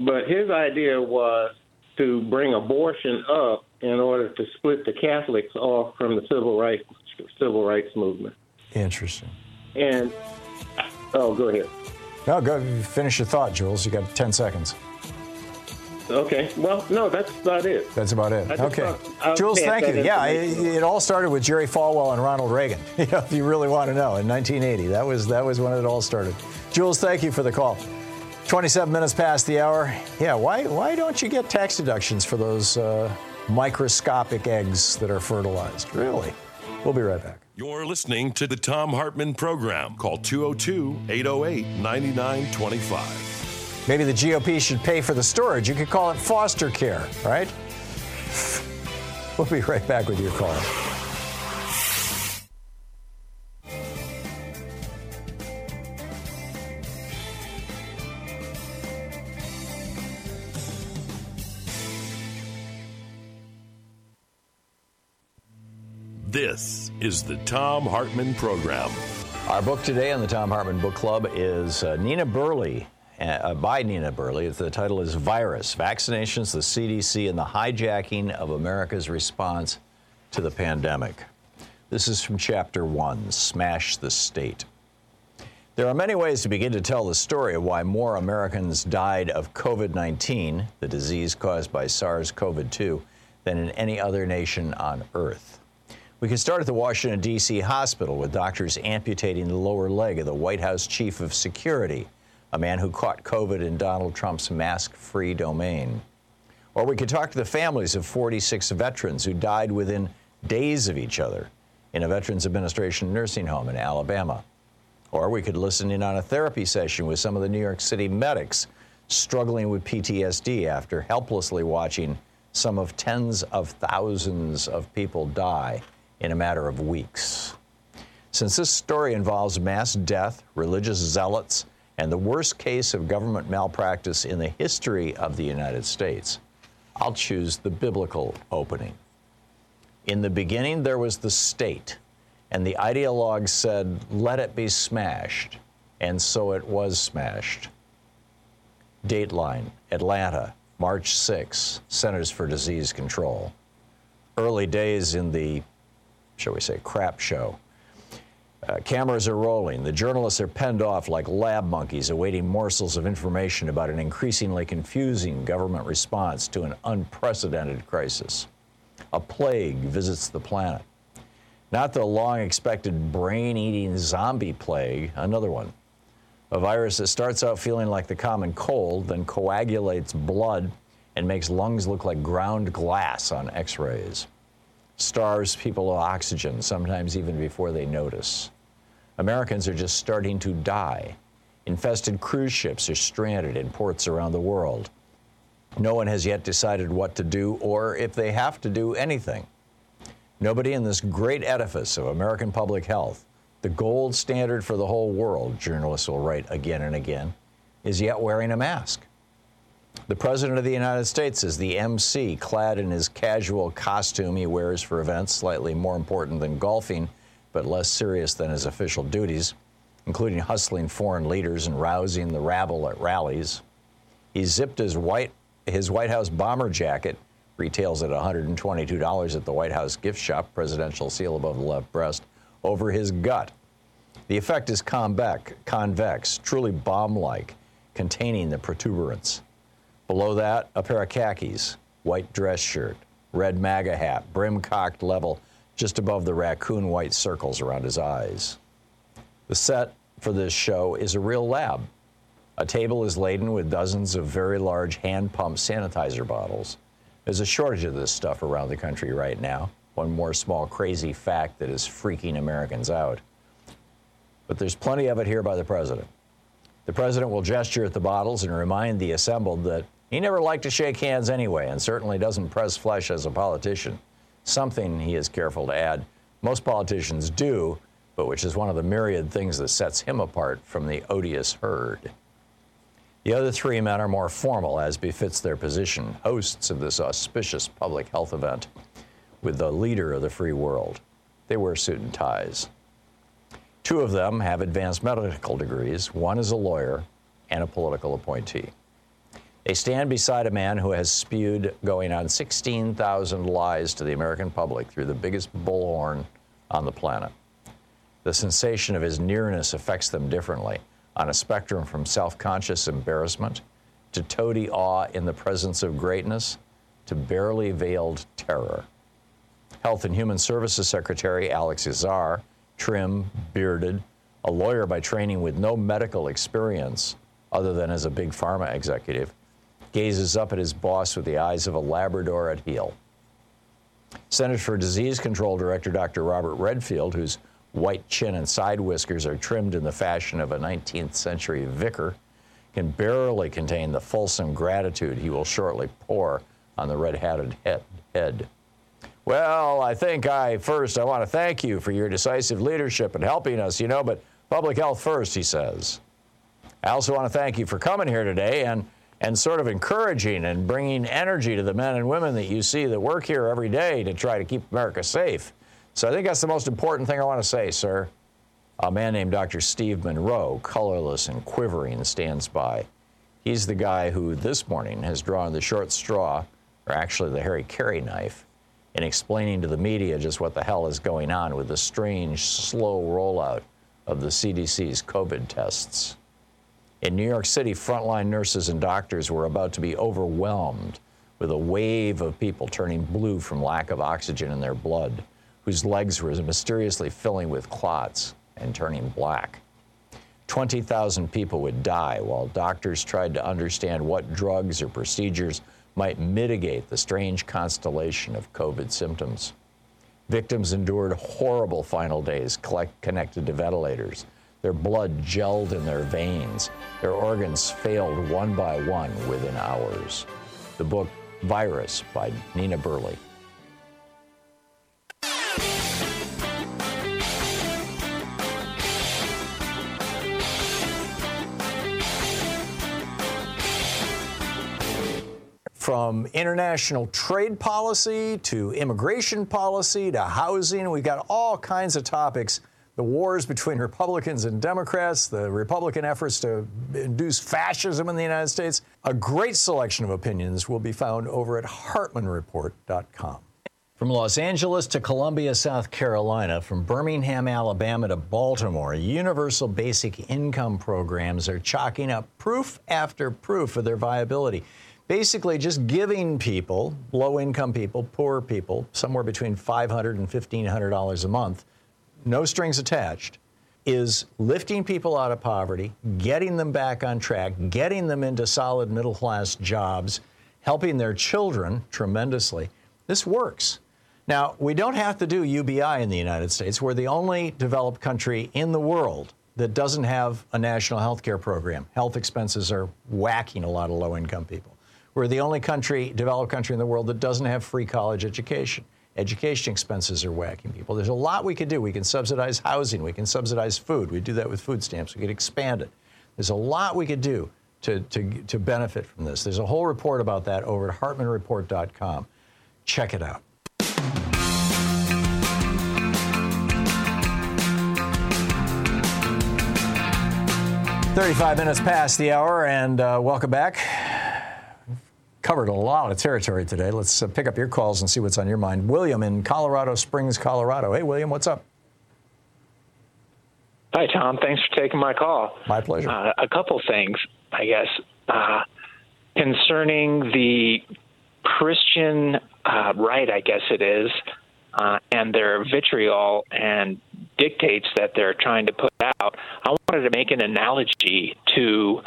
But his idea was to bring abortion up in order to split the Catholics off from the civil rights civil rights movement. Interesting. And oh, go ahead. No, go finish your thought, Jules. You got 10 seconds. Okay. Well, no, that's about it. That's about it. I Okay. thought Jules, thank you. Yeah, it, it all started with Jerry Falwell and Ronald Reagan. You know, if you really want to know, in 1980, that was that was when it all started. Jules, thank you for the call. 27 minutes past the hour. Yeah, why why don't you get tax deductions for those uh, microscopic eggs that are fertilized? Really? We'll be right back. You're listening to the Thom Hartmann program. Call 202 808 9925. Maybe the GOP should pay for the storage. You could call it foster care, right? We'll be right back with your call. This is the Thom Hartmann Program. Our book today on the Thom Hartmann Book Club is uh, Nina Burleigh, uh, by Nina Burleigh. The title is Virus Vaccinations, the CDC, and the Hijacking of America's Response to the Pandemic. This is from chapter one Smash the State. There are many ways to begin to tell the story of why more Americans died of COVID 19, the disease caused by SARS CoV 2, than in any other nation on earth. We can start at the Washington, D.C. hospital with doctors amputating the lower leg of the White House chief of security, a man who caught COVID in Donald Trump's mask free domain. Or we could talk to the families of 46 veterans who died within days of each other in a Veterans Administration nursing home in Alabama. Or we could listen in on a therapy session with some of the New York City medics struggling with PTSD after helplessly watching some of tens of thousands of people die in a matter of weeks. Since this story involves mass death, religious zealots, and the worst case of government malpractice in the history of the United States, I'll choose the biblical opening. In the beginning, there was the state, and the ideologue said, Let it be smashed. And so it was smashed. Dateline, Atlanta, March 6, Centers for Disease Control. Early days in the shall we say, crap show. Uh, cameras are rolling. The journalists are penned off like lab monkeys awaiting morsels of information about an increasingly confusing government response to an unprecedented crisis. A plague visits the planet. Not the long expected brain eating zombie plague, another one. A virus that starts out feeling like the common cold, then coagulates blood and makes lungs look like ground glass on x rays starves people of oxygen, sometimes even before they notice. Americans are just starting to die. Infested cruise ships are stranded in ports around the world. No one has yet decided what to do or if they have to do anything. Nobody in this great edifice of American public health, the gold standard for the whole world, journalists will write again and again, is yet wearing a mask. The President of the United States is the MC, clad in his casual costume he wears for events slightly more important than golfing, but less serious than his official duties, including hustling foreign leaders and rousing the rabble at rallies. He zipped his white, his White House bomber jacket, retails at $122 at the White House gift shop, presidential seal above the left breast, over his gut. The effect is convex, convex truly bomb like, containing the protuberance. Below that, a pair of khakis, white dress shirt, red MAGA hat, brim cocked level just above the raccoon white circles around his eyes. The set for this show is a real lab. A table is laden with dozens of very large hand pump sanitizer bottles. There's a shortage of this stuff around the country right now, one more small crazy fact that is freaking Americans out. But there's plenty of it here by the president. The president will gesture at the bottles and remind the assembled that he never liked to shake hands anyway, and certainly doesn't press flesh as a politician. Something, he is careful to add, most politicians do, but which is one of the myriad things that sets him apart from the odious herd. The other three men are more formal, as befits their position, hosts of this auspicious public health event with the leader of the free world. They wear suit and ties. Two of them have advanced medical degrees, one is a lawyer and a political appointee. They stand beside a man who has spewed going on 16,000 lies to the American public through the biggest bullhorn on the planet. The sensation of his nearness affects them differently on a spectrum from self conscious embarrassment to toady awe in the presence of greatness to barely veiled terror. Health and Human Services Secretary Alex Azar, trim, bearded, a lawyer by training with no medical experience other than as a big pharma executive, gazes up at his boss with the eyes of a Labrador at heel. Centers for Disease Control Director Dr. Robert Redfield, whose white chin and side whiskers are trimmed in the fashion of a 19th century vicar, can barely contain the fulsome gratitude he will shortly pour on the red hatted head. Well, I think I first I want to thank you for your decisive leadership in helping us, you know, but public health first, he says. I also want to thank you for coming here today and and sort of encouraging and bringing energy to the men and women that you see that work here every day to try to keep America safe. So I think that's the most important thing I want to say, sir. A man named Dr. Steve Monroe, colorless and quivering, stands by. He's the guy who this morning has drawn the short straw, or actually the hara-kiri knife, in explaining to the media just what the hell is going on with the strange, slow rollout of the CDC's COVID tests. In New York City, frontline nurses and doctors were about to be overwhelmed with a wave of people turning blue from lack of oxygen in their blood whose legs were mysteriously filling with clots and turning black. 20,000 people would die while doctors tried to understand what drugs or procedures might mitigate the strange constellation of COVID symptoms. Victims endured horrible final days connected to ventilators. Their blood gelled in their veins. Their organs failed one by one within hours. The book Virus by Nina Burleigh. from international trade policy to immigration policy to housing. We've got all kinds of topics. The wars between Republicans and Democrats, the Republican efforts to induce fascism in the United States. A great selection of opinions will be found over at HartmannReport.com. From Los Angeles to Columbia, South Carolina, from Birmingham, Alabama to Baltimore, universal basic income programs are chalking up proof after proof of their viability basically just giving people, low income people, poor people, somewhere between $500 and $1,500 a month, no strings attached, is lifting people out of poverty, getting them back on track, getting them into solid middle class jobs, helping their children tremendously. This works. Now, we don't have to do UBI in the United States. We're the only developed country in the world that doesn't have a national health care program. Health expenses are whacking a lot of low income people. We're the only country, developed country in the world that doesn't have free college education. Education expenses are whacking people. There's a lot we could do. We can subsidize housing. We can subsidize food. We do that with food stamps. We could expand it. There's a lot we could do to, to, to benefit from this. There's a whole report about that over at hartmannreport.com. Check it out. Thirty-five minutes past the hour, and uh, welcome back covered a lot of territory today. Let's uh, pick up your calls and see what's on your mind. William in Colorado Springs, Colorado. Hey, William, what's up? Hi, Thom. Thanks for taking my call. My pleasure. Uh, a couple things, I guess, uh, concerning the Christian uh, right, I guess it is, uh, and their vitriol and dictates that they're trying to put out. I wanted to make an analogy to,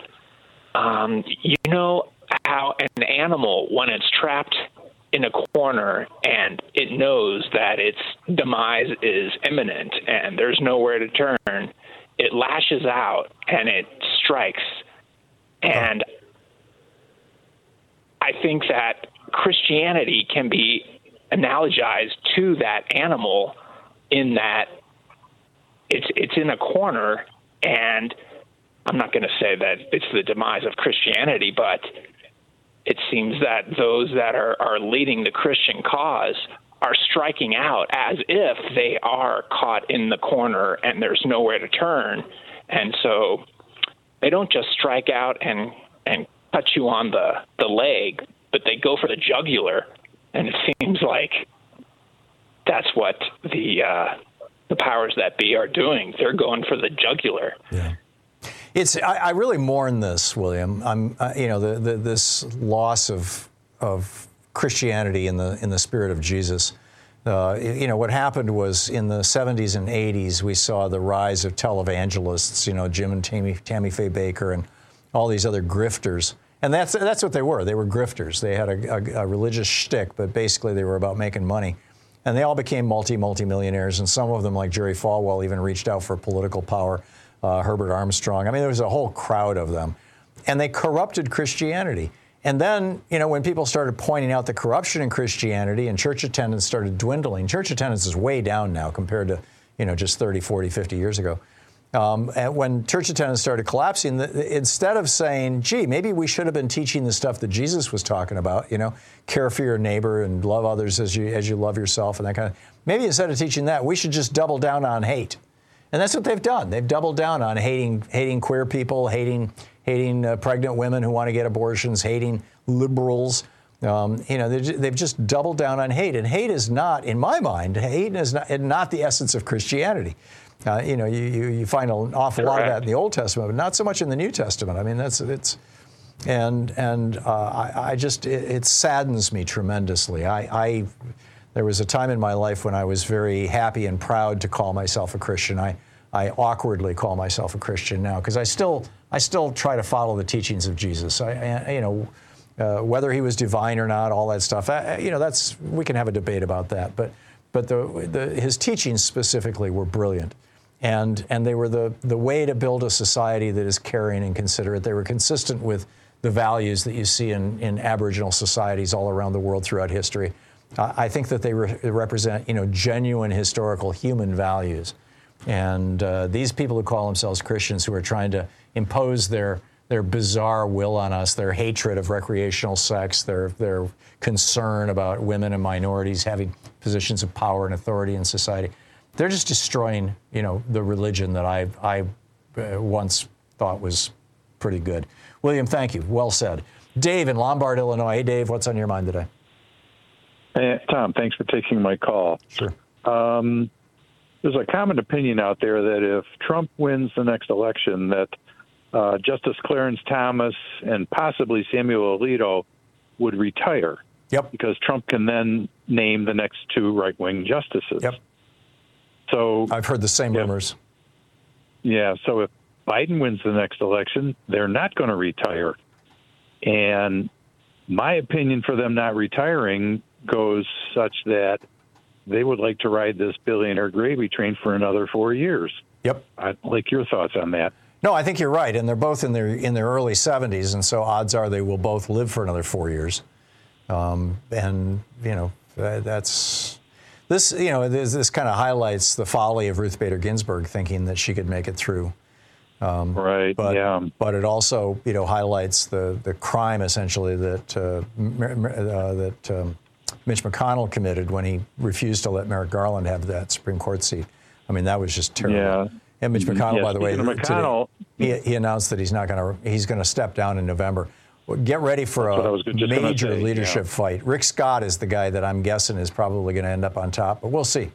um, you know, how an animal, when it's trapped in a corner and it knows that its demise is imminent and there's nowhere to turn, it lashes out and it strikes. And I think that Christianity can be analogized to that animal in that it's it's in a corner and I'm not going to say that it's the demise of Christianity, but it seems that those that are, are leading the Christian cause are striking out as if they are caught in the corner and there's nowhere to turn. And so they don't just strike out and, and cut you on the, the leg, but they go for the jugular. And it seems like that's what the uh, the powers that be are doing. They're going for the jugular. Yeah. It's I, I really mourn this, William. I'm uh, you know the, the, this loss of of Christianity in the in the spirit of Jesus. Uh, you know what happened was in the 70s and 80s we saw the rise of televangelists. You know Jim and Tammy, Tammy Faye Bakker and all these other grifters. And that's that's what they were. They were grifters. They had a, a, a religious shtick, but basically they were about making money. And they all became multi multi millionaires. And some of them, like Jerry Falwell, even reached out for political power uh, Herbert Armstrong. I mean, there was a whole crowd of them. And they corrupted Christianity. And then, you know, when people started pointing out the corruption in Christianity and church attendance started dwindling, church attendance is way down now compared to, you know, just 30, 40, 50 years ago. Um, and when church attendance started collapsing, the, instead of saying, gee, maybe we should have been teaching the stuff that Jesus was talking about, you know, care for your neighbor and love others as you, as you love yourself and that kind of, maybe instead of teaching that, we should just double down on hate. And that's what they've done. They've doubled down on hating, hating queer people, hating, hating uh, pregnant women who want to get abortions, hating liberals. Um, you know, they've just doubled down on hate. And hate is not, in my mind, hate is not, not the essence of Christianity. Uh, you know, you, you, you, find an awful Correct. lot of that in the Old Testament, but not so much in the New Testament. I mean, that's it's, and and uh, I, I, just it, it, saddens me tremendously. I, I, there was a time in my life when I was very happy and proud to call myself a Christian. I I awkwardly call myself a Christian now because I still I still try to follow the teachings of Jesus. I, I you know. Uh, whether he was divine or not, all that stuff. I, you know, that's we can have a debate about that. But, but the, the, his teachings specifically were brilliant and and they were the the way to build a society that is caring and considerate. They were consistent with the values that you see in, in Aboriginal societies all around the world throughout history. I think that they re- represent you know genuine historical human values, and uh, these people who call themselves Christians who are trying to impose their their bizarre will on us, their hatred of recreational sex, their their concern about women and minorities having positions of power and authority in society they're just destroying, you know, the religion that I, I uh, once thought was pretty good. William, thank you. Well said. Dave in Lombard, Illinois. Hey, Dave, what's on your mind today? Hey, Thom, thanks for taking my call. Sure. Um, there's a common opinion out there that if Trump wins the next election, that uh, Justice Clarence Thomas and possibly Samuel Alito would retire. Yep. Because Trump can then name the next two right wing justices. Yep. So I've heard the same yeah, rumors. Yeah. So if Biden wins the next election, they're not going to retire. And my opinion for them not retiring goes such that they would like to ride this billionaire gravy train for another four years. Yep. I'd like your thoughts on that. No, I think you're right, and they're both in their in their early 70s, and so odds are they will both live for another four years. Um, and you know that's this, you know, this, this kind of highlights the folly of Ruth Bader Ginsburg thinking that she could make it through. Um, right. But, yeah. but it also, you know, highlights the, the crime essentially that uh, uh, that um, Mitch McConnell committed when he refused to let Merrick Garland have that Supreme Court seat. I mean, that was just terrible. Yeah. And Mitch McConnell, yeah, by the way, McConnell, today, he, he announced that he's not going to he's going to step down in November. Get ready for a major say, leadership yeah. fight. Rick Scott is the guy that I'm guessing is probably going to end up on top, but we'll see.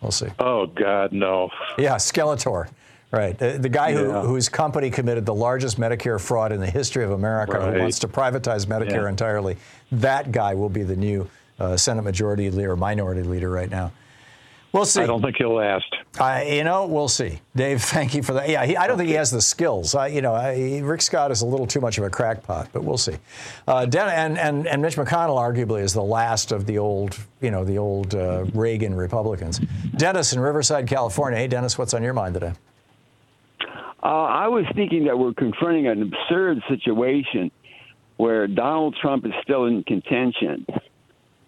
We'll see. Oh God, no. Yeah, Skeletor. Right. The, the guy who, whose company committed the largest Medicare fraud in the history of America, Right. who wants to privatize Medicare Yeah. entirely, that guy will be the new uh, Senate Majority Leader, or Minority Leader right now. We'll see. I don't think he'll last. I, you know, we'll see. Dave, thank you for that. Yeah, he, I don't think he has the skills. I, you know, I, Rick Scott is a little too much of a crackpot, but we'll see. Uh, Den- and, and, and Mitch McConnell arguably is the last of the old, you know, the old uh, Reagan Republicans. Dennis in Riverside, California. Hey, Dennis, what's on your mind today? Uh, I was thinking that we're confronting an absurd situation where Donald Trump is still in contention.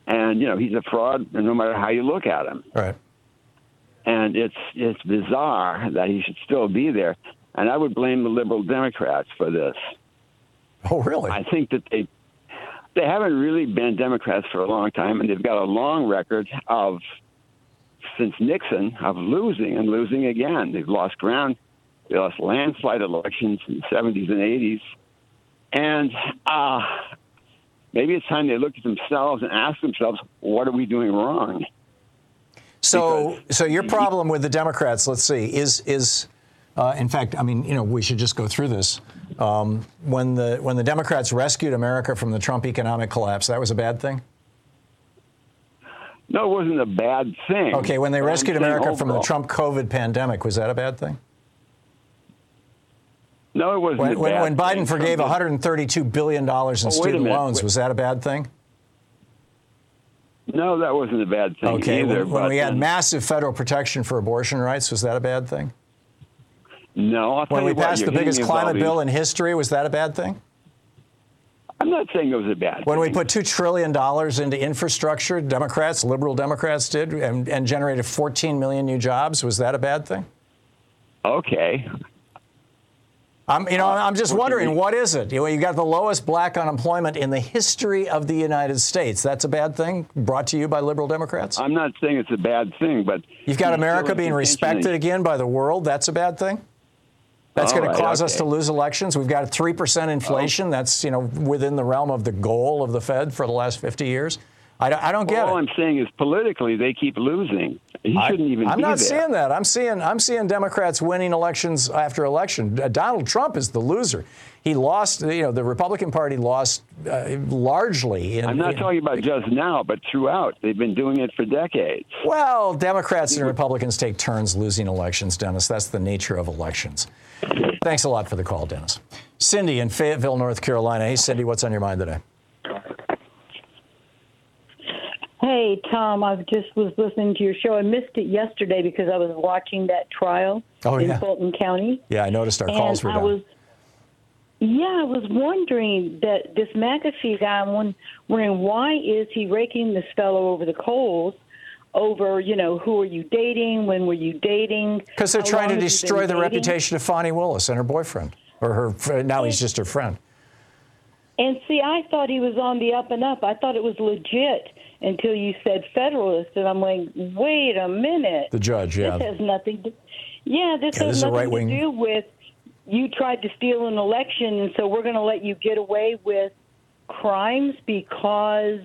And, you know, he's a fraud no matter how you look at him. Right. And it's it's bizarre that he should still be there. And I would blame the liberal Democrats for this. Oh, really? I think that they they haven't really been Democrats for a long time, and they've got a long record of since Nixon of losing and losing again. They've lost ground. They lost landslide elections in the 70s and 80s, and uh, maybe it's time they look at themselves and ask themselves, "What are we doing wrong?" So, so your problem with the Democrats, let's see, is is, uh, in fact, I mean, you know, we should just go through this. Um, when the when the Democrats rescued America from the Trump economic collapse, that was a bad thing. No, it wasn't a bad thing. Okay, when they rescued America from the Trump COVID pandemic, was that a bad thing? No, it wasn't. When, a when, when Biden thing. forgave 132 billion dollars in Oh, student loans, Wait. was that a bad thing? No, that wasn't a bad thing Okay, either. when, when we had massive federal protection for abortion rights, was that a bad thing? no, When we what, passed the biggest climate involving- bill in history, was that a bad thing? I'm not saying it was a bad. Thing. When we put $2 trillion into infrastructure, Democrats, liberal Democrats did, and, and generated 14 million new jobs, was that a bad thing? Okay. I'm, you know, I'm just wondering, what is it? You know, you got the lowest black unemployment in the history of the United States. That's a bad thing. Brought to you by liberal Democrats. I'm not saying it's a bad thing, but you've got America being respected again by the world. That's a bad thing. That's All going to oh, right, cause us to lose elections. We've got three percent oh. inflation. That's you know within the realm of the goal of the Fed for the last 50 years. I don't, I don't get All it. All I'm saying is politically they keep losing. He I- shouldn't even I'm not there. seeing that. I'm seeing I'm seeing Democrats winning elections after election. Donald Trump is the loser. He lost. You know, the Republican Party lost uh, largely. In, I'm not in- talking about just now, but throughout. They've been doing it for decades. Well, Democrats and Republicans take turns losing elections, Dennis. That's the nature of elections. Thanks a lot for the call, Dennis. Cindy in Fayetteville, North Carolina. Hey, Cindy, what's on your mind today? Hey, Thom, I just was listening to your show. I missed it yesterday because I was watching that trial Oh, in yeah. Fulton County. Yeah, I noticed our and calls were I down. was, yeah, I was wondering that this McAfee guy, I'm wondering why is he raking this fellow over the coals over, you know, who are you dating? When were you dating? Because they're trying to long have you been destroy the dating? reputation of Fani Willis and her boyfriend, or her. fr- Now he's just her friend. And see, I thought he was on the up and up. I thought it was legit until you said Federalist, and I'm like, wait a minute. The judge, yeah. This has nothing to. Yeah, this Yeah, has this nothing right-wing- to do with you tried to steal an election, and so we're going to let you get away with crimes because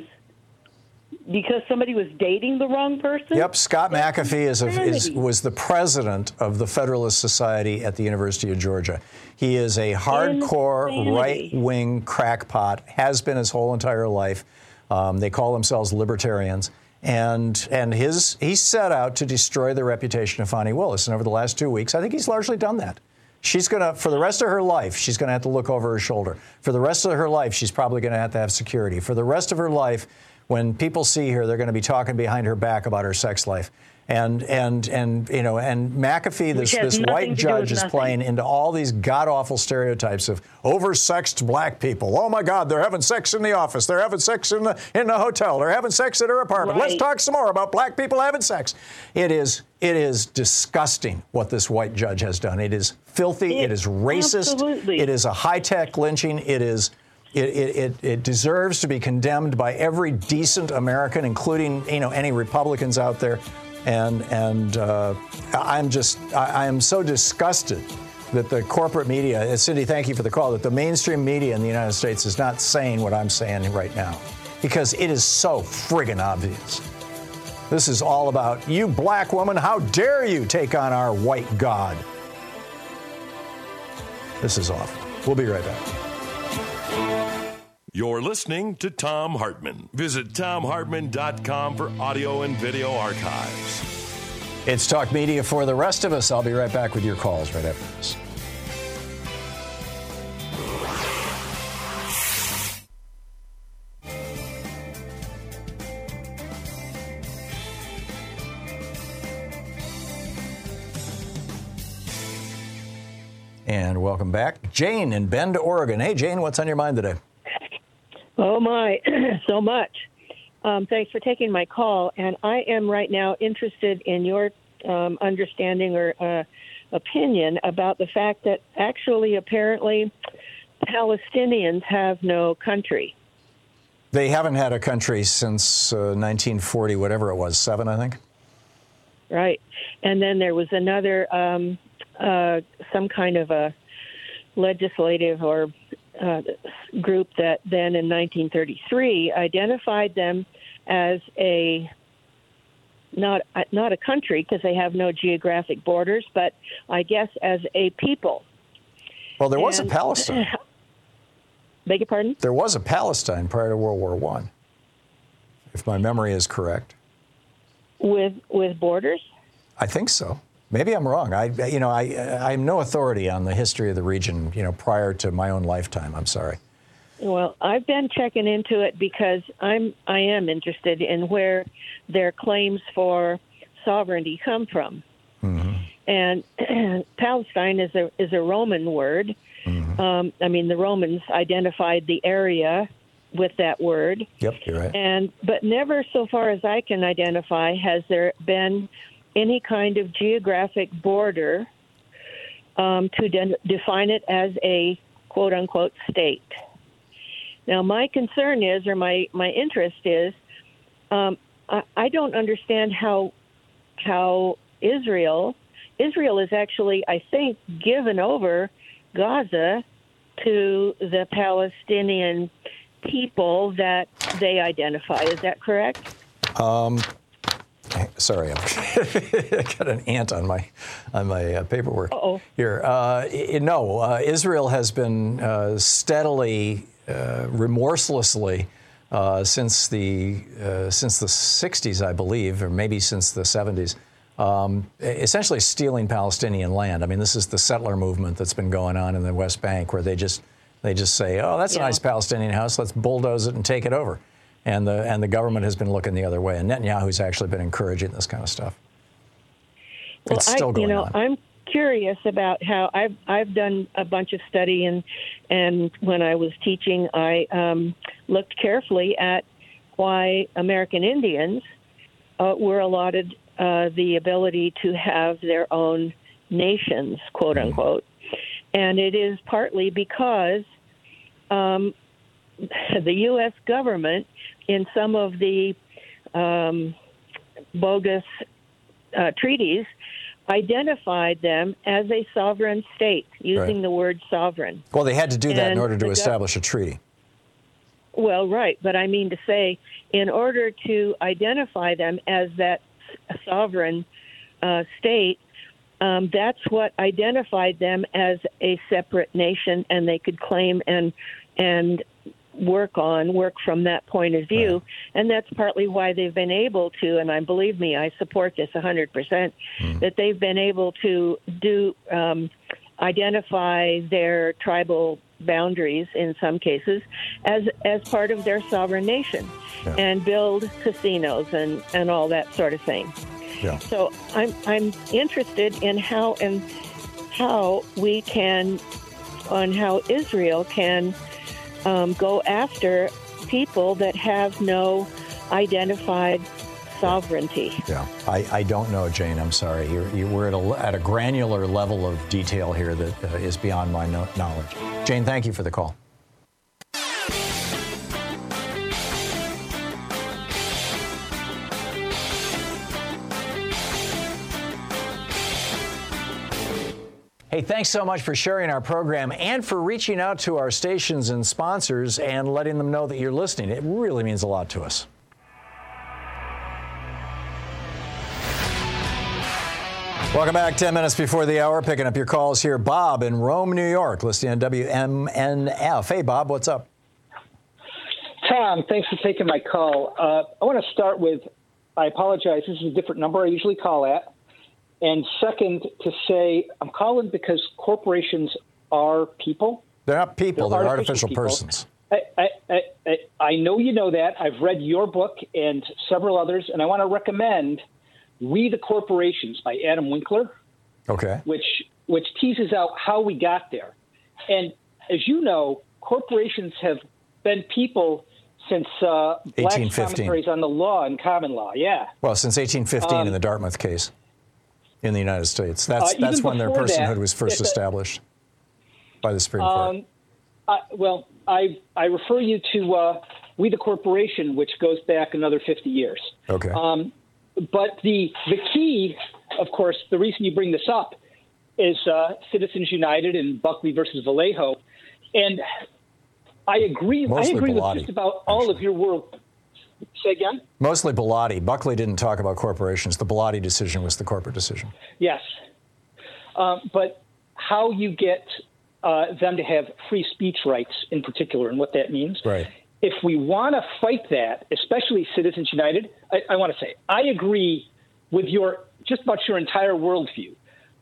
because somebody was dating the wrong person. Yep, Scott McAfee is, a, is was the president of the Federalist Society at the University of Georgia. He is a hardcore right-wing crackpot. Has been his whole entire life. Um, they call themselves libertarians. And and his he set out to destroy the reputation of Fani Willis. And over the last two weeks, I think he's largely done that. She's going to, for the rest of her life, she's going to have to look over her shoulder. For the rest of her life, she's probably going to have to have security. For the rest of her life, when people see her, they're going to be talking behind her back about her sex life. And and and you know, and McAfee, this this white judge is playing into all these god awful stereotypes of oversexed black people. Oh my God, they're having sex in the office. They're having sex in the in the hotel. They're having sex at her apartment. Let's talk some more about black people having sex. It is it is disgusting what this white judge has done. It is filthy. it It- is racist. absolutely. It is a high tech lynching. It is. It, it, it deserves to be condemned by every decent American, including you know any Republicans out there, and and uh, I'm just I, I am so disgusted that the corporate media, Cindy, thank you for the call, that the mainstream media in the United States is not saying what I'm saying right now, because it is so friggin' obvious. This is all about you, black woman. How dare you take on our white god? This is awful. We'll be right back. You're listening to Thom Hartmann. Visit thomhartmann.com for audio and video archives. It's Talk Media for the rest of us. I'll be right back with your calls right after this. And welcome back. Jane in Bend, Oregon. Hey, Jane, what's on your mind today? Oh my, so much. Um, thanks for taking my call. And I am right now interested in your um, understanding or uh, opinion about the fact that actually, apparently, Palestinians have no country. They haven't had a country since uh, 1940, whatever it was, seven, I think. Right. And then there was another, um, uh, some kind of a legislative or uh, group that then in 1933 identified them as a not not a country because they have no geographic borders, but I guess as a people. Well, there was a Palestine. Beg your pardon? There was a Palestine prior to World War One, if my memory is correct. With with borders? I think so. Maybe I'm wrong. I, you know, I, uh, I'm no authority on the history of the region. You know, prior to my own lifetime. I'm sorry. Well, I've been checking into it because I'm I am interested in where their claims for sovereignty come from. Mm-hmm. And Palestine is a is a Roman word. Mm-hmm. Um, I mean, the Romans identified the area with that word, Yep, you're right. and but never, so far as I can identify, has there been any kind of geographic border um, to de- define it as a quote unquote state. Now, my concern is, or my, my interest is, um, I, I don't understand how how Israel Israel is actually, I think, given over Gaza to the Palestinian people that they identify. Is that correct? Um, sorry, I got an ant on my on my uh, paperwork Uh-oh. here. Uh, no, uh, Israel has been uh, steadily, uh, remorselessly. Uh, since the uh, since the 60s, I believe, or maybe since the 70s, um, essentially stealing Palestinian land. I mean, this is the settler movement that's been going on in the West Bank, where they just they just say, "Oh, that's a nice Palestinian house. Let's bulldoze it and take it over." And the and the government has been looking the other way, and Netanyahu's actually been encouraging this kind of stuff. Well, it's still I, going you know, on. I'm curious about how I've I've done a bunch of study and and when I was teaching, I um, looked carefully at why American Indians uh, were allotted uh, the ability to have their own nations, quote unquote, and it is partly because um, the U.S. government, in some of the um, bogus uh, treaties, identified them as a sovereign state using Right. the word sovereign. Well, they had to do that in order to establish a treaty. Well, right, but I mean to say, in order to identify them as that sovereign uh, state, um, that's what identified them as a separate nation, and they could claim and and work on work from that point of view, and that's partly why they've been able to. And I believe me, I support this 100 percent. That they've been able to do um, identify their tribal boundaries in some cases as as part of their sovereign nation and build casinos and and all that sort of thing. Yeah. So I'm I'm interested in how and how we can on how Israel can um, go after people that have no identified sovereignty. Yeah, I, I don't know, Jane. I'm sorry. You're, you, we're at a, at a granular level of detail here that uh, is beyond my no- knowledge. Jane, thank you for the call. Hey, thanks so much for sharing our program and for reaching out to our stations and sponsors and letting them know that you're listening. It really means a lot to us. Welcome back. 10 minutes before the hour, picking up your calls here. Bob in Rome, New York, listening on WMNF. Hey, Bob, what's up? Thom, thanks for taking my call. Uh, I want to start with I apologize. This is a different number I usually call at. And second, to say I'm calling because corporations are people. They're not people, they're, They're artificial, artificial people. persons. I, I, I, I- know you know that. I've read your book and several others, and I want to recommend We the Corporations by Adam Winkler, Okay. which which teases out how we got there. And as you know, corporations have been people since uh, Black's 1815. commentaries on the law and common law. Yeah. Well, since 1815 Um, in the Dartmouth case in the United States. That's, Uh, that's when their personhood that, was first it's established by the Supreme Court. Um, I, well, I I refer you to uh, We the Corporation, which goes back another 50 years. Okay. Um, but the the key, of course, the reason you bring this up is uh, Citizens United and Buckley versus Valeo, and I agree. Mostly I agree Bellotti, with just about all of your world. Say again. Mostly Bellotti. Buckley didn't talk about corporations. The Bellotti decision was the corporate decision. Yes. Um, but how you get uh, them to have free speech rights in particular and what that means. Right. If we want to fight that, especially Citizens United, I, I want to say I agree with your just about your entire worldview.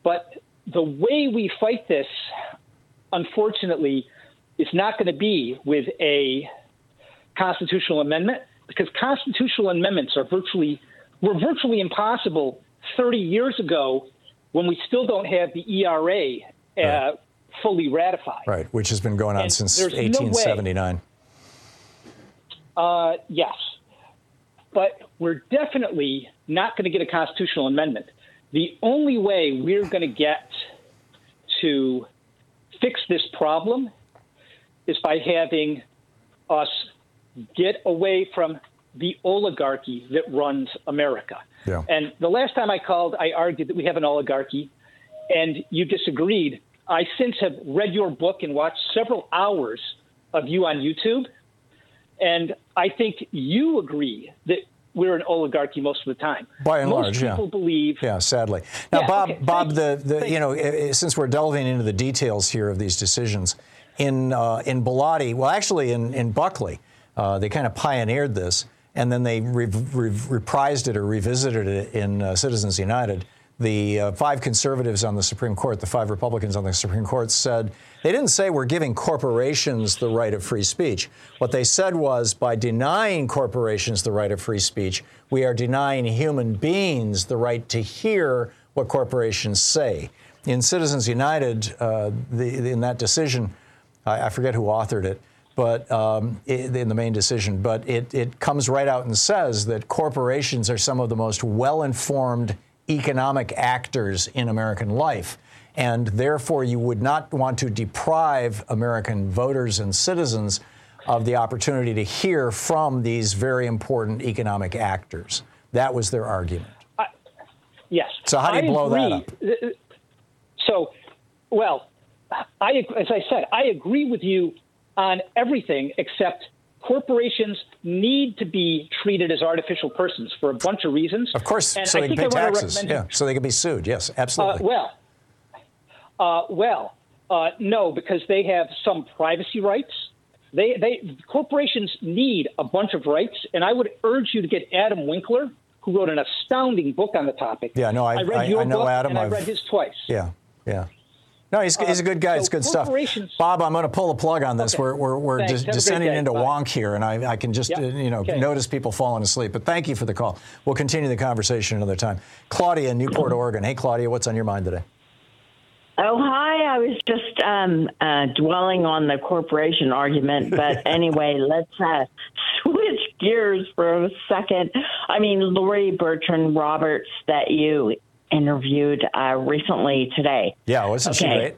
But the way we fight this, unfortunately, is not going to be with a constitutional amendment because constitutional amendments are virtually were virtually impossible 30 years ago when we still don't have the ERA uh, fully ratified. Right, which has been going on And since there's no 1879. Uh, yes, but we're definitely not going to get a constitutional amendment. The only way we're going to get to fix this problem is by having us get away from the oligarchy that runs America. Yeah. And the last time I called, I argued that we have an oligarchy, and you disagreed. I since have read your book and watched several hours of you on YouTube, and I think you agree that we're an oligarchy most of the time. By and most large, yeah. people believe. Yeah, sadly. Now, Yeah, Bob, okay, Bob, the, the you know, eh, eh, since we're delving into the details here of these decisions, in uh, in Bellotti, well, actually in in Buckley, uh, they kind of pioneered this, and then they re- re- reprised it or revisited it in uh, Citizens United. The uh, five conservatives on the Supreme Court, the five Republicans on the Supreme Court, said they didn't say we're giving corporations the right of free speech. What they said was by denying corporations the right of free speech, we are denying human beings the right to hear what corporations say. In Citizens United, uh, the, in that decision, I, I forget who authored it, but um, it, in the main decision, but it, it comes right out and says that corporations are some of the most well-informed economic actors in American life. And therefore, you would not want to deprive American voters and citizens of the opportunity to hear from these very important economic actors. That was their argument. Yes. So how do you I blow that agree. Uh, So, well, I as I said, I agree with you on everything except corporations need to be treated as artificial persons for a bunch of reasons. Of course, and so I they can pay taxes. Yeah, so they can be sued. Yes, absolutely. Uh, well, uh, well, uh, no, because they have some privacy rights. They, they, corporations need a bunch of rights, and I would urge you to get Adam Winkler, who wrote an astounding book on the topic. Yeah, no, I- read I- your I know book, Adam. and I I've- read his twice. Yeah, yeah. No, he's, he's a good guy. Uh, it's good stuff. Bob, I'm going to pull a plug on this. Okay. We're, we're, we're Thanks. des- Have a great descending into Bye. wonk here, and I, I can just, Yep. uh, you know, Okay. notice people falling asleep. But thank you for the call. We'll continue the conversation another time. Claudia in Newport, Oregon. Hey, Claudia, what's on your mind today? Oh, hi. I was just um, uh, dwelling on the corporation argument, but anyway, let's uh, switch gears for a second. I mean, Laurie Bertram Roberts, that you interviewed uh, recently today. Yeah, wasn't she great?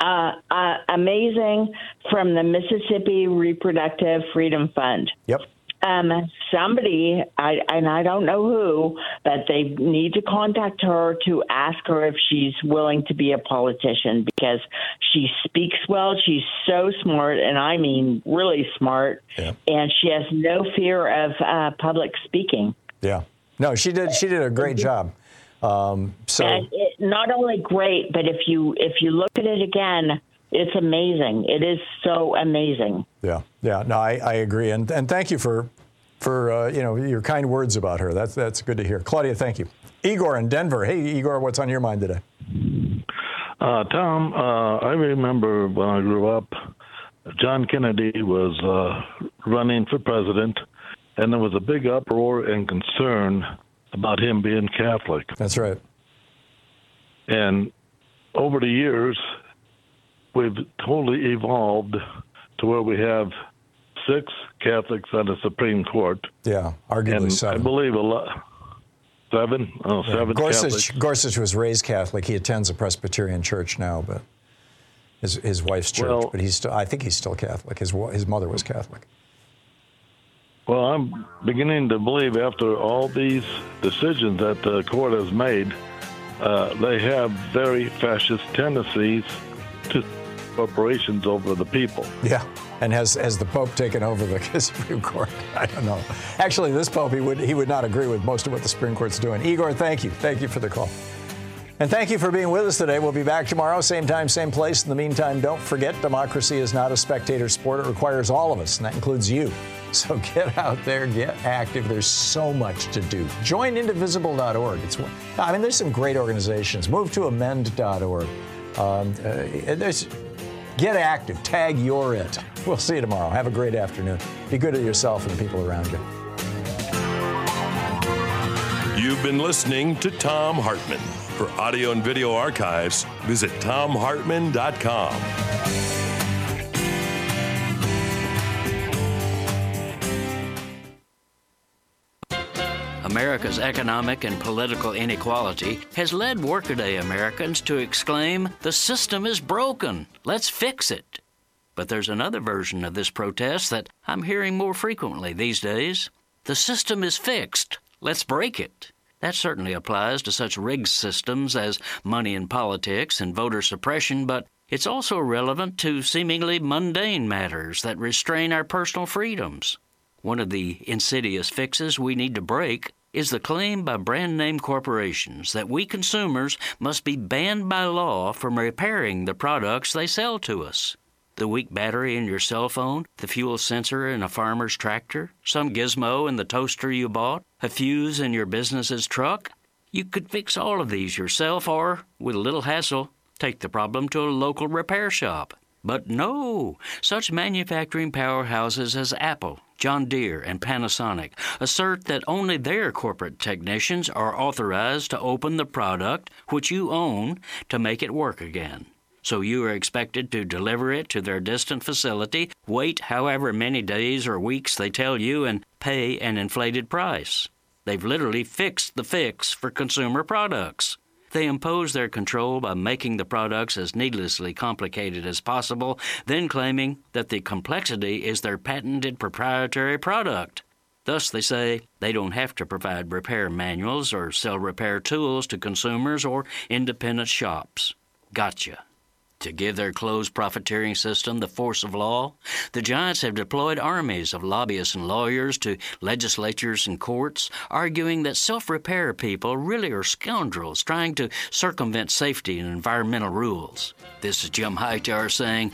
Uh, uh, amazing from the Mississippi Reproductive Freedom Fund. Yep. Um, somebody, I, and I don't know who, but they need to contact her to ask her if she's willing to be a politician because she speaks well. She's so smart, and I mean really smart, yeah. and she has no fear of uh, public speaking. Yeah. No, she did. She did a great job. Um, so And it, not only great, but if you if you look at it again, it's amazing. It is so amazing. Yeah, yeah. No, I, I agree, and and thank you for for uh, you know your kind words about her. That's that's good to hear. Claudia, thank you. Igor in Denver. Hey, Igor, what's on your mind today? Uh, Thom, uh, I remember when I grew up, John Kennedy was uh, running for president, and there was a big uproar and concern about him being Catholic. That's right. And over the years, we've totally evolved to where we have six Catholics on the Supreme Court. Yeah, arguably and seven. I believe a lot. Seven? Oh, Yeah. seven Gorsuch, Catholics. Gorsuch was raised Catholic. He attends a Presbyterian church now, but his his wife's church. Well- but he's still. I think he's still Catholic. His his mother was Catholic. Well, I'm beginning to believe after all these decisions that the court has made, uh, they have very fascist tendencies to corporations over the people. Yeah, and has has the Pope taken over the Supreme Court? I don't know. Actually, this Pope he would he would not agree with most of what the Supreme Court's doing. Igor, thank you, thank you for the call, and thank you for being with us today. We'll be back tomorrow, same time, same place. In the meantime, don't forget, democracy is not a spectator sport. It requires all of us, and that includes you. So get out there, get active. There's so much to do. Join indivisible.org. It's I mean, there's some great organizations. Move to amend.org. Um, uh, there's Get active. Tag your it. We'll see you tomorrow. Have a great afternoon. Be good to yourself and the people around you. You've been listening to Thom Hartmann. For audio and video archives, visit thomhartmann.com. America's economic and political inequality has led workaday Americans to exclaim, The system is broken. Let's fix it. But there's another version of this protest that I'm hearing more frequently these days. The system is fixed. Let's break it. That certainly applies to such rigged systems as money in politics and voter suppression, but it's also relevant to seemingly mundane matters that restrain our personal freedoms. One of the insidious fixes we need to break is the claim by brand name corporations that we consumers must be banned by law from repairing the products they sell to us. The weak battery in your cell phone, the fuel sensor in a farmer's tractor, some gizmo in the toaster you bought, a fuse in your business's truck. You could fix all of these yourself or, with a little hassle, take the problem to a local repair shop. But no, such manufacturing powerhouses as Apple, John Deere, and Panasonic assert that only their corporate technicians are authorized to open the product which you own to make it work again. So you are expected to deliver it to their distant facility, wait however many days or weeks they tell you, and pay an inflated price. They've literally fixed the fix for consumer products. They impose their control by making the products as needlessly complicated as possible, then claiming that the complexity is their patented proprietary product. Thus, they say they don't have to provide repair manuals or sell repair tools to consumers or independent shops. Gotcha. To give their closed profiteering system the force of law, the giants have deployed armies of lobbyists and lawyers to legislatures and courts, arguing that self repair people really are scoundrels trying to circumvent safety and environmental rules. This is Jim Hightower saying,